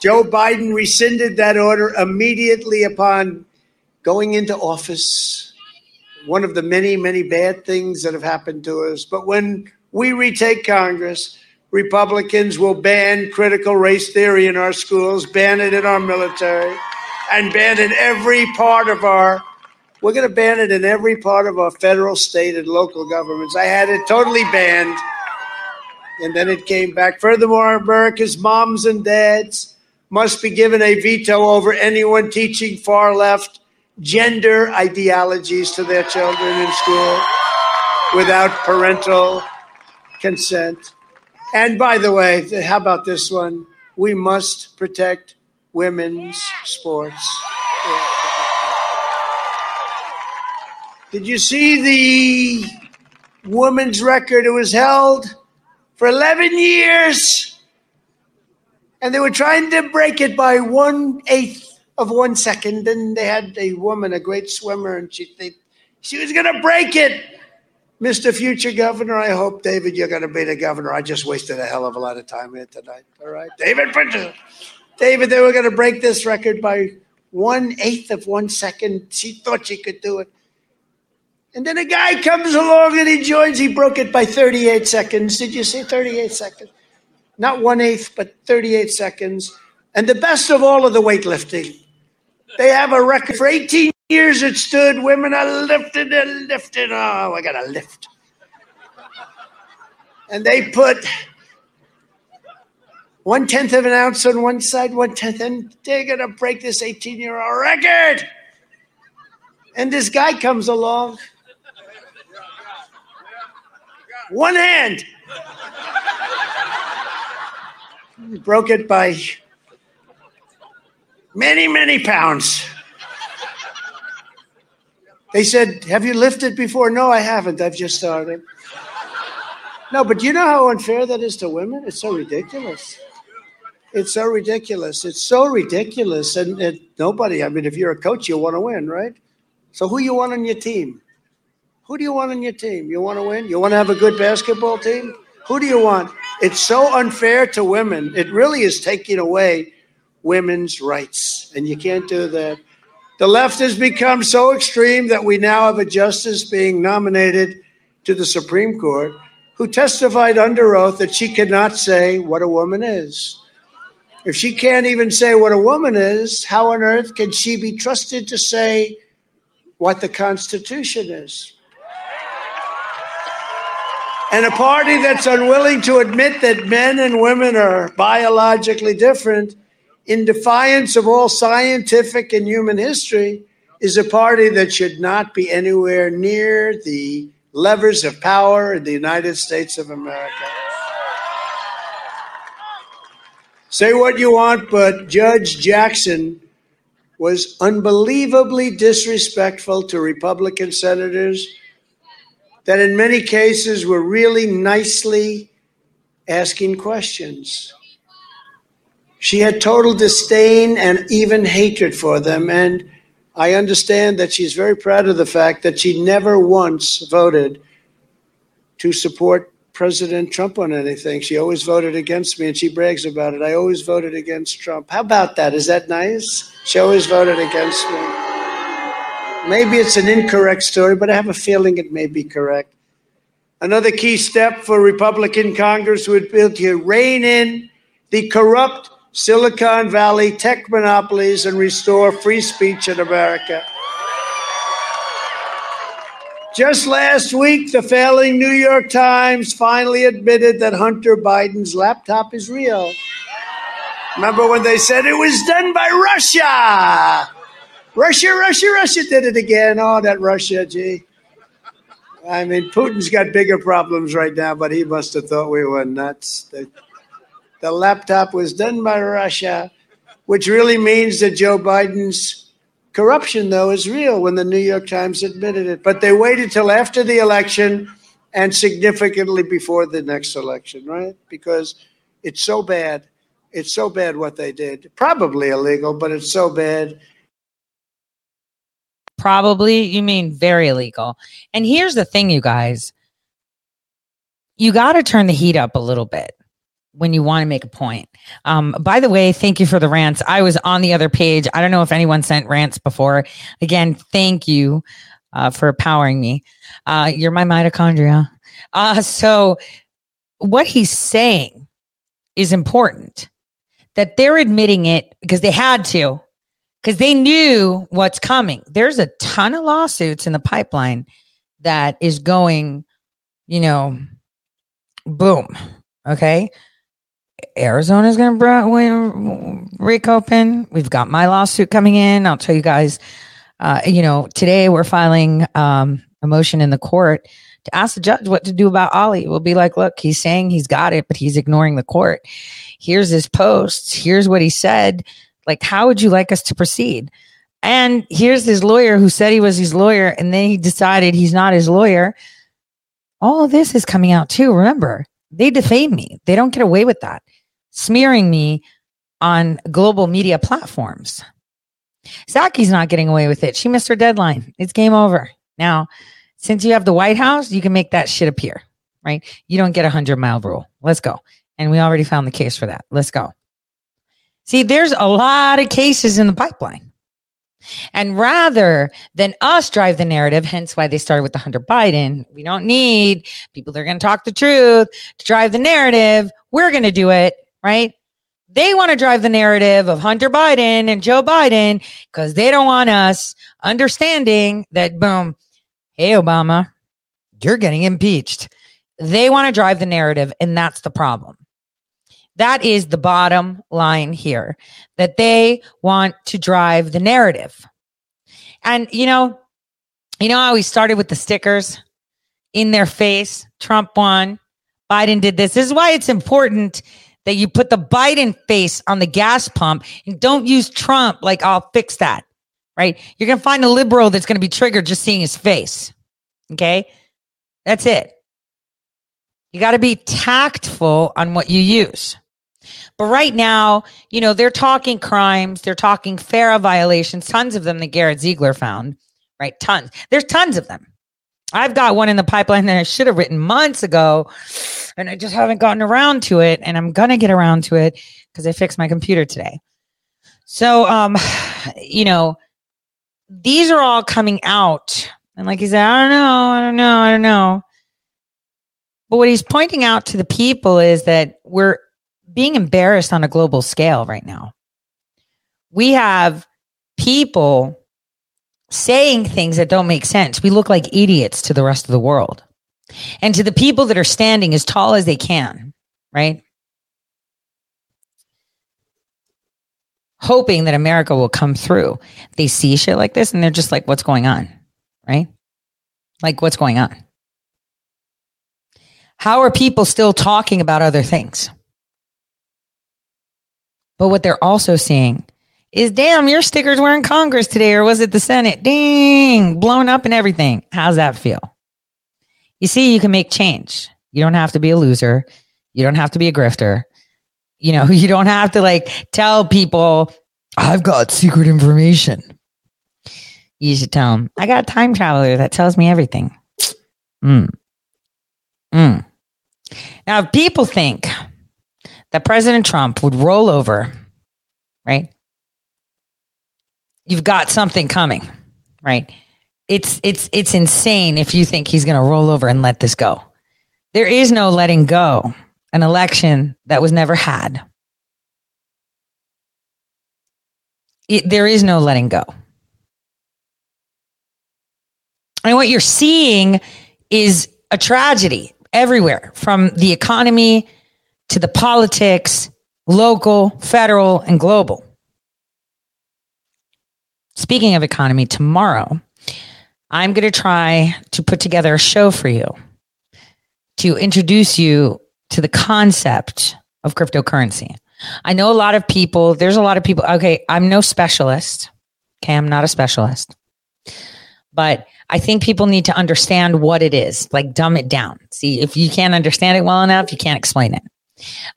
Joe Biden rescinded that order immediately upon going into office. One of the many, many bad things that have happened to us. But when we retake Congress, Republicans will ban critical race theory in our schools, ban it in our military, and ban it in every part of our we're going to ban it in every part of our federal, state, and local governments. I had it totally banned, and then it came back. Furthermore, America's moms and dads must be given a veto over anyone teaching far left gender ideologies to their children in school without parental consent. And by the way, how about this one? We must protect women's sports. Did you see the women's record? It was held for 11 years, and they were trying to break it by one eighth of one second. And they had a woman, a great swimmer, and she they, she was going to break it. Mr. Future Governor, I hope, David, you're going to be the governor. I just wasted a hell of a lot of time here tonight. All right, David, David, they were going to break this record by one eighth of one second. She thought she could do it. And then a guy comes along and he joins. He broke it by 38 seconds. Did you say 38 seconds? Not one eighth, but 38 seconds. And the best of all of the weightlifting. They have a record for 18 years. It stood. Women are lifted and lifted. Oh, I got to lift. And they put one tenth of an ounce on one side, one tenth, and they're going to break this 18 year old record. And this guy comes along one hand. Broke it by many, many pounds. They said, Have you lifted before? No, I haven't. I've just started. No, but you know how unfair that is to women? It's so ridiculous. It's so ridiculous. It's so ridiculous. And, nobody, I mean, if you're a coach, you want to win, right? So who you want on your team? Who do you want on your team? You want to win? You want to have a good basketball team? Who do you want? It's so unfair to women. It really is taking away women's rights, and you can't do that. The left has become so extreme that we now have a justice being nominated to the Supreme Court who testified under oath that she cannot say what a woman is. If she can't even say what a woman is, how on earth can she be trusted to say what the Constitution is? And a party that's unwilling to admit that men and women are biologically different, in defiance of all scientific and human history, is a party that should not be anywhere near the levers of power in the United States of America. Say what you want, but Judge Jackson was unbelievably disrespectful to Republican senators that in many cases were really nicely asking questions. She had total disdain and even hatred for them. And I understand that she's very proud of the fact that she never once voted to support President Trump on anything. She always voted against me, and she brags about it. I always voted against Trump. How about that? Is that nice? She always voted against me. Maybe it's an incorrect story, but I have a feeling it may be correct. Another key step for Republican Congress would be to rein in the corrupt Silicon Valley tech monopolies and restore free speech in America. Just last week, the failing New York Times finally admitted that Hunter Biden's laptop is real. Remember when they said it was done by Russia? Russia, Russia, Russia did it again. Oh, that Russia, gee. I mean, Putin's got bigger problems right now, but he must have thought we were nuts. The, the laptop was done by Russia, which really means that Joe Biden's corruption, though, is real when the New York Times admitted it. But they waited till after the election and significantly before the next election, right? Because it's so bad. It's so bad what they did. Probably illegal, but it's so bad Probably, you mean very illegal. And here's the thing, you guys you got to turn the heat up a little bit when you want to make a point. Um, by the way, thank you for the rants. I was on the other page. I don't know if anyone sent rants before. Again, thank you uh, for empowering me. Uh, you're my mitochondria. Uh, so, what he's saying is important that they're admitting it because they had to because they knew what's coming. There's a ton of lawsuits in the pipeline that is going, you know, boom. Okay. Arizona's going to break open. We've got my lawsuit coming in. I'll tell you guys, uh, you know, today we're filing um, a motion in the court to ask the judge what to do about Ollie. We'll be like, look, he's saying he's got it, but he's ignoring the court. Here's his posts. Here's what he said like, how would you like us to proceed? And here's his lawyer who said he was his lawyer, and then he decided he's not his lawyer. All of this is coming out too. Remember, they defame me. They don't get away with that, smearing me on global media platforms. Psaki's not getting away with it. She missed her deadline. It's game over. Now, since you have the White House, you can make that shit appear, right? You don't get a hundred mile rule. Let's go. And we already found the case for that. Let's go. See, there's a lot of cases in the pipeline. And rather than us drive the narrative, hence why they started with the Hunter Biden, we don't need people that are going to talk the truth to drive the narrative. We're going to do it, right? They want to drive the narrative of Hunter Biden and Joe Biden because they don't want us understanding that, boom, hey, Obama, you're getting impeached. They want to drive the narrative, and that's the problem. That is the bottom line here that they want to drive the narrative. And, you know, you know how we started with the stickers in their face? Trump won. Biden did this. This is why it's important that you put the Biden face on the gas pump and don't use Trump like I'll fix that. Right? You're going to find a liberal that's going to be triggered just seeing his face. Okay? That's it. You got to be tactful on what you use. But right now, you know, they're talking crimes, they're talking FARA violations, tons of them that Garrett Ziegler found, right? Tons. There's tons of them. I've got one in the pipeline that I should have written months ago, and I just haven't gotten around to it. And I'm gonna get around to it because I fixed my computer today. So, um, you know, these are all coming out. And like he said, I don't know, I don't know, I don't know. But what he's pointing out to the people is that we're being embarrassed on a global scale right now. We have people saying things that don't make sense. We look like idiots to the rest of the world. And to the people that are standing as tall as they can, right? Hoping that America will come through. They see shit like this and they're just like, what's going on? Right? Like, what's going on? How are people still talking about other things? But what they're also seeing is damn, your stickers were in Congress today, or was it the Senate? Ding, blown up and everything. How's that feel? You see, you can make change. You don't have to be a loser. You don't have to be a grifter. You know, you don't have to like tell people, I've got secret information. You should tell them, I got a time traveler that tells me everything. Mm. Mm. Now, if people think that President Trump would roll over, right? You've got something coming, right? It's it's it's insane if you think he's going to roll over and let this go. There is no letting go. An election that was never had. It, there is no letting go. And what you're seeing is a tragedy everywhere from the economy to the politics, local, federal, and global. Speaking of economy, tomorrow I'm going to try to put together a show for you to introduce you to the concept of cryptocurrency. I know a lot of people, there's a lot of people, okay, I'm no specialist. Okay, I'm not a specialist. But I think people need to understand what it is, like dumb it down. See, if you can't understand it well enough, you can't explain it.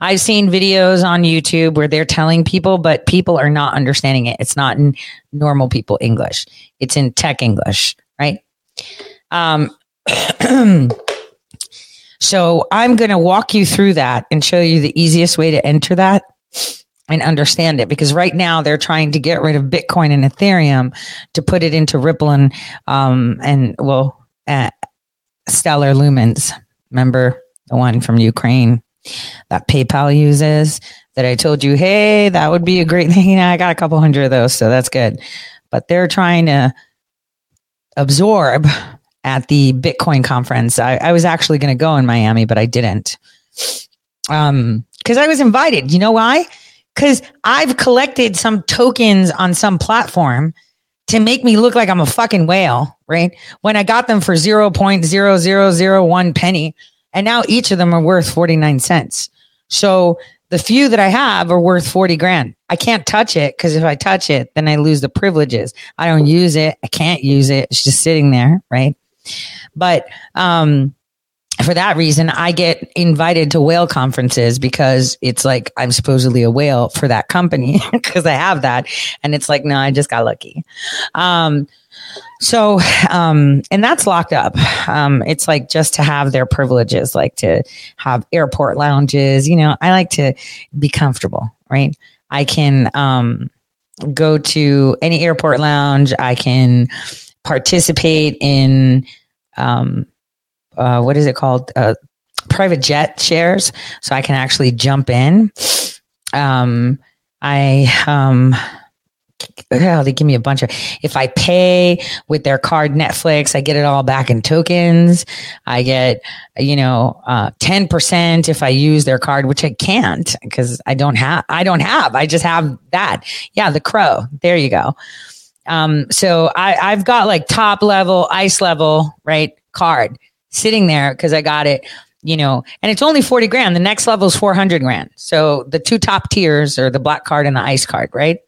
I've seen videos on YouTube where they're telling people, but people are not understanding it. It's not in normal people English. It's in tech English, right? Um, so I'm going to walk you through that and show you the easiest way to enter that and understand it because right now they're trying to get rid of Bitcoin and Ethereum to put it into Ripple and um and well uh, Stellar Lumens. Remember the one from Ukraine that PayPal uses that I told you, hey, that would be a great thing. I got a couple hundred of those, so that's good. But they're trying to absorb at the Bitcoin conference. I, I was actually going to go in Miami, but I didn't. Um, because I was invited. You know why? Because I've collected some tokens on some platform to make me look like I'm a fucking whale, right? When I got them for 0.0001 penny, and now each of them are worth 49 cents. So the few that I have are worth 40 grand. I can't touch it because if I touch it, then I lose the privileges. I don't use it. I can't use it. It's just sitting there, right? But um, for that reason, I get invited to whale conferences because it's like I'm supposedly a whale for that company because I have that. And it's like, no, I just got lucky. Um, so, um, and that's locked up. Um, it's like just to have their privileges, like to have airport lounges. You know, I like to be comfortable, right? I can um, go to any airport lounge. I can participate in um, uh, what is it called? Uh, private jet shares, so I can actually jump in. Um, I um, oh, they give me a bunch of. If I pay with their card Netflix, I get it all back in tokens. I get, you know, uh, ten percent if I use their card, which I can't because I don't have. I don't have. I just have that. Yeah, the CRO. There you go. Um, so I, I've got like top level, ice level, right card sitting there because I got it you know, and it's only 40 grand. The next level is 400 grand. So the two top tiers are the black card and the ice card, right?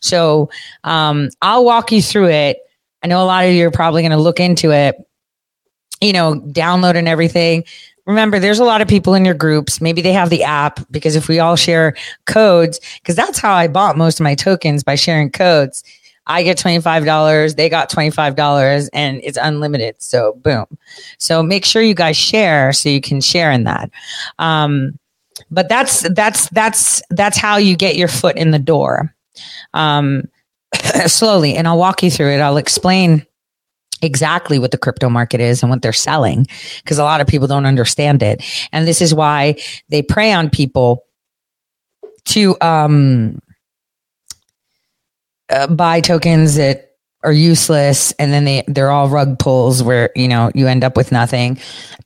So um, I'll walk you through it. I know a lot of you are probably going to look into it, you know, download and everything. Remember, there's a lot of people in your groups. Maybe they have the app because if we all share codes, because that's how I bought most of my tokens by sharing codes. I get $25, they got $25 and it's unlimited. So boom. So make sure you guys share so you can share in that. Um, but that's, that's, that's, that's how you get your foot in the door. Um, slowly, and I'll walk you through it. I'll explain exactly what the crypto market is and what they're selling because a lot of people don't understand it. And this is why they prey on people to um, uh, buy tokens that are useless and then they they're all rug pulls where you know you end up with nothing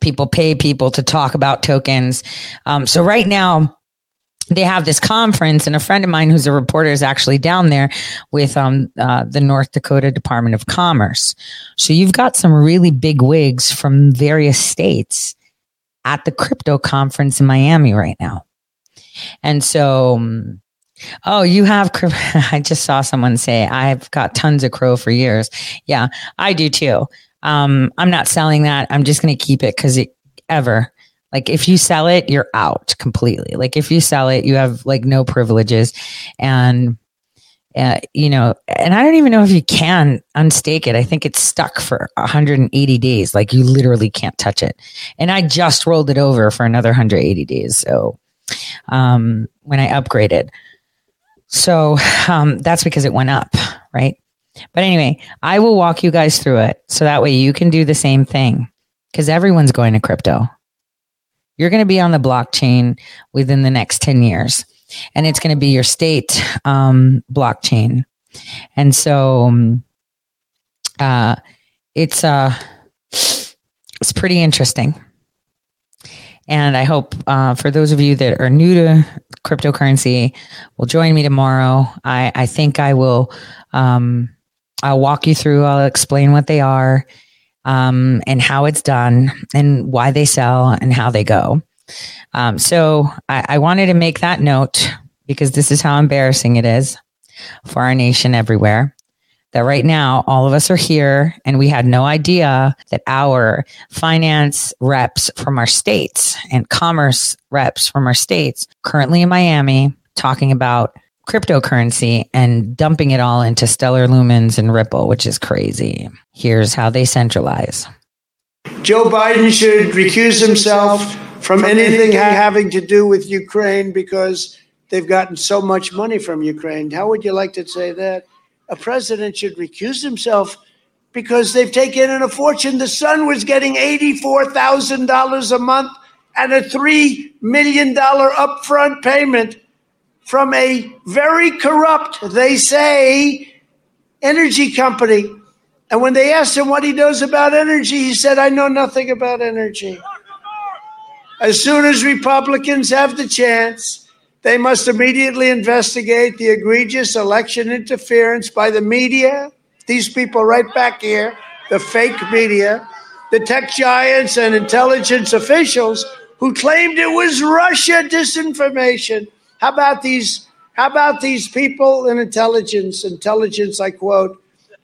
people pay people to talk about tokens um, so right now they have this conference and a friend of mine who's a reporter is actually down there with um, uh, the north dakota department of commerce so you've got some really big wigs from various states at the crypto conference in miami right now and so um, Oh, you have. I just saw someone say, I've got tons of CRO for years. Yeah, I do too. Um, I'm not selling that. I'm just going to keep it because it ever. Like if you sell it, you're out completely. Like if you sell it, you have like no privileges. And, uh, you know, and I don't even know if you can unstake it. I think it's stuck for 180 days. Like you literally can't touch it. And I just rolled it over for another 180 days. So, um, when I upgraded. So um, that's because it went up, right? But anyway, I will walk you guys through it so that way you can do the same thing because everyone's going to crypto. You're going to be on the blockchain within the next 10 years, and it's going to be your state um, blockchain. And so um, uh, it's, uh, it's pretty interesting. And I hope uh, for those of you that are new to cryptocurrency will join me tomorrow. I, I think I will. Um, I'll walk you through. I'll explain what they are, um, and how it's done, and why they sell, and how they go. Um, so I, I wanted to make that note because this is how embarrassing it is for our nation everywhere that right now all of us are here and we had no idea that our finance reps from our states and commerce reps from our states currently in Miami talking about cryptocurrency and dumping it all into Stellar Lumens and Ripple, which is crazy. Here's how they centralize. Joe Biden should recuse himself from anything having to do with Ukraine because they've gotten so much money from Ukraine. How would you like to say that? a president should recuse himself because they've taken in a fortune. The son was getting $84,000 a month and a $3 million upfront payment from a very corrupt, they say, energy company. And when they asked him what he knows about energy, he said, I know nothing about energy. As soon as Republicans have the chance, they must immediately investigate the egregious election interference by the media, these people right back here, the fake media, the tech giants and intelligence officials who claimed it was Russia disinformation. How about these how about these people in intelligence, intelligence I quote,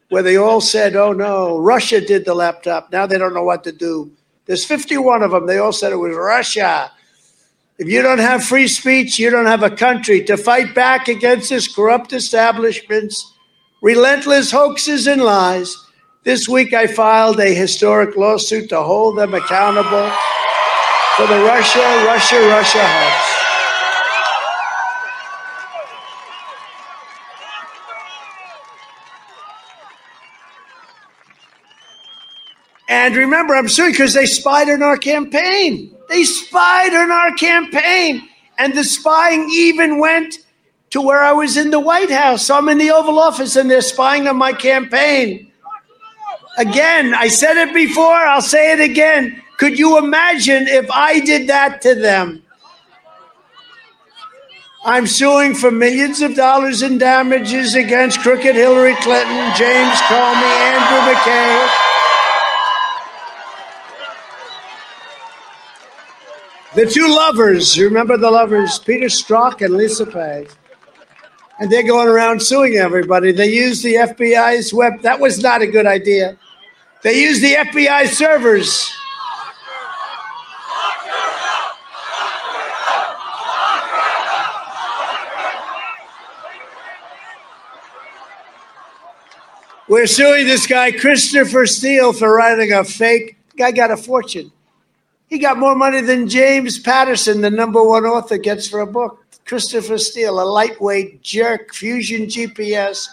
where they all said, "Oh no, Russia did the laptop." Now they don't know what to do. There's 51 of them. They all said it was Russia. If you don't have free speech, you don't have a country to fight back against this corrupt establishment's relentless hoaxes and lies. This week, I filed a historic lawsuit to hold them accountable for the Russia, Russia, Russia hoax. And remember, I'm suing because they spied on our campaign. They spied on our campaign. And the spying even went to where I was in the White House. So I'm in the Oval Office and they're spying on my campaign. Again, I said it before, I'll say it again. Could you imagine if I did that to them? I'm suing for millions of dollars in damages against crooked Hillary Clinton, James Comey, Andrew McCabe. The two lovers, you remember the lovers, Peter Strzok and Lisa Page. And they're going around suing everybody. They use the FBI's web. That was not a good idea. They use the FBI servers. We're suing this guy, Christopher Steele, for writing a fake. Guy got a fortune. He got more money than James Patterson, the number one author, gets for a book. Christopher Steele, a lightweight jerk, Fusion GPS,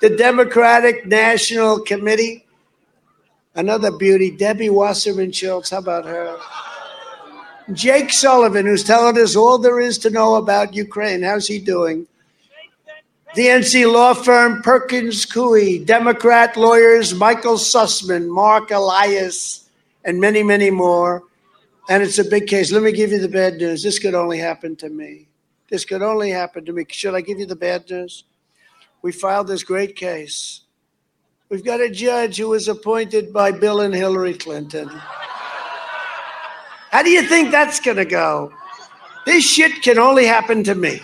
the Democratic National Committee. Another beauty, Debbie Wasserman Schultz. How about her? Jake Sullivan, who's telling us all there is to know about Ukraine. How's he doing? DNC law firm Perkins Coie, Democrat lawyers Michael Sussmann, Marc Elias, and many, many more. And it's a big case. Let me give you the bad news. This could only happen to me. This could only happen to me. Should I give you the bad news? We filed this great case. We've got a judge who was appointed by Bill and Hillary Clinton. How do you think that's going to go? This shit can only happen to me.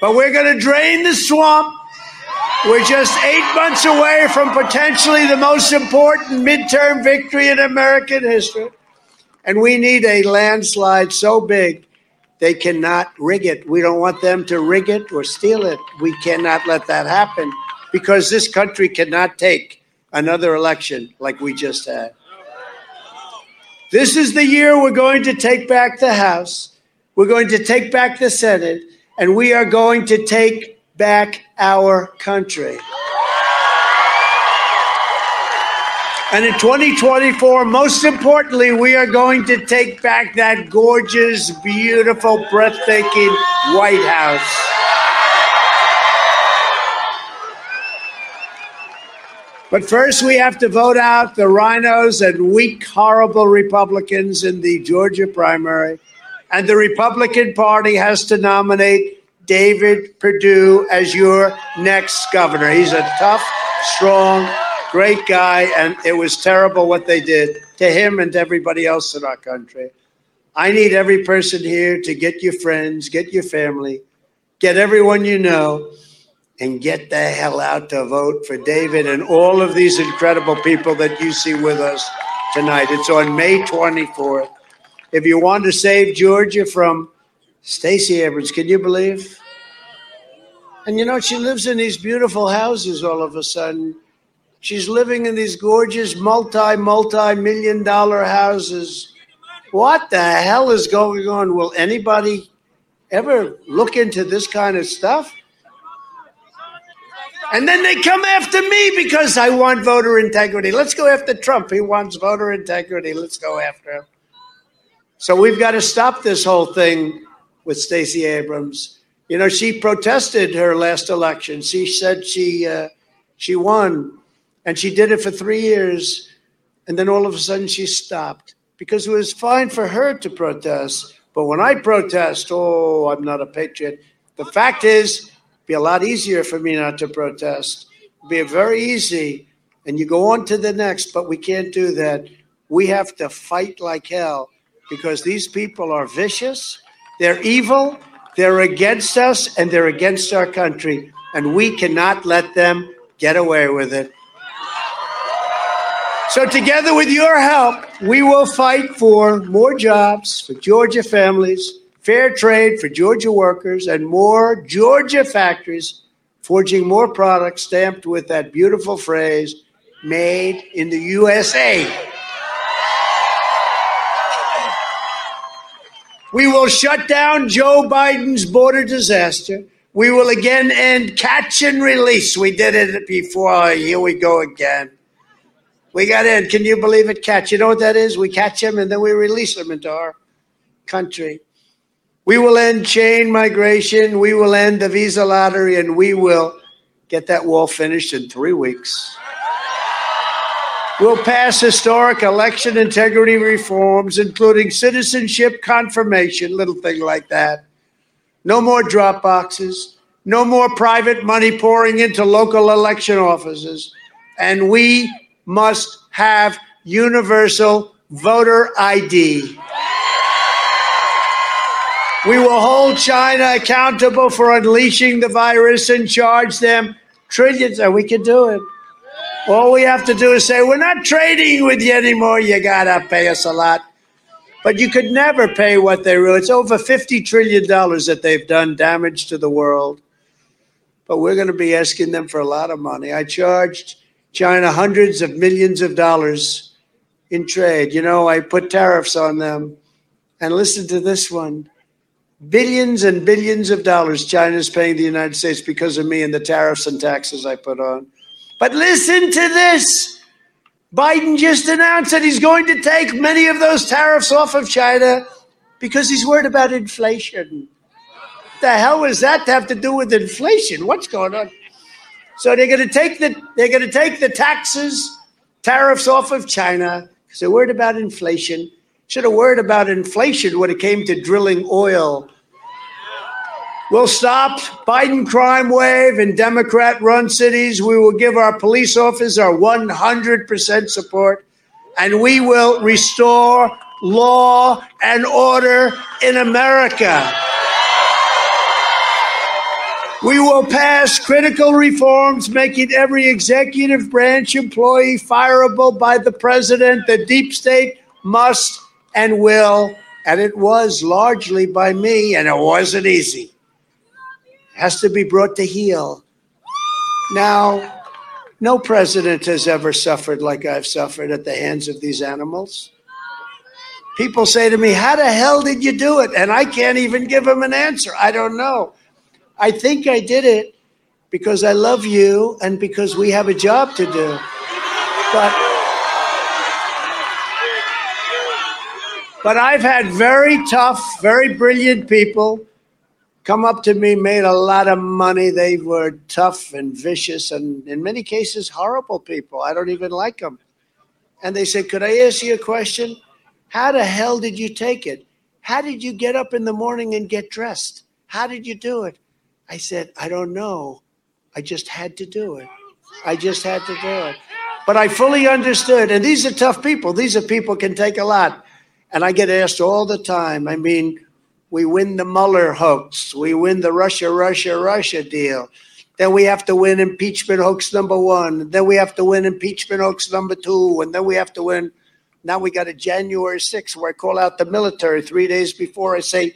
But we're going to drain the swamp. We're just eight months away from potentially the most important midterm victory in American history. And we need a landslide so big they cannot rig it. We don't want them to rig it or steal it. We cannot let that happen because this country cannot take another election like we just had. This is the year we're going to take back the House, we're going to take back the Senate, and we are going to take back our country. And in 2024, most importantly, we are going to take back that gorgeous, beautiful, breathtaking White House. But first, we have to vote out the RINOs and weak, horrible Republicans in the Georgia primary. And the Republican Party has to nominate David Perdue as your next governor. He's a tough, strong, great guy, and it was terrible what they did to him and to everybody else in our country. I need every person here to get your friends, get your family, get everyone you know and get the hell out to vote for David and all of these incredible people that you see with us tonight. It's on May 24th. If you want to save Georgia from Stacey Abrams, can you believe? And you know, she lives in these beautiful houses all of a sudden. She's living in these gorgeous multi, multi million dollar houses. What the hell is going on? Will anybody ever look into this kind of stuff? And then they come after me because I want voter integrity. Let's go after Trump. He wants voter integrity. Let's go after him. So we've got to stop this whole thing with Stacey Abrams. You know, she protested her last election. She said she uh, she won, and she did it for three years, and then all of a sudden she stopped because it was fine for her to protest. But when I protest, oh, I'm not a patriot. The fact is, be a lot easier for me not to protest. It'd be very easy. And you go on to the next, but we can't do that. We have to fight like hell because these people are vicious, they're evil, they're against us, and they're against our country. And we cannot let them get away with it. So, together with your help, we will fight for more jobs for Georgia families fair trade for Georgia workers, and more Georgia factories forging more products stamped with that beautiful phrase, made in the USA. We will shut down Joe Biden's border disaster. We will again end catch and release. We did it before. Here we go again. We got in. Can you believe it? Catch. You know what that is? We catch them and then we release them into our country. We will end chain migration. We will end the visa lottery, and we will get that wall finished in three weeks. We'll pass historic election integrity reforms, including citizenship confirmation, little thing like that. No more drop boxes. No more private money pouring into local election offices. And we must have universal voter ID. We will hold China accountable for unleashing the virus and charge them trillions, and we can do it. All we have to do is say, We're not trading with you anymore. You got to pay us a lot. But you could never pay what they really. It's over $50 trillion that they've done damage to the world. But we're going to be asking them for a lot of money. I charged China hundreds of millions of dollars in trade. You know, I put tariffs on them. And listen to this one Billions and billions of dollars China's paying the United States because of me and the tariffs and taxes I put on. But listen to this. Biden just announced that he's going to take many of those tariffs off of China because he's worried about inflation. The hell is that to have to do with inflation? What's going on? So they're going to take the they're going to take the taxes, tariffs off of China because they're worried about inflation. Should have worried about inflation when it came to drilling oil. We'll stop Biden crime wave in Democrat run cities. We will give our police officers our 100% support, and we will restore law and order in America. We will pass critical reforms making every executive branch employee fireable by the president. The deep state must and will, and it was largely by me, and it wasn't easy, has to be brought to heel. Now, no president has ever suffered like I've suffered at the hands of these animals. People say to me, How the hell did you do it? And I can't even give them an answer. I don't know. I think I did it because I love you and because we have a job to do. But but I've had very tough, very brilliant people come up to me, made a lot of money. They were tough and vicious and in many cases horrible people. I don't even like them. And they said, "Could I ask you a question? How the hell did you take it? How did you get up in the morning and get dressed? How did you do it?" I said, I don't know. I just had to do it. I just had to do it. But I fully understood. And these are tough people. These are people can take a lot. And I get asked all the time. I mean, we win the Mueller hoax. We win the Russia, Russia, Russia deal. Then we have to win impeachment hoax number one. Then we have to win impeachment hoax number two. And then we have to win. Now we got a January 6th where I call out the military three days before. I say,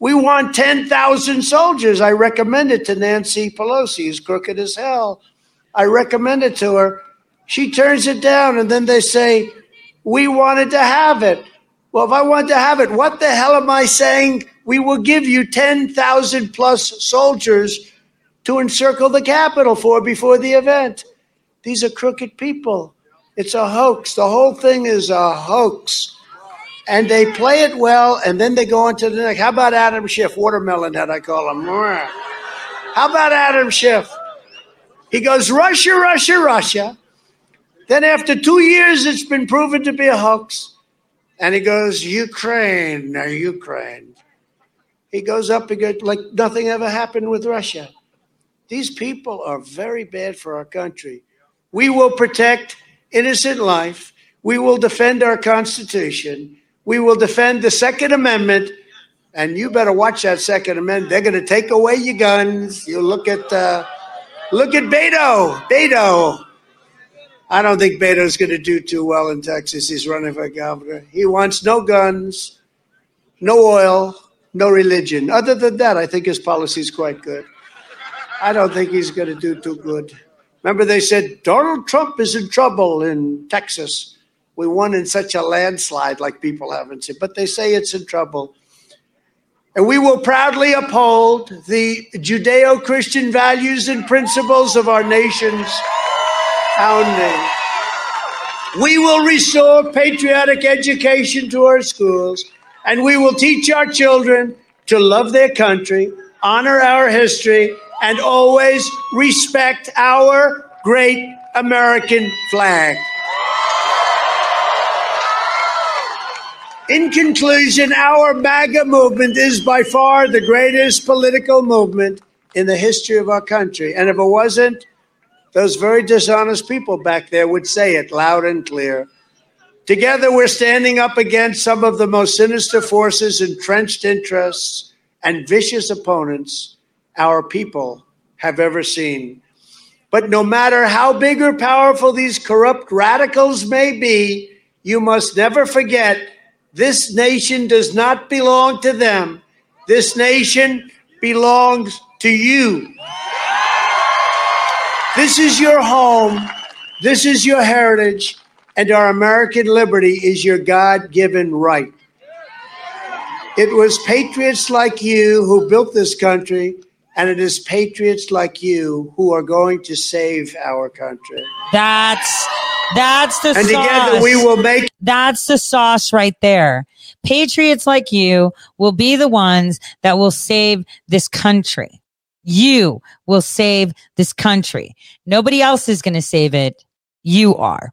we want 10,000 soldiers. I recommend it to Nancy Pelosi, who's crooked as hell. I recommend it to her. She turns it down, and then they say, We wanted to have it. Well, if I want to have it, what the hell am I saying? We will give you 10,000 plus soldiers to encircle the Capitol for before the event. These are crooked people. It's a hoax. The whole thing is a hoax and they play it well, and then they go on to the next. How about Adam Schiff, watermelon head, I call him. How about Adam Schiff? He goes, Russia, Russia, Russia. Then after two years, it's been proven to be a hoax. And he goes, Ukraine, Ukraine. He goes up, he goes, like nothing ever happened with Russia. These people are very bad for our country. We will protect innocent life. We will defend our Constitution. We will defend the Second Amendment. And you better watch that Second Amendment. They're going to take away your guns. You look at uh, look at Beto. Beto. I don't think Beto's going to do too well in Texas. He's running for governor. He wants no guns, no oil, no religion. Other than that, I think his policy is quite good. I don't think he's going to do too good. Remember, they said Donald Trump is in trouble in Texas we won in such a landslide like people haven't seen, but they say it's in trouble. And we will proudly uphold the Judeo Christian values and principles of our nation's founding. We will restore patriotic education to our schools, and we will teach our children to love their country, honor our history, and always respect our great American flag. In conclusion, our MAGA movement is by far the greatest political movement in the history of our country. And if it wasn't, those very dishonest people back there would say it loud and clear. Together, we're standing up against some of the most sinister forces, entrenched interests, and vicious opponents our people have ever seen. But no matter how big or powerful these corrupt radicals may be, you must never forget this nation does not belong to them. This nation belongs to you. This is your home. This is your heritage. And our American liberty is your God given right. It was patriots like you who built this country, and it is patriots like you who are going to save our country. That's that's the And sauce. together we will make That's the sauce right there. Patriots like you will be the ones that will save this country. You will save this country. Nobody else is going to save it. You are.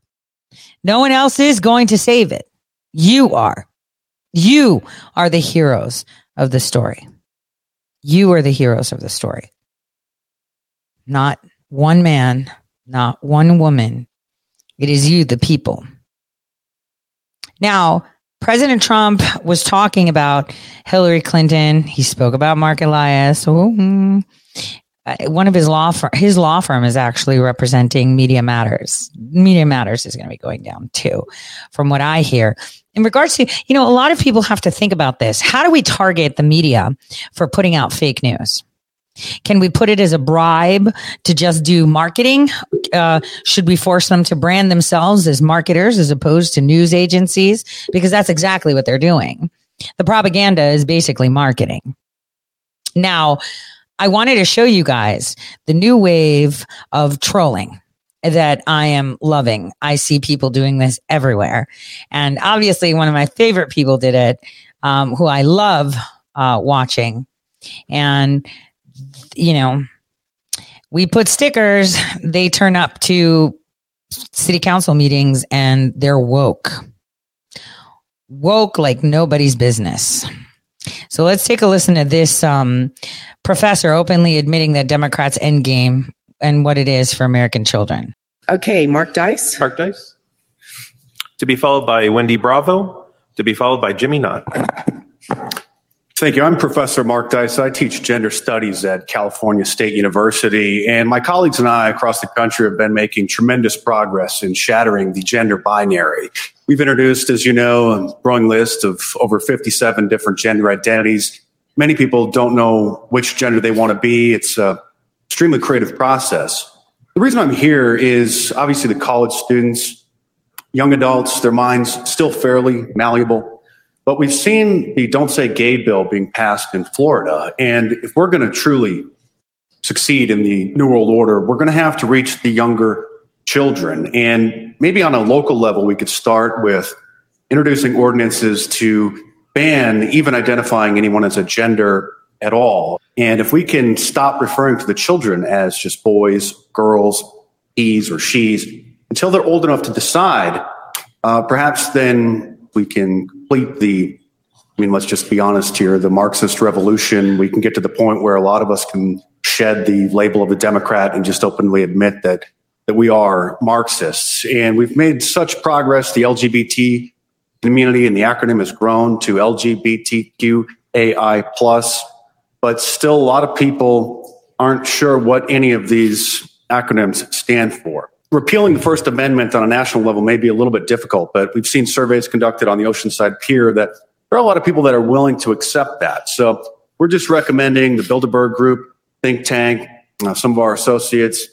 No one else is going to save it. You are. You are the heroes of the story. You are the heroes of the story. Not one man, not one woman. It is you, the people. Now, President Trump was talking about Hillary Clinton. He spoke about Marc Elias. Hmm. One of his law firm, his law firm is actually representing Media Matters. Media Matters is going to be going down too, from what I hear. In regards to, you know, a lot of people have to think about this. How do we target the media for putting out fake news? Can we put it as a bribe to just do marketing? Uh, should we force them to brand themselves as marketers as opposed to news agencies? Because that's exactly what they're doing. The propaganda is basically marketing. Now, I wanted to show you guys the new wave of trolling that I am loving. I see people doing this everywhere. And obviously, one of my favorite people did it, um, who I love uh, watching. And you know, we put stickers, they turn up to city council meetings and they're woke. Woke like nobody's business. So let's take a listen to this um, professor openly admitting that Democrats' end game and what it is for American children. Okay, Mark Dice. Mark Dice. To be followed by Wendy Bravo. To be followed by Jimmy Knott. Thank you. I'm Professor Mark Dice. I teach gender studies at California State University, and my colleagues and I across the country have been making tremendous progress in shattering the gender binary. We've introduced, as you know, a growing list of over 57 different gender identities. Many people don't know which gender they want to be. It's an extremely creative process. The reason I'm here is obviously the college students, young adults, their minds still fairly malleable. But we've seen the Don't Say Gay bill being passed in Florida. And if we're going to truly succeed in the New World Order, we're going to have to reach the younger children. And maybe on a local level, we could start with introducing ordinances to ban even identifying anyone as a gender at all. And if we can stop referring to the children as just boys, girls, he's or she's until they're old enough to decide, uh, perhaps then we can complete the I mean, let's just be honest here the Marxist revolution. We can get to the point where a lot of us can shed the label of a Democrat and just openly admit that that we are Marxists. And we've made such progress. The LGBT community and the acronym has grown to LGBTQAI plus, but still a lot of people aren't sure what any of these acronyms stand for repealing the First Amendment on a national level may be a little bit difficult, but we've seen surveys conducted on the Oceanside Pier that there are a lot of people that are willing to accept that. So we're just recommending the Bilderberg Group, think tank, uh, some of our associates,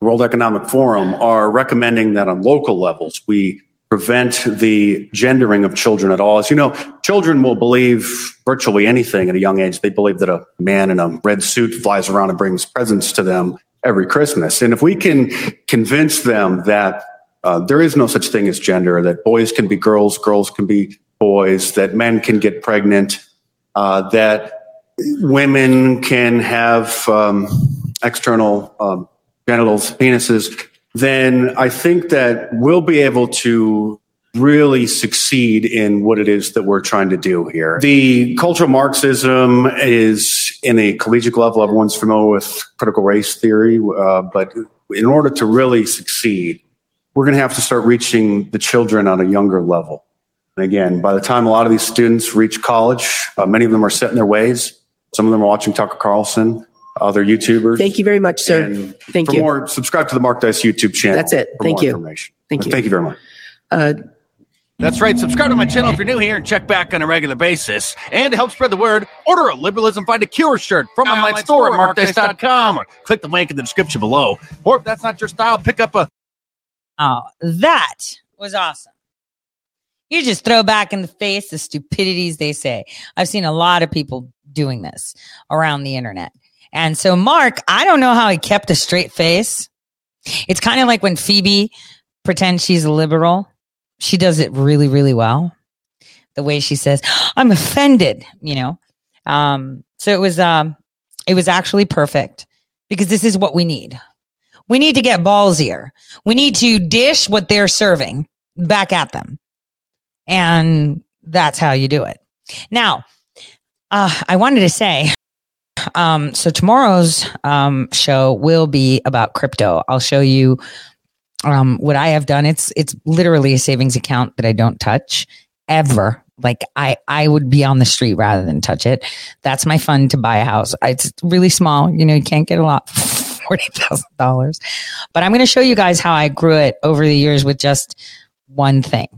World Economic Forum are recommending that on local levels we prevent the gendering of children at all. As you know, children will believe virtually anything at a young age. They believe that a man in a red suit flies around and brings presents to them every Christmas. And if we can convince them that uh, there is no such thing as gender, that boys can be girls, girls can be boys, that men can get pregnant, uh, that women can have um, external um, genitals, penises, then I think that we'll be able to really succeed in what it is that we're trying to do here. The cultural Marxism is in a collegiate level. Everyone's familiar with critical race theory, uh, but in order to really succeed, we're going to have to start reaching the children on a younger level. And again, by the time a lot of these students reach college, uh, many of them are set in their ways. Some of them are watching Tucker Carlson, other YouTubers. Thank you very much, sir. And Thank for you. more, subscribe to the Mark Dice YouTube channel. That's it. Thank you. Thank you. Thank you very much. Uh, That's right. Subscribe to my channel if you're new here and check back on a regular basis. And to help spread the word, order a Liberalism Find a Cure shirt from my online store at markdice.com or click the link in the description below. Or if that's not your style, pick up a Oh, that was awesome. You just throw back in the face the stupidities they say. I've seen a lot of people doing this around the internet. And so, Mark, I don't know how he kept a straight face. It's kind of like when Phoebe pretends she's a liberal. She does it really, really well. The way she says, I'm offended, you know. Um, so it was um it was actually perfect because this is what we need. We need to get ballsier. We need to dish what they're serving back at them. And that's how you do it. Now, uh, I wanted to say, um, so tomorrow's um, show will be about crypto. I'll show you um, what I have done. It's it's literally a savings account that I don't touch ever. Like I I would be on the street rather than touch it. That's my fund to buy a house. It's really small. You know, you can't get a lot. Forty thousand dollars, but I'm going to show you guys how I grew it over the years with just one thing.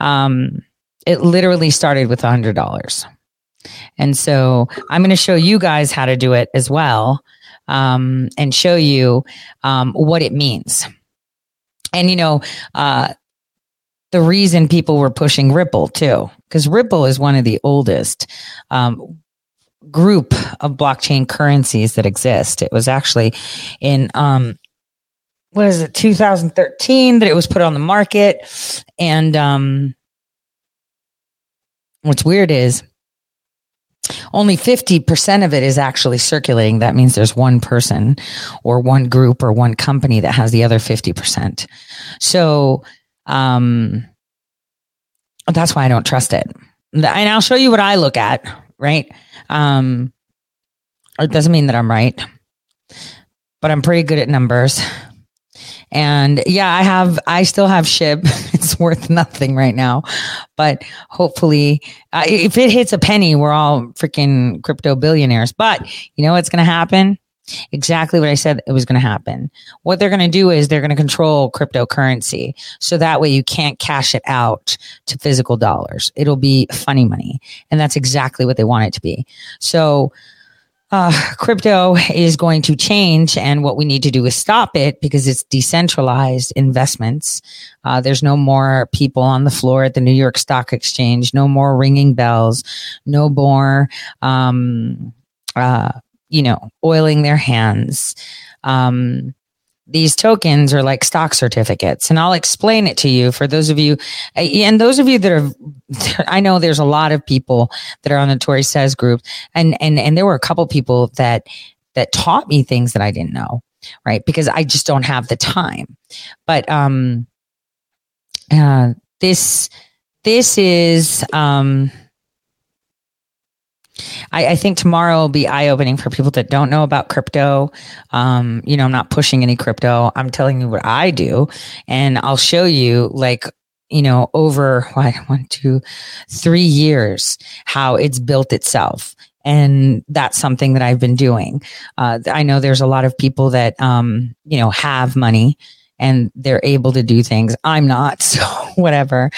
Um, it literally started with a hundred dollars. And so I'm going to show you guys how to do it as well um, and show you um, what it means. And, you know, uh, the reason people were pushing Ripple too, because Ripple is one of the oldest um, group of blockchain currencies that exist. It was actually in, um, what is it, 2013 that it was put on the market. And um, what's weird is only 50% of it is actually circulating. That means there's one person or one group or one company that has the other 50%. So, um, that's why I don't trust it. And I'll show you what I look at, right? Um, it doesn't mean that I'm right, but I'm pretty good at numbers. And yeah, I have, I still have SHIB. it's worth nothing right now, but hopefully, uh, if it hits a penny, we're all freaking crypto billionaires. But you know what's going to happen? Exactly what I said it was going to happen. What they're going to do is they're going to control cryptocurrency. So that way you can't cash it out to physical dollars. It'll be funny money. And that's exactly what they want it to be. So, uh, crypto is going to change, and what we need to do is stop it because it's decentralized investments. Uh, there's no more people on the floor at the New York Stock Exchange, no more ringing bells, no more, um, uh, you know, oiling their hands. Um, these tokens are like stock certificates. And I'll explain it to you for those of you and those of you that are I know there's a lot of people that are on the Tore says group. And and and there were a couple people that that taught me things that I didn't know right? Because I just don't have the time. But um uh this this is um I, I, think tomorrow will be eye opening for people that don't know about crypto. Um, you know, I'm not pushing any crypto. I'm telling you what I do, and I'll show you like you know over what, one, two, three years how it's built itself. And that's something that I've been doing. Uh, I know there's a lot of people that, um, you know, have money and they're able to do things. I'm not, so whatever.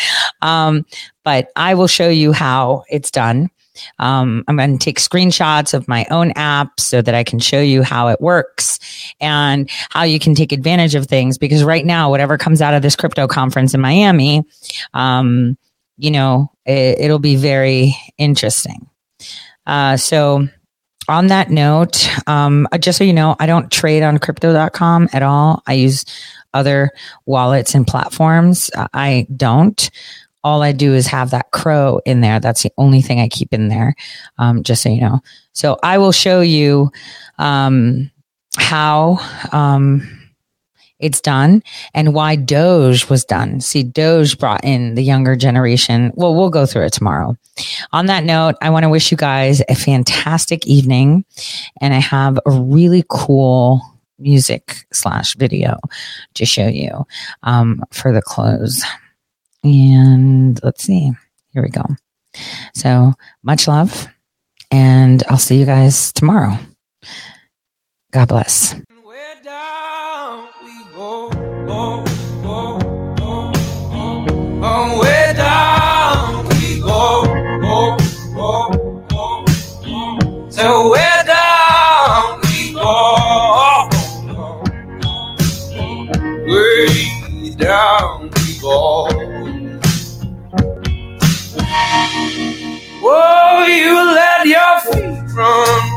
Um, but I will show you how it's done. Um, I'm going to take screenshots of my own app so that I can show you how it works and how you can take advantage of things. Because right now, whatever comes out of this crypto conference in Miami, um, you know, it, will be very interesting. Uh, so, on that note, um, uh, just so you know, I don't trade on crypto.com at all. I use other wallets and platforms. I don't all I do is have that CRO in there. That's the only thing I keep in there, um, just so you know. So I will show you um, how um, it's done and why Doge was done. See, Doge brought in the younger generation. Well, we'll go through it tomorrow. On that note, I want to wish you guys a fantastic evening, and I have a really cool music slash video to show you um, for the close. And let's see. Here we go. So much love. And I'll see you guys tomorrow. God bless.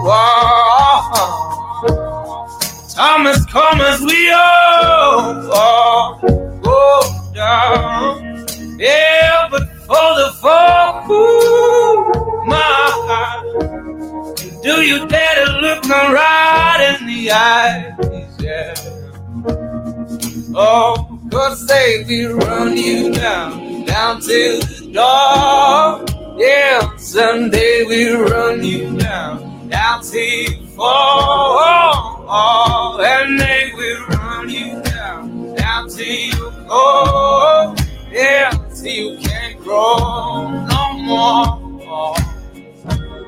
Oh, Time has come as we all go down. Yeah, but for the fall, ooh, my heart. Do you dare to look me right in the eyes? Yeah. Oh, God save we run you down, down till the dark. Yeah, someday we run you down you fall. And they will run you down, down till you go. Yeah, till you can't grow no more.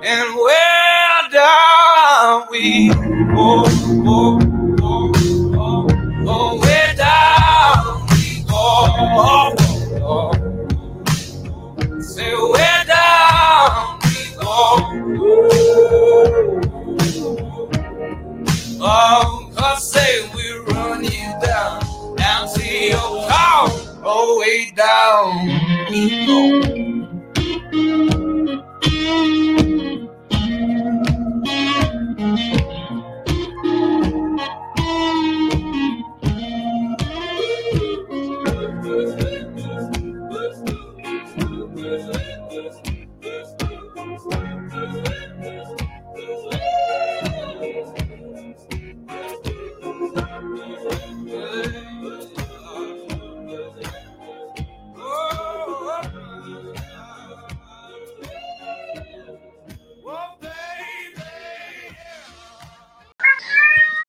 And where down we oh, oh, oh, go, go, go, go, where down we go. Say where down we go. Oh, they will run you down. Down to your car, all the way down.